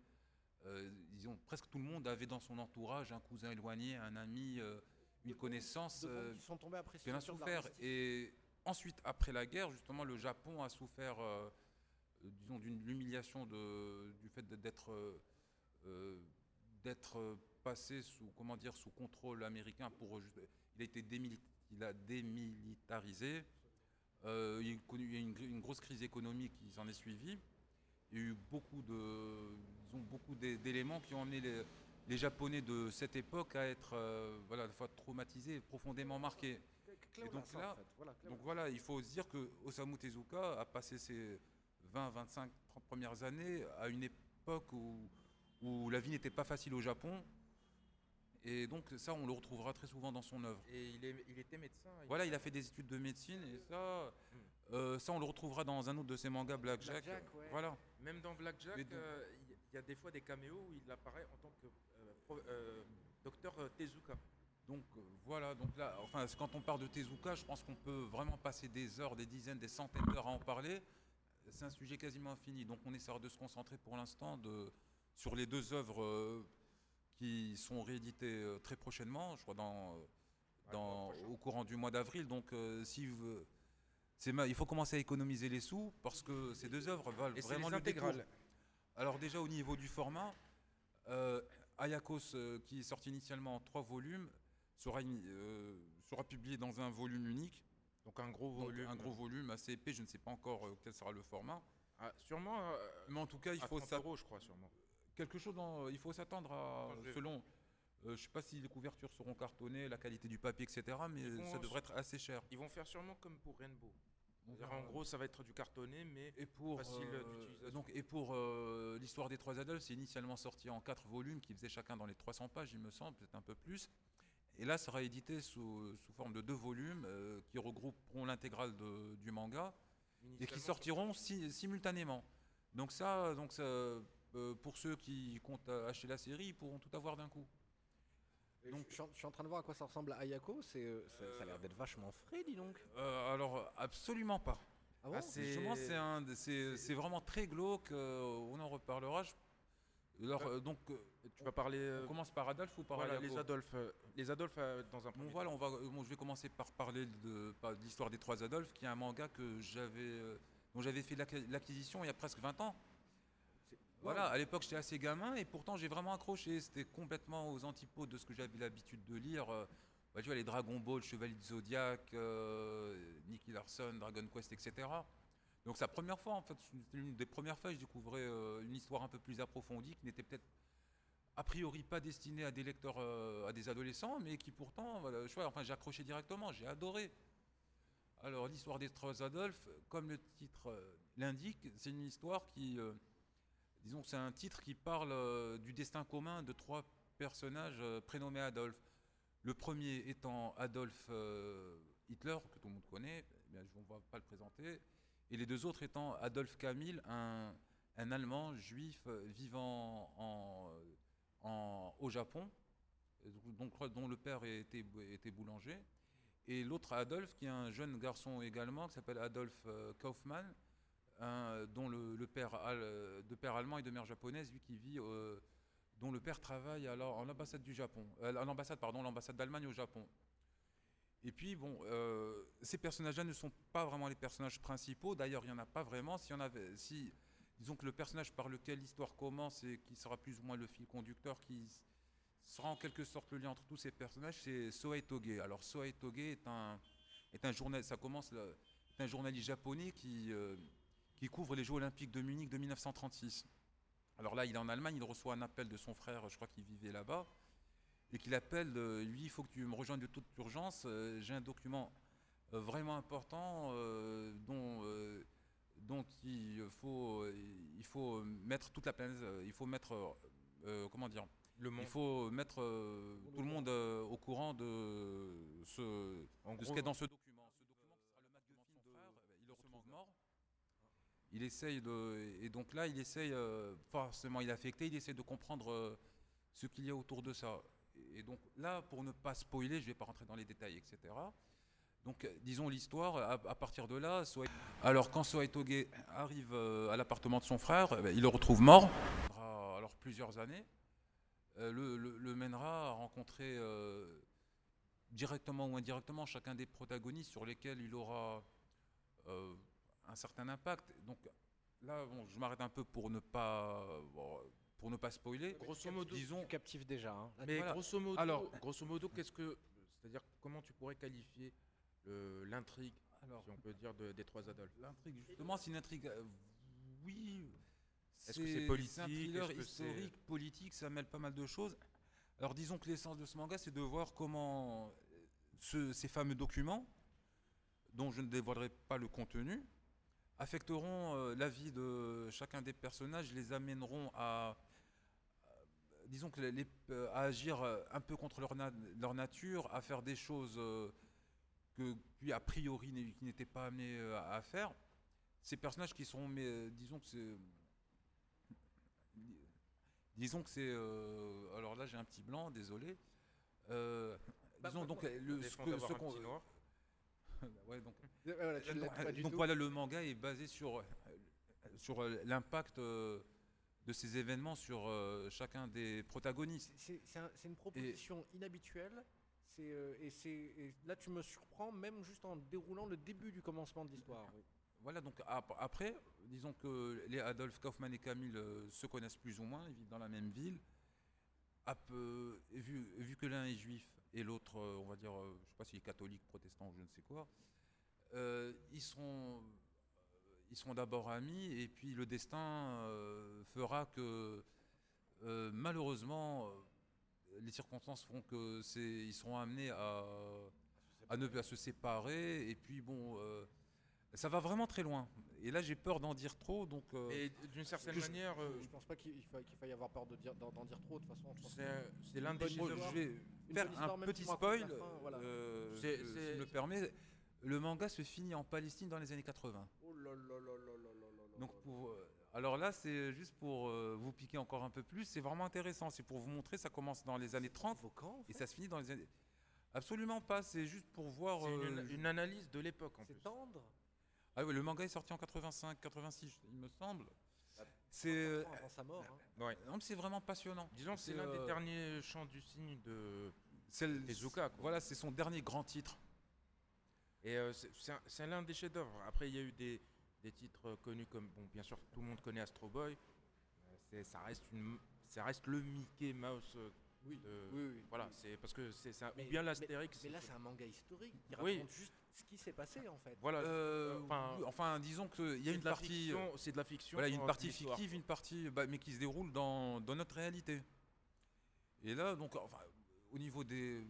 Euh, disons, presque tout le monde avait dans son entourage un cousin éloigné, un ami, euh, une connaissance bombes euh, qui sont tombés après qui en a souffert. Et ensuite, après la guerre, justement, le Japon a souffert, euh, disons, d'une l'humiliation de- du fait d'être d'être passé sous, comment dire, sous contrôle américain. Pour, il a été il a démilitarisé. Il y a eu une, une grosse crise économique qui s'en est suivie. Il y a eu beaucoup de, disons, beaucoup d'é- d'éléments qui ont amené les, les Japonais de cette époque à être, euh, voilà, à la fois traumatisés, profondément marqués. Et donc là-. Donc voilà, il faut se dire que Osamu Tezuka a passé ses 20, 25, 30 premières années à une époque où, où la vie n'était pas facile au Japon. Et donc ça, on le retrouvera très souvent dans son œuvre. Et il, est, il était médecin. Voilà, il a fait des études de médecine et ça, euh, ça on le retrouvera dans un autre de ses mangas, Black Jack. Blackjack, ouais. Voilà. Même dans Blackjack, Mais donc- euh, il y a des fois des caméos où il apparaît en tant que euh, pro- euh, docteur euh, Tezuka. Donc voilà, donc là, enfin, quand on parle de Tezuka, je pense qu'on peut vraiment passer des heures, des dizaines, des centaines d'heures à en parler. C'est un sujet quasiment infini, donc on essaiera de se concentrer pour l'instant sur les deux œuvres qui sont rééditées très prochainement, je crois dans, au courant du mois d'avril. Donc euh, si vous- il faut commencer à économiser les sous parce que ces deux œuvres valent Et vraiment le détour. Alors déjà au niveau du format, euh, Ayakos, euh, qui est sorti initialement en trois volumes, sera, euh, sera publié dans un volume unique, Donc un gros donc volume. un gros volume assez épais, je ne sais pas encore quel sera le format. Ah, sûrement Mais en tout cas, il à faut 30 ça, euros, je crois, sûrement. quelque chose dans, il faut s'attendre à, selon, je ne sais pas si les couvertures seront cartonnées, la qualité du papier, etc., mais ça devrait être assez cher. Ils vont faire sûrement comme pour Rainbow. En gros, ça va être du cartonné, mais Et pour, facile euh, d'utilisation. donc, et pour euh, l'histoire des trois adultes, c'est initialement sorti en quatre volumes qui faisaient chacun dans les 300 pages, il me semble, peut-être un peu plus. Et là, ça sera édité sous, sous forme de deux volumes euh, qui regrouperont l'intégrale du manga et qui sortiront si- simultanément. Donc ça, donc ça, euh, pour ceux qui comptent acheter la série, ils pourront tout avoir d'un coup. Et donc- je, suis en- je suis en train de voir à quoi ça ressemble à Ayako. C'est, euh, ça, ça a l'air d'être vachement frais, dis donc. Euh, alors, absolument pas. Ah bon Ah, c'est- c'est vraiment très glauque. euh, on en reparlera. Je- alors, euh, donc, euh, Tu vas parler. euh, on commence par Adolphe ou par voilà, Ayako les Adolphes. euh, les Adolphes euh, dans un Bon, premier voilà, on va, euh, bon, je vais commencer par parler de, l'histoire des Trois Adolphes, qui est un manga que j'avais, euh, dont j'avais fait l'acqui- l'acquisition il y a presque 20 ans. Voilà, à l'époque j'étais assez gamin et pourtant j'ai vraiment accroché. C'était complètement aux antipodes de ce que j'avais l'habitude de lire. euh, bah, tu vois, les Dragon Ball, Chevalier de Zodiac, euh, Nicky Larson, Dragon Quest, etc. Donc c'est la première fois, en fait, c'était l'une des premières fois que je découvrais euh, une histoire un peu plus approfondie qui n'était peut-être a priori pas destinée à des lecteurs, euh, à des adolescents, mais qui pourtant, voilà, je vois, enfin j'ai accroché directement, j'ai adoré. Alors l'histoire des trois Adolphes, comme le titre l'indique, c'est une histoire qui, disons, que c'est un titre qui parle euh, du destin commun de trois personnages euh, prénommés Adolphe. Le premier étant Adolf euh, Hitler, que tout le monde connaît, eh bien, je ne vais pas le présenter, et les deux autres étant Adolf Camille, un, un Allemand juif vivant au Japon, donc, dont le père était, était boulanger, et l'autre Adolf, qui est un jeune garçon également, qui s'appelle Adolf Kaufmann, un- dont le, père al- de père allemand et de mère japonaise, lui qui vit, euh, dont le père travaille en l'ambassade du Japon, euh, en ambassade pardon, l'ambassade d'Allemagne au Japon. Et puis, bon, euh, ces personnages-là ne sont pas vraiment les personnages principaux. D'ailleurs, il n'y en a pas vraiment. Si, on avait, si, disons que le personnage par lequel l'histoire commence et qui sera plus ou moins le fil conducteur, qui sera en quelque sorte le lien entre tous ces personnages, c'est Sohei Toge. Alors, Sohei Toge est un, est un journal, ça commence, est un journaliste japonais qui, euh, qui couvre les Jeux Olympiques de Munich de 1936. Alors là, il est en Allemagne, il reçoit un appel de son frère, je crois qu'il vivait là-bas et qu'il appelle, euh, lui, il faut que tu me rejoignes de toute urgence, euh, j'ai un document euh, vraiment important euh, dont, euh, dont il faut, il faut mettre toute la planète, il faut mettre, euh, comment dire, Le monde. il faut mettre tout le monde au courant de ce, de ce y a dans. Ce document qui sera le MacGuffin de son frère, euh, il le retrouve mort. Il essaye de, et donc là, il essaye, euh, forcément, il est affecté, il essaie de comprendre euh, ce qu'il y a autour de ça. Et donc là, pour ne pas spoiler, je ne vais pas rentrer dans les détails, etc. Donc, euh, disons l'histoire, à, partir de là, Sohei- alors quand Sohei Toge arrive à l'appartement de son frère, eh ben, il le retrouve mort. Alors plusieurs années, le, mènera à rencontrer directement ou indirectement chacun des protagonistes sur lesquels il aura un certain impact. Donc là, bon, je m'arrête un peu pour ne pas, bon, pour ne pas spoiler. Grosso modo, disons, Tu captives déjà. hein. Mais Voilà. grosso modo, Alors- grosso modo, qu'est-ce que, c'est-à-dire comment tu pourrais qualifier l'intrigue, si on peut dire, de- des trois Adolphes? L'intrigue, justement, c'est une intrigue. euh, oui. Est-ce que c'est politique, C'est un thriller historique, politique, ça mêle pas mal de choses. Alors, disons que l'essence de ce manga, c'est de voir comment euh, ce- ces fameux documents, dont je ne dévoilerai pas le contenu, affecteront euh, la vie de chacun des personnages, les amèneront à, à- disons que les- euh, à agir euh, un peu contre leur, na- leur nature, à faire des choses euh, que lui a priori qui n'étaient pas amenés euh, à faire. Ces personnages qui sont, mais euh, disons que c'est, disons que c'est, euh, alors là j'ai un petit blanc, désolé. Euh, Bah, disons bah, donc bah, le, ce ce qu'on- ouais, donc, Euh, voilà, tu donc, l'as pas du donc tout. voilà, le manga est basé sur, euh, sur euh, l'impact euh, de ces événements sur euh, chacun des protagonistes. C'est- C'est un- c'est une proposition inhabituelle. euh, et, c'est- et là, tu me surprends même juste en déroulant le début du commencement de l'histoire. oui. Voilà, donc ap- après, disons que les Adolphe Kaufmann et Camille euh, se connaissent plus ou moins, ils vivent dans la même ville. Ap- euh, vu, vu que l'un est juif et l'autre, euh, on va dire, euh, je sais pas s'il est catholique, protestant ou je ne sais quoi, euh, ils seront, ils seront d'abord amis et puis le destin euh, fera que euh, malheureusement euh, les circonstances feront que c'est, ils seront amenés à, à, ne, à se séparer et puis bon. euh, ça va vraiment très loin. Et là, j'ai peur d'en dire trop, donc. euh, Et d'une certaine je- manière, euh, Je pense pas qu'il il fa- qu'il faille avoir peur de dire- d'en d'en dire trop. De toute façon, je pense que c'est c'est l'un des Bon, je vais faire un petit spoil, fin, voilà. euh, C'est- si c'est- je me permets. Le manga se finit en Palestine dans les années 80. Donc euh, alors là, c'est juste pour euh, vous piquer encore un peu plus. C'est vraiment intéressant. C'est pour vous montrer, ça commence dans les années 30 et ça se finit dans les années. Absolument pas. C'est juste pour voir. Euh, une, analyse de l'époque. C'est tendre. Ah oui, le manga est sorti en 85, 86, il me semble. C'est avant sa mort. Hein. C'est vraiment passionnant. Disons que c'est l'un des derniers chants du signe de Tezuka. Voilà, c'est son dernier grand titre. Et euh, c'est- c'est un- c'est l'un des chefs-d'œuvre. Après, il y a eu des, des titres euh, connus comme, bon, bien sûr, tout le monde connaît Astro Boy. Euh, ça reste une, ça reste le Mickey Mouse. Oui, de- oui, oui. Voilà, oui. c'est parce que c'est ça. Mais- ou bien l'Astérix. Mais là, c'est un manga historique qui Oui. raconte juste ce qui s'est passé en fait. Voilà. Euh, enfin, oui, enfin, disons qu'il y a une partie. fiction- C'est de la fiction. Voilà, il y a une partie fictive, une partie, bah, mais qui se déroule dans, dans notre réalité. Et là, donc, enfin, au niveau des-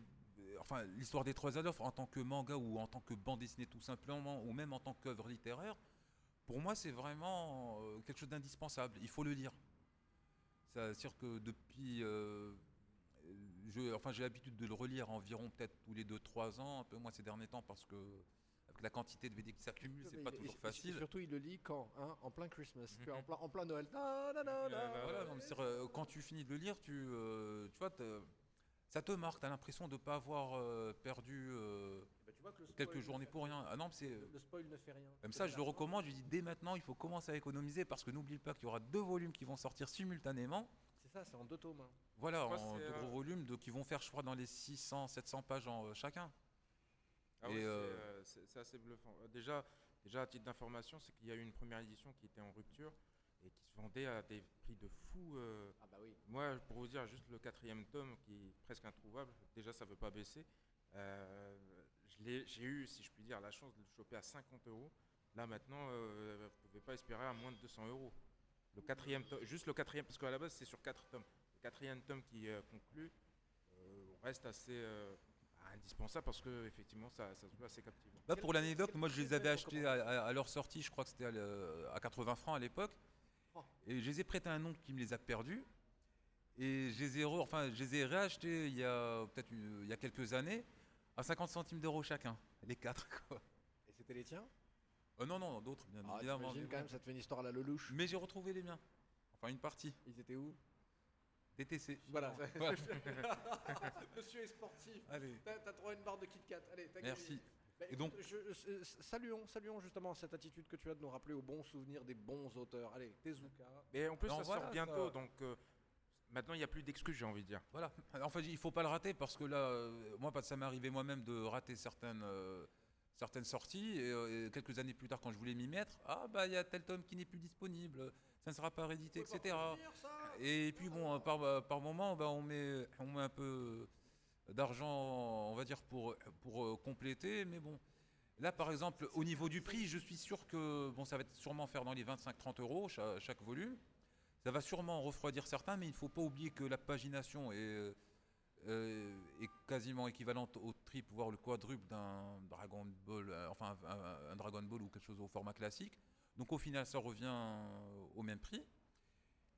enfin, l'histoire des trois Adolphes en tant que manga ou en tant que bande dessinée tout simplement, ou même en tant qu'œuvre littéraire, pour moi, c'est vraiment euh, quelque chose d'indispensable. Il faut le lire. C'est-à-dire que depuis, euh, je, enfin, j'ai l'habitude de le relire environ peut-être tous les 2-3 ans, un peu moins ces derniers temps parce que avec la quantité de BD qui s'accumule, c'est pas toujours facile. Surtout, il le lit quand hein, En plein Christmas, en, Mhm. plein, en plein Noël. Non, Voilà, mais vrai, quand tu finis de le lire, tu, euh, tu vois, ça te marque, tu as l'impression de ne pas avoir euh, perdu euh, Bah, tu vois que le spoil quelques journées pour rien. Ah non, c'est Le, spoil ne fait rien. C'est ça, je le recommande. Je dis dès maintenant, il faut commencer à économiser parce que n'oublie pas qu'il y aura deux volumes qui vont sortir simultanément. C'est ça, c'est en deux tomes. hein. Voilà, Moi, en deux euh, gros volumes de, qui vont faire, je crois, dans les 600, 700 pages en, euh, chacun. Ah Et, ouais, c'est, euh, euh, assez bluffant. Euh, Déjà, déjà à titre d'information, c'est qu'il y a eu une première édition qui était en rupture et qui se vendait à des prix de fou. euh, Ah bah oui. Moi, pour vous dire, juste le quatrième tome qui est presque introuvable, déjà ça ne veut pas baisser. Euh, J'ai eu, si je puis dire, la chance de le choper à 50 euros. Là maintenant, euh, vous ne pouvez pas espérer à moins de 200 euros. Le quatrième tome, juste le quatrième, parce qu'à la base c'est sur quatre tomes. Le quatrième tome qui euh, conclut euh, reste assez euh, indispensable parce que effectivement ça, ça se veut assez captivant. Là, pour l'anecdote, moi, je les avais achetés à, leur sortie, je crois que c'était à, à 80 francs à l'époque. Et je les ai prêtés à un oncle qui me les a perdus. Et je les ai, re- enfin, je les ai réachetés il y a peut-être il y a quelques années à 50 centimes d'euros chacun, les quatre. Quoi. Et c'était les tiens? Euh, non, non, d'autres, bien Ah, évidemment. quand même, ça te fait une histoire à la Lelouch. Mais j'ai retrouvé les miens. Enfin, une partie. Ils étaient où? DTC. Voilà. Voilà. Monsieur est sportif. Allez, T'as t'as trouvé une barre de Kit Kat. Allez, merci. Bah, Et donc- je- je- saluons, saluons justement cette attitude que tu as de nous rappeler aux bons souvenirs des bons auteurs. Allez, Tezuka. Et en plus Non, ça voilà, sort bientôt, ça- donc euh, maintenant il n'y a plus d'excuses, j'ai envie de dire. Voilà. En fait, il faut pas le rater parce que là, euh, moi, parce que ça m'est arrivé moi-même de rater certaines, euh, certaines sorties. Et, euh, et quelques années plus tard, quand je voulais m'y mettre, ah bah il y a tel tome qui n'est plus disponible, ça ne sera pas réédité, etc. Et puis bon, euh, par, euh, par moment, bah, on, met, on met un peu d'argent, on va dire, pour, pour euh, compléter. Mais bon, là, par exemple, au niveau du prix, je suis sûr que bon, ça va être sûrement faire dans les 25-30 euros cha- chaque, volume. Ça va sûrement refroidir certains, mais il ne faut pas oublier que la pagination est, euh, euh, est quasiment équivalente au triple, voire le quadruple d'un Dragon Ball, enfin un, Dragon Ball ou quelque chose au format classique. Donc au final, ça revient au même prix.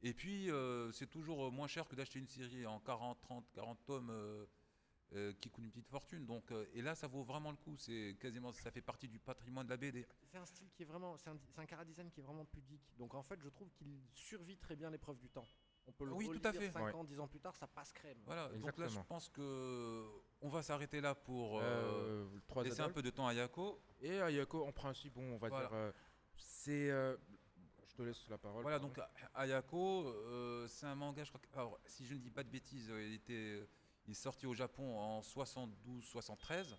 Et puis, c'est toujours moins cher que d'acheter une série en 40, 30, 40 tomes euh, qui coûte une petite fortune. Donc, euh, et là, ça vaut vraiment le coup. C'est quasiment, ça fait partie du patrimoine de la BD. C'est un style qui est vraiment, c'est un, un cara design qui est vraiment pudique. Donc en fait, je trouve qu'il survit très bien l'épreuve du temps. On peut le Oui, tout à fait. 5 Ouais. ans, 10 ans plus tard, ça passe crème. Voilà. Donc là, je pense que on va s'arrêter là pour euh, Euh, laisser un peu de temps à Yako. Et Ayako, en principe, bon, on va Voilà. dire, euh, c'est. euh, je te laisse la parole. Voilà, donc Ayako, euh, c'est un manga, je crois que, alors, si je ne dis pas de bêtises, il, était, il est sorti au Japon en 72-73.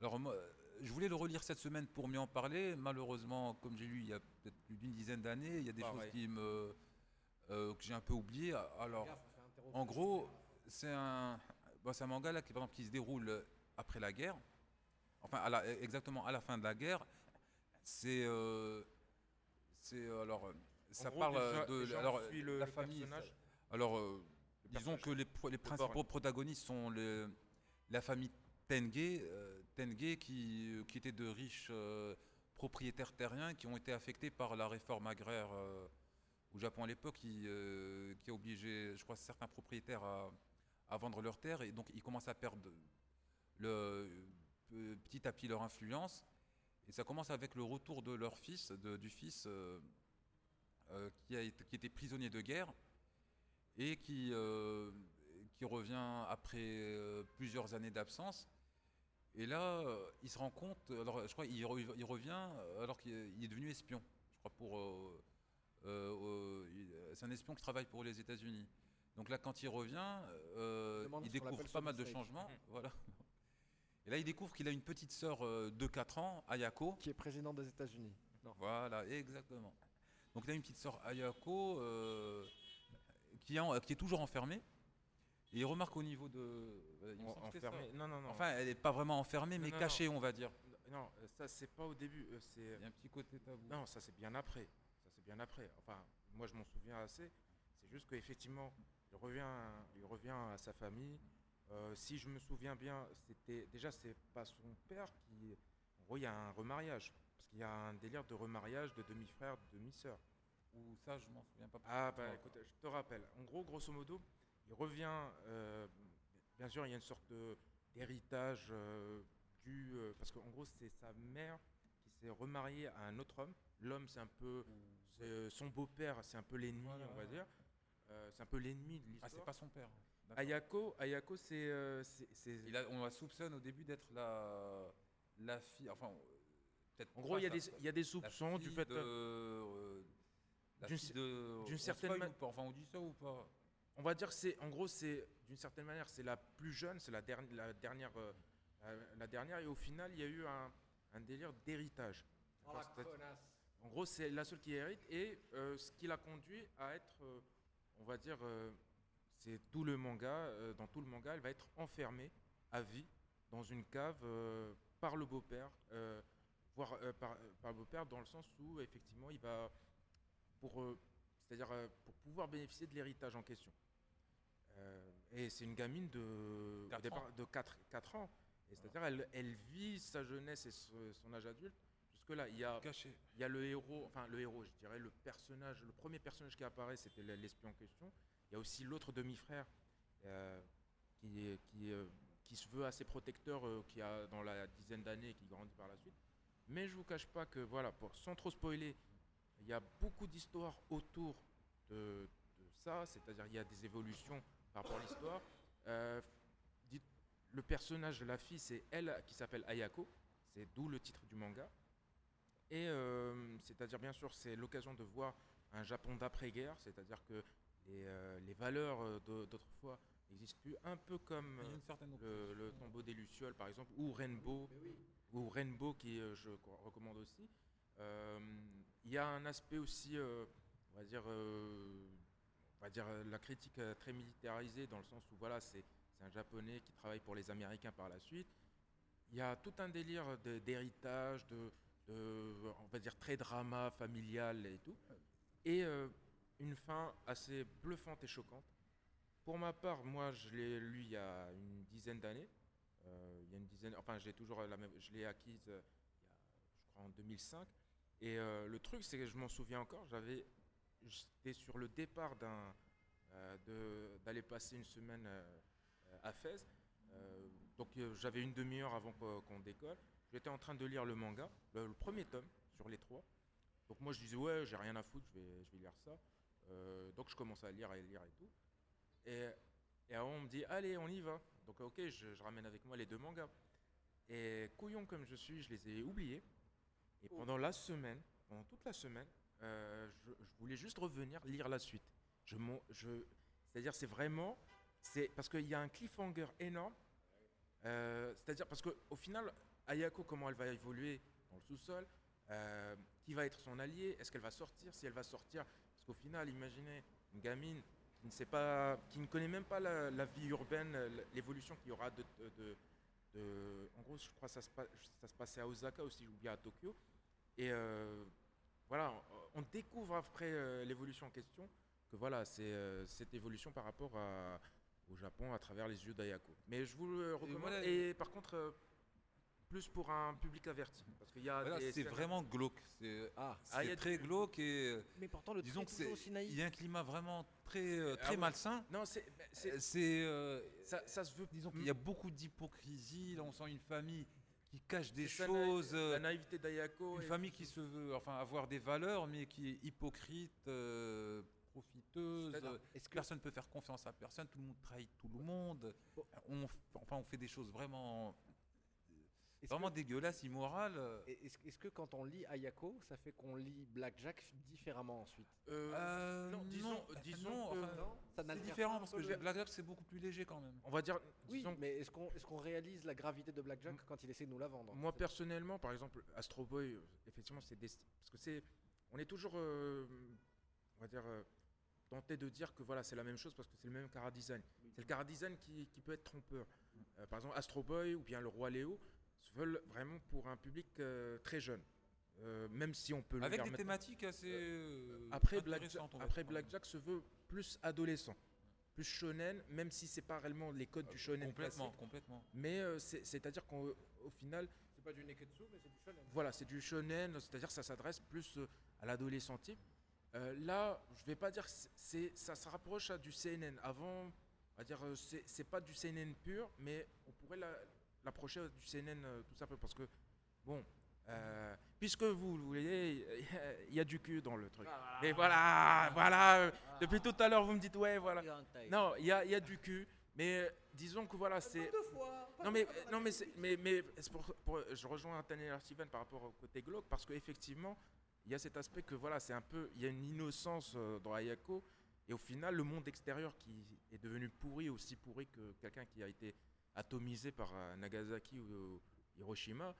Alors, moi, je voulais le relire cette semaine pour mieux en parler. Malheureusement, comme j'ai lu il y a peut-être plus d'une dizaine d'années, il y a des choses qui me, euh, que j'ai un peu oubliées. Alors, en gros, c'est un, c'est un manga là, qui, par exemple, qui se déroule après la guerre. Enfin, à la- exactement à la fin de la guerre. C'est. euh, c'est euh, alors. Ça gros, parle déjà- de. déjà, alors, la le famille. personnage. alors, disons que les, principaux Born. protagonistes sont le- la famille Tenge, euh, Tenge qui, qui étaient de riches euh, propriétaires terriens qui ont été affectés par la réforme agraire euh, au Japon à l'époque, qui, euh, qui a obligé, je crois, certains propriétaires à, à vendre leurs terres et donc ils commencent à perdre le, euh, petit à petit leur influence. Et ça commence avec le retour de leur fils, de- du fils euh, euh, qui, a été, qui était prisonnier de guerre et qui, euh, qui revient après euh, plusieurs années d'absence. Et là, il se rend compte, alors je crois qu'il re- il revient alors qu'il est- devenu espion. Je crois pour. euh, c'est un espion qui travaille pour les États-Unis. Donc là, quand il revient, euh, il découvre pas mal de changements. Voilà. Et là, il découvre qu'il a une petite sœur de 4 ans, Ayako. Qui est président des États-Unis. Voilà, exactement. Donc il a une petite sœur Ayako euh, qui, est en- qui est toujours enfermée. Et il remarque au niveau de. euh, il me ça. Non, non, non. Enfin, elle n'est pas vraiment enfermée, mais non, cachée, on va dire. non, euh, ça c'est pas au début. euh, C'est Il y a un petit côté tabou. non, ça c'est bien après. Ça c'est bien après. Enfin, moi je m'en souviens assez. C'est juste qu'effectivement, il revient, il revient à sa famille. Euh, si je me souviens bien, c'était déjà c'est pas son père qui. En gros, il y a un remariage parce qu'il y a un délire de remariage de demi-frère, de demi-sœur. Ou ça, je m'en souviens pas. Ah bah écoute, je te rappelle. En gros, grosso modo, il revient. euh, bien sûr, il y a une sorte d'héritage euh, du euh, parce qu'en gros, c'est sa mère qui s'est remariée à un autre homme. L'homme, c'est un peu euh, son beau-père, c'est un peu l'ennemi, Voilà, on va dire. C'est un peu l'ennemi de Ah, l'histoire. c'est pas son père. D'accord. Ayako, Ayako, c'est on la soupçonne au début d'être la, la fille. Enfin, peut-être. En gros, il y a des il y a des soupçons du fait de, d'une de- certaine spoil ma- ou pas Enfin, on dit ça ou pas? On va dire que c'est, en gros, c'est d'une certaine manière, c'est la plus jeune, c'est la, dernière la dernière, euh, la dernière, et au final, il y a eu un, un délire d'héritage. Oh. En gros, c'est la seule qui hérite, et euh, ce qui l'a conduit à être, euh, on va dire, euh, c'est tout le manga, euh, dans tout le manga, elle va être enfermée à vie dans une cave euh, par le beau-père, euh, voire euh, par, euh, par le beau-père dans le sens où effectivement il va pour, euh, c'est-à-dire euh, pour pouvoir bénéficier de l'héritage en question. Euh, et c'est une gamine de, au Quatre départ, ans. de 4, 4 ans. Et c'est-à-dire elle, elle vit sa jeunesse et ce- son âge adulte. Jusque-là, il y a Caché. il y a le héros, enfin le héros, je dirais, le personnage, le premier personnage qui apparaît, c'était l'espion en question. Il y a aussi l'autre demi-frère qui, qui, qui se veut assez protecteur, qui a dans la dizaine d'années et qui grandit par la suite. Mais je vous cache pas que, voilà, pour, sans trop spoiler, il y a beaucoup d'histoires autour de, de ça, c'est-à-dire il y a des évolutions par rapport à l'histoire. Euh, le personnage de la fille, c'est elle qui s'appelle Ayako, c'est d'où le titre du manga. Et euh, c'est-à-dire, bien sûr, c'est l'occasion de voir un Japon d'après-guerre, c'est-à-dire que les, euh, les valeurs d'au- d'autrefois n'existent plus, un peu comme le, tombeau des Lucioles, par exemple, ou Rainbow, ou Rainbow, qui je co- recommande aussi. Euh, Il y a un aspect aussi, euh, on va dire, euh, on va dire euh, la critique très militarisée, dans le sens où voilà, c'est un Japonais qui travaille pour les Américains par la suite. Il y a tout un délire d'héritage, de, on va dire, très drama familial et tout. Et une fin assez bluffante et choquante. Pour ma part, moi, je l'ai lu il y a une dizaine d'années. Il y a une dizaine, enfin, j'ai toujours je l'ai acquise je crois, en 2005. Et euh, le truc, c'est que je m'en souviens encore. J'avais, j'étais sur le départ d'un, euh, d'aller passer une semaine euh, à Fès. Donc j'avais une demi-heure avant qu'on décolle. J'étais en train de lire le manga, le, premier tome sur les trois. Donc moi je disais ouais j'ai rien à foutre, je vais, je vais lire ça. Donc je commence à lire et lire et tout. Et, et on me dit allez on y va. Donc ok je, je ramène avec moi les deux mangas. Et couillon comme je suis, je les ai oubliés. Et pendant la semaine, pendant toute la semaine, euh, je, je voulais juste revenir lire la suite. Je, m'en- je, c'est-à-dire c'est vraiment, c'est parce qu'il y a un cliffhanger énorme. Euh, c'est-à-dire parce qu'au final, Ayako, comment elle va évoluer dans le sous-sol, euh, qui va être son allié, est-ce qu'elle va sortir, si elle va sortir, parce qu'au final, imaginez une gamine qui ne sait pas, qui ne connaît même pas la, la vie urbaine, l'évolution qu'il y aura de, de- de- de- en gros, je crois que ça se, pa- ça se passait à Osaka aussi, ou bien à Tokyo, et euh, voilà, on, découvre après euh, l'évolution en question que voilà, c'est euh, cette évolution par rapport à, au Japon à travers les yeux d'Ayako. Mais je vous le recommande. Et, voilà. par contre, euh, plus pour un public averti, parce qu'il y a Voilà, des c'est vraiment glauque. C'est Ah, c'est Ah, y très glauque et mais pourtant le disons que est c'est toujours aussi naïf. il y a un climat vraiment très euh, Ah très malsain. Non, c'est, euh, ça, ça se veut. disons qu'il y a beaucoup d'hypocrisie. Là, on sent une famille cache des choses. La euh, naïveté d'Ayako. Une famille qui se veut enfin avoir des valeurs, mais qui est hypocrite, euh, profiteuse. Est-ce que Personne ne peut faire confiance à personne. Tout le monde trahit tout le monde. Bon. On, enfin, on fait des choses vraiment, vraiment que- dégueulasses, immorales. euh. Est-ce est-ce que quand on lit Ayako, ça fait qu'on lit Blackjack différemment ensuite? Euh, Euh, non, disons- non, disons que- enfin, Non, ça c'est différent parce que le- Blackjack c'est beaucoup plus léger quand même. on va dire. Oui, disons, mais est-ce qu'on est qu'on réalise la gravité de Blackjack quand il essaie de nous la vendre? Moi C'est- personnellement, par exemple, Astro Boy, euh, effectivement, c'est des... parce que c'est, on est toujours, euh, on va dire, euh, tenté de dire que voilà, c'est la même chose parce que c'est le même cara design. C'est le cara design qui, qui peut être trompeur. Euh, par exemple, Astro Boy ou bien le Roi Léo se veulent vraiment pour un public euh, très jeune, Euh, même si on peut le Avec des thématiques assez. euh, Après Blackjack, après. Blackjack se veut plus adolescent, plus shonen, même si c'est pas réellement les codes du shonen Complètement, classique. complètement. Mais euh, c'est- c'est-à-dire qu'au au final, C'est pas du neketsu, mais c'est du shonen. voilà, c'est du shonen, c'est-à-dire que ça s'adresse plus euh, à l'adolescent type. Euh, là, je vais pas dire que c'est- ça se rapproche à du CNN. Avant, on va dire, euh, c'est, c'est pas du CNN pur, mais on pourrait la- l'approcher du CNN euh, tout simplement parce que, bon, euh, puisque vous, vous voyez, il y a du cul dans le truc. Et voilà, voilà. euh, Depuis tout à l'heure, vous me dites ouais, voilà. Non, il y a, il y a du cul, mais disons que voilà, c'est. Non mais non mais c'est- mais mais c'est pour, pour- je rejoins Tanner Steven par rapport au côté glauque parce qu'effectivement il y a cet aspect que voilà c'est un peu il y a une innocence euh, dans Ayako et au final le monde extérieur qui est devenu pourri aussi pourri que quelqu'un qui a été atomisé par euh, Nagasaki ou Hiroshima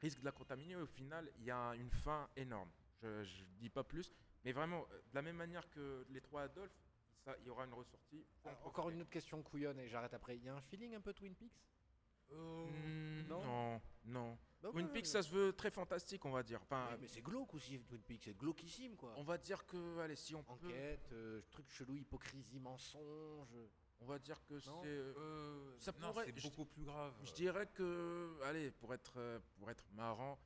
risque de la contaminer. Au final, il y a une fin énorme. Je ne dis pas plus. Mais vraiment, euh, de la même manière que les trois Adolphes, ça, il y aura une ressortie. Alors, Encore une autre question couillonne et j'arrête après. Il y a un feeling un peu Twin Peaks? Non? non, non. Bah Twin Peaks, ça se veut très fantastique, on va dire. Enfin, Ouais, mais c'est glauque aussi, Twin Peaks, c'est glauquissime quoi. on va dire que, allez, si on peut, Enquête, euh, truc chelou, hypocrisie, mensonge. On va dire que c'est. Euh, Ça non, pourrait- c'est je- beaucoup plus grave. Je dirais que, allez, pour être, euh, pour être marrant,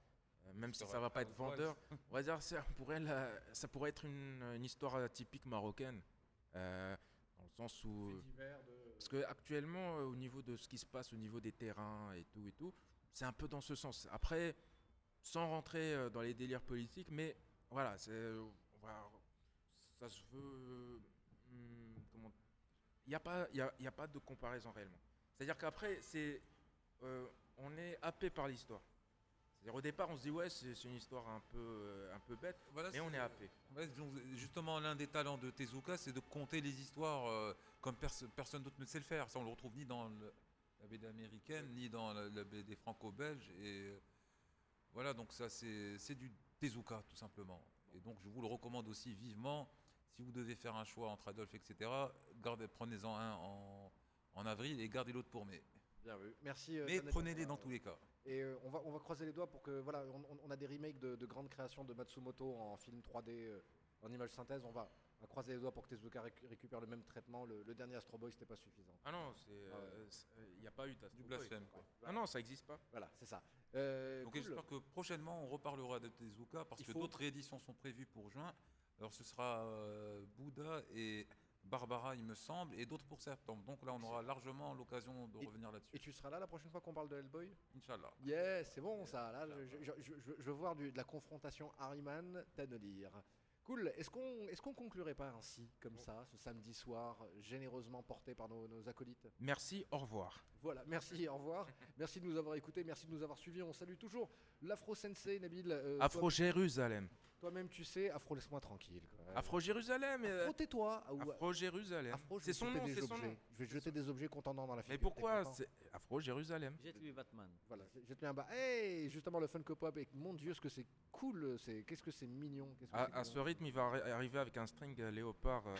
euh, même si Ça ça va pas être vendeur, on va dire ça pourrait, la- ça pourrait être une, une histoire euh, typique marocaine, euh, dans le sens où, parce que actuellement, euh, au niveau de ce qui se passe, au niveau des terrains et tout et tout, c'est un peu dans ce sens. Après, sans rentrer euh, dans les délires politiques, mais voilà, c'est, ça se veut, euh, hum, comment, il n'y a pas, il y a, y a pas de comparaison réellement. C'est-à-dire qu'après, c'est, euh, on est happé par l'histoire. C'est-à-dire au départ, on se dit ouais, c'est une histoire un peu, euh, un peu bête, Voilà, mais on est happé. Justement, l'un des talents de Tezuka, c'est de conter les histoires euh, comme perso- personne d'autre ne sait le faire. Ça, on le retrouve ni dans le- la BD américaine, ni dans la, la BD franco-belge. Et euh, voilà, donc ça, c'est c'est du Tezuka, tout simplement. Et donc, je vous le recommande aussi vivement. Si vous devez faire un choix entre Adolphe, etc., gardez- prenez-en un en, en avril et gardez l'autre pour mai. Bien vu. Merci. euh, Mais prenez-les dans tous les cas. Et euh, on, va, on va croiser les doigts pour que voilà, on, a des remakes de, de grandes créations de Matsumoto en film 3D, euh, en image synthèse. On va, on va croiser les doigts pour que Tezuka récu- récupère le même traitement. Le, le dernier Astro Boy, c'était pas suffisant. Ah non, il n'y a pas eu d'Astro Du blasphème, quoi. Ah non, ça n'existe pas. Voilà, c'est ça. Euh, Donc cool. j'espère que prochainement on reparlera de Tezuka parce Il que faut- d'autres rééditions sont prévues pour juin. Alors ce sera euh, Bouddha et Barbara il me semble et d'autres pour septembre. Donc là on aura largement l'occasion de Et- revenir là-dessus. Et tu seras là la prochaine fois qu'on parle de Hellboy? Inch'Allah. Yes, c'est bon ça. Là, je, je- je- je- je veux voir du- de la confrontation Harryman, Tannelir. Cool. Est-ce qu'on est qu'on conclurait pas ainsi, comme ça, ce samedi soir, généreusement porté par nos, nos acolytes? Merci, au revoir. Voilà, merci, au revoir. Merci de nous avoir écoutés, merci de nous avoir suivis. On salue toujours l'Afro Sensei, Nabil. euh, toi- Afro Jérusalem. Toi-même, tu sais, Afro, laisse-moi tranquille. quoi. Afro Jérusalem. euh, Afro, tais-toi. Ah, ou- Afro Jérusalem. Afro, je C'est vais son jeter nom, des c'est son objets. nom. Je vais te jeter des objets contendants dans la figure. Mais t'es pourquoi content c'est Afro Jérusalem Jette-lui Batman. Voilà, jette-lui un bas. Hey, justement, le Funko Pop, et mon Dieu, ce que c'est cool. c'est Qu'est-ce que c'est mignon. qu'est-ce que à, c'est à mignon. ce rythme, il va arri- arriver avec un string euh, léopard. euh,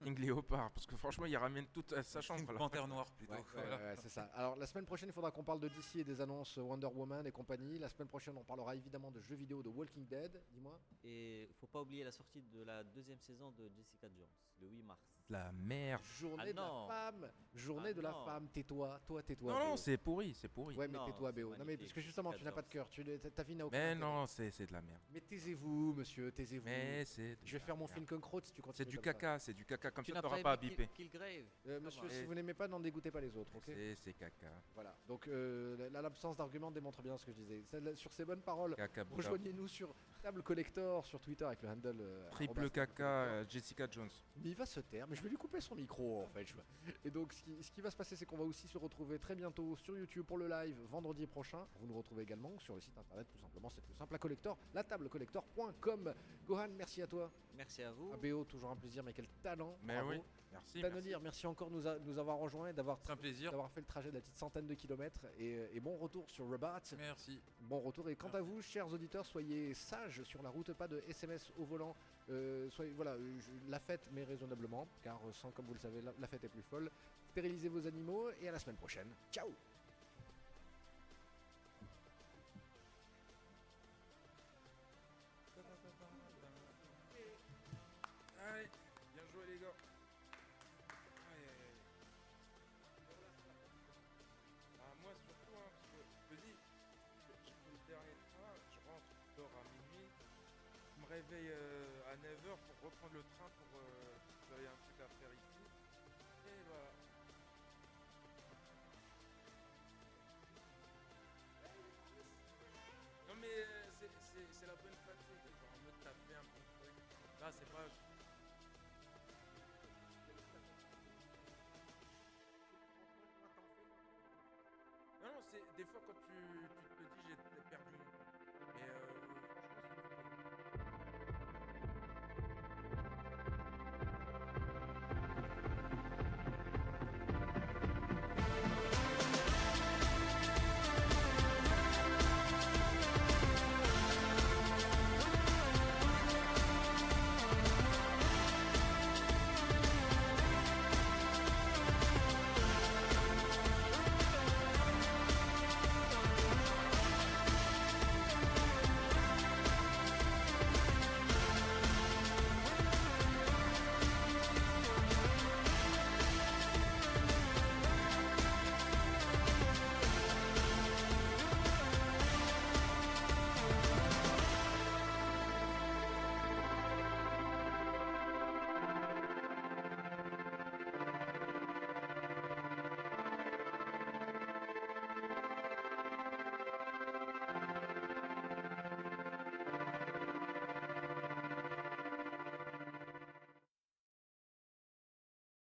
string léopard. Parce que franchement, il ramène toute sa chambre. Panthère noire plutôt. Ouais, ouais, Voilà. ouais, c'est ça. Alors la semaine prochaine, il faudra qu'on parle de DC et des annonces Wonder Woman et compagnie. La semaine prochaine, on parlera évidemment de jeux vidéo de Walking Dead. Dis-moi. Et il faut pas oublier la sortie de la deuxième saison de Jessica Jones, le 8 mars. La merde. Journée Ah de la non. femme. Journée Ah de la non. femme. Tais-toi, toi, tais-toi. Non, non, c'est pourri, c'est pourri. Ouais, mais tais-toi, Béo. Non, mais parce que justement, tu n'as pas de cœur. Tu, ta ta vie n'a aucun Mais non, c'est c'est de la merde. Mais taisez-vous, monsieur, taisez-vous. Mais c'est. Je vais faire mon film Kunkraut si tu continues. C'est du caca, c'est du caca. Comme Tu t'auras pas à biper. Euh, monsieur, si vous n'aimez pas, n'en dégoûtez pas les autres, ok C'est c'est caca. Voilà. Donc euh, la- l'absence d'argument démontre bien ce que je disais. Sur ces bonnes paroles, rejoignez-nous sur Table Collector sur Twitter avec le handle euh, Triple caca, Jessica Jones. Mais il va se taire, mais je vais lui couper son micro en fait. Et donc ce qui, ce qui va se passer, c'est qu'on va aussi se retrouver très bientôt sur YouTube pour le live vendredi prochain. Vous nous retrouvez également sur le site internet, tout simplement, c'est plus simple, la collector, la tablecollector.com. Gohan, merci à toi. Merci à vous. ABO, toujours un plaisir, mais quel talent. Mais bravo. oui, merci. Merci encore de nous, a- nous avoir rejoints et d'avoir d'avoir fait le trajet de la petite centaine de kilomètres et, et bon retour sur Robot. Merci. Bon retour et quant à vous, chers auditeurs, soyez sages sur la route, pas de SMS au volant. Euh, voilà, euh, la fête mais raisonnablement, car euh, sans, comme vous le savez, la, la fête est plus folle. Stérilisez vos animaux et à la semaine prochaine. Ciao des fois quand tu, tu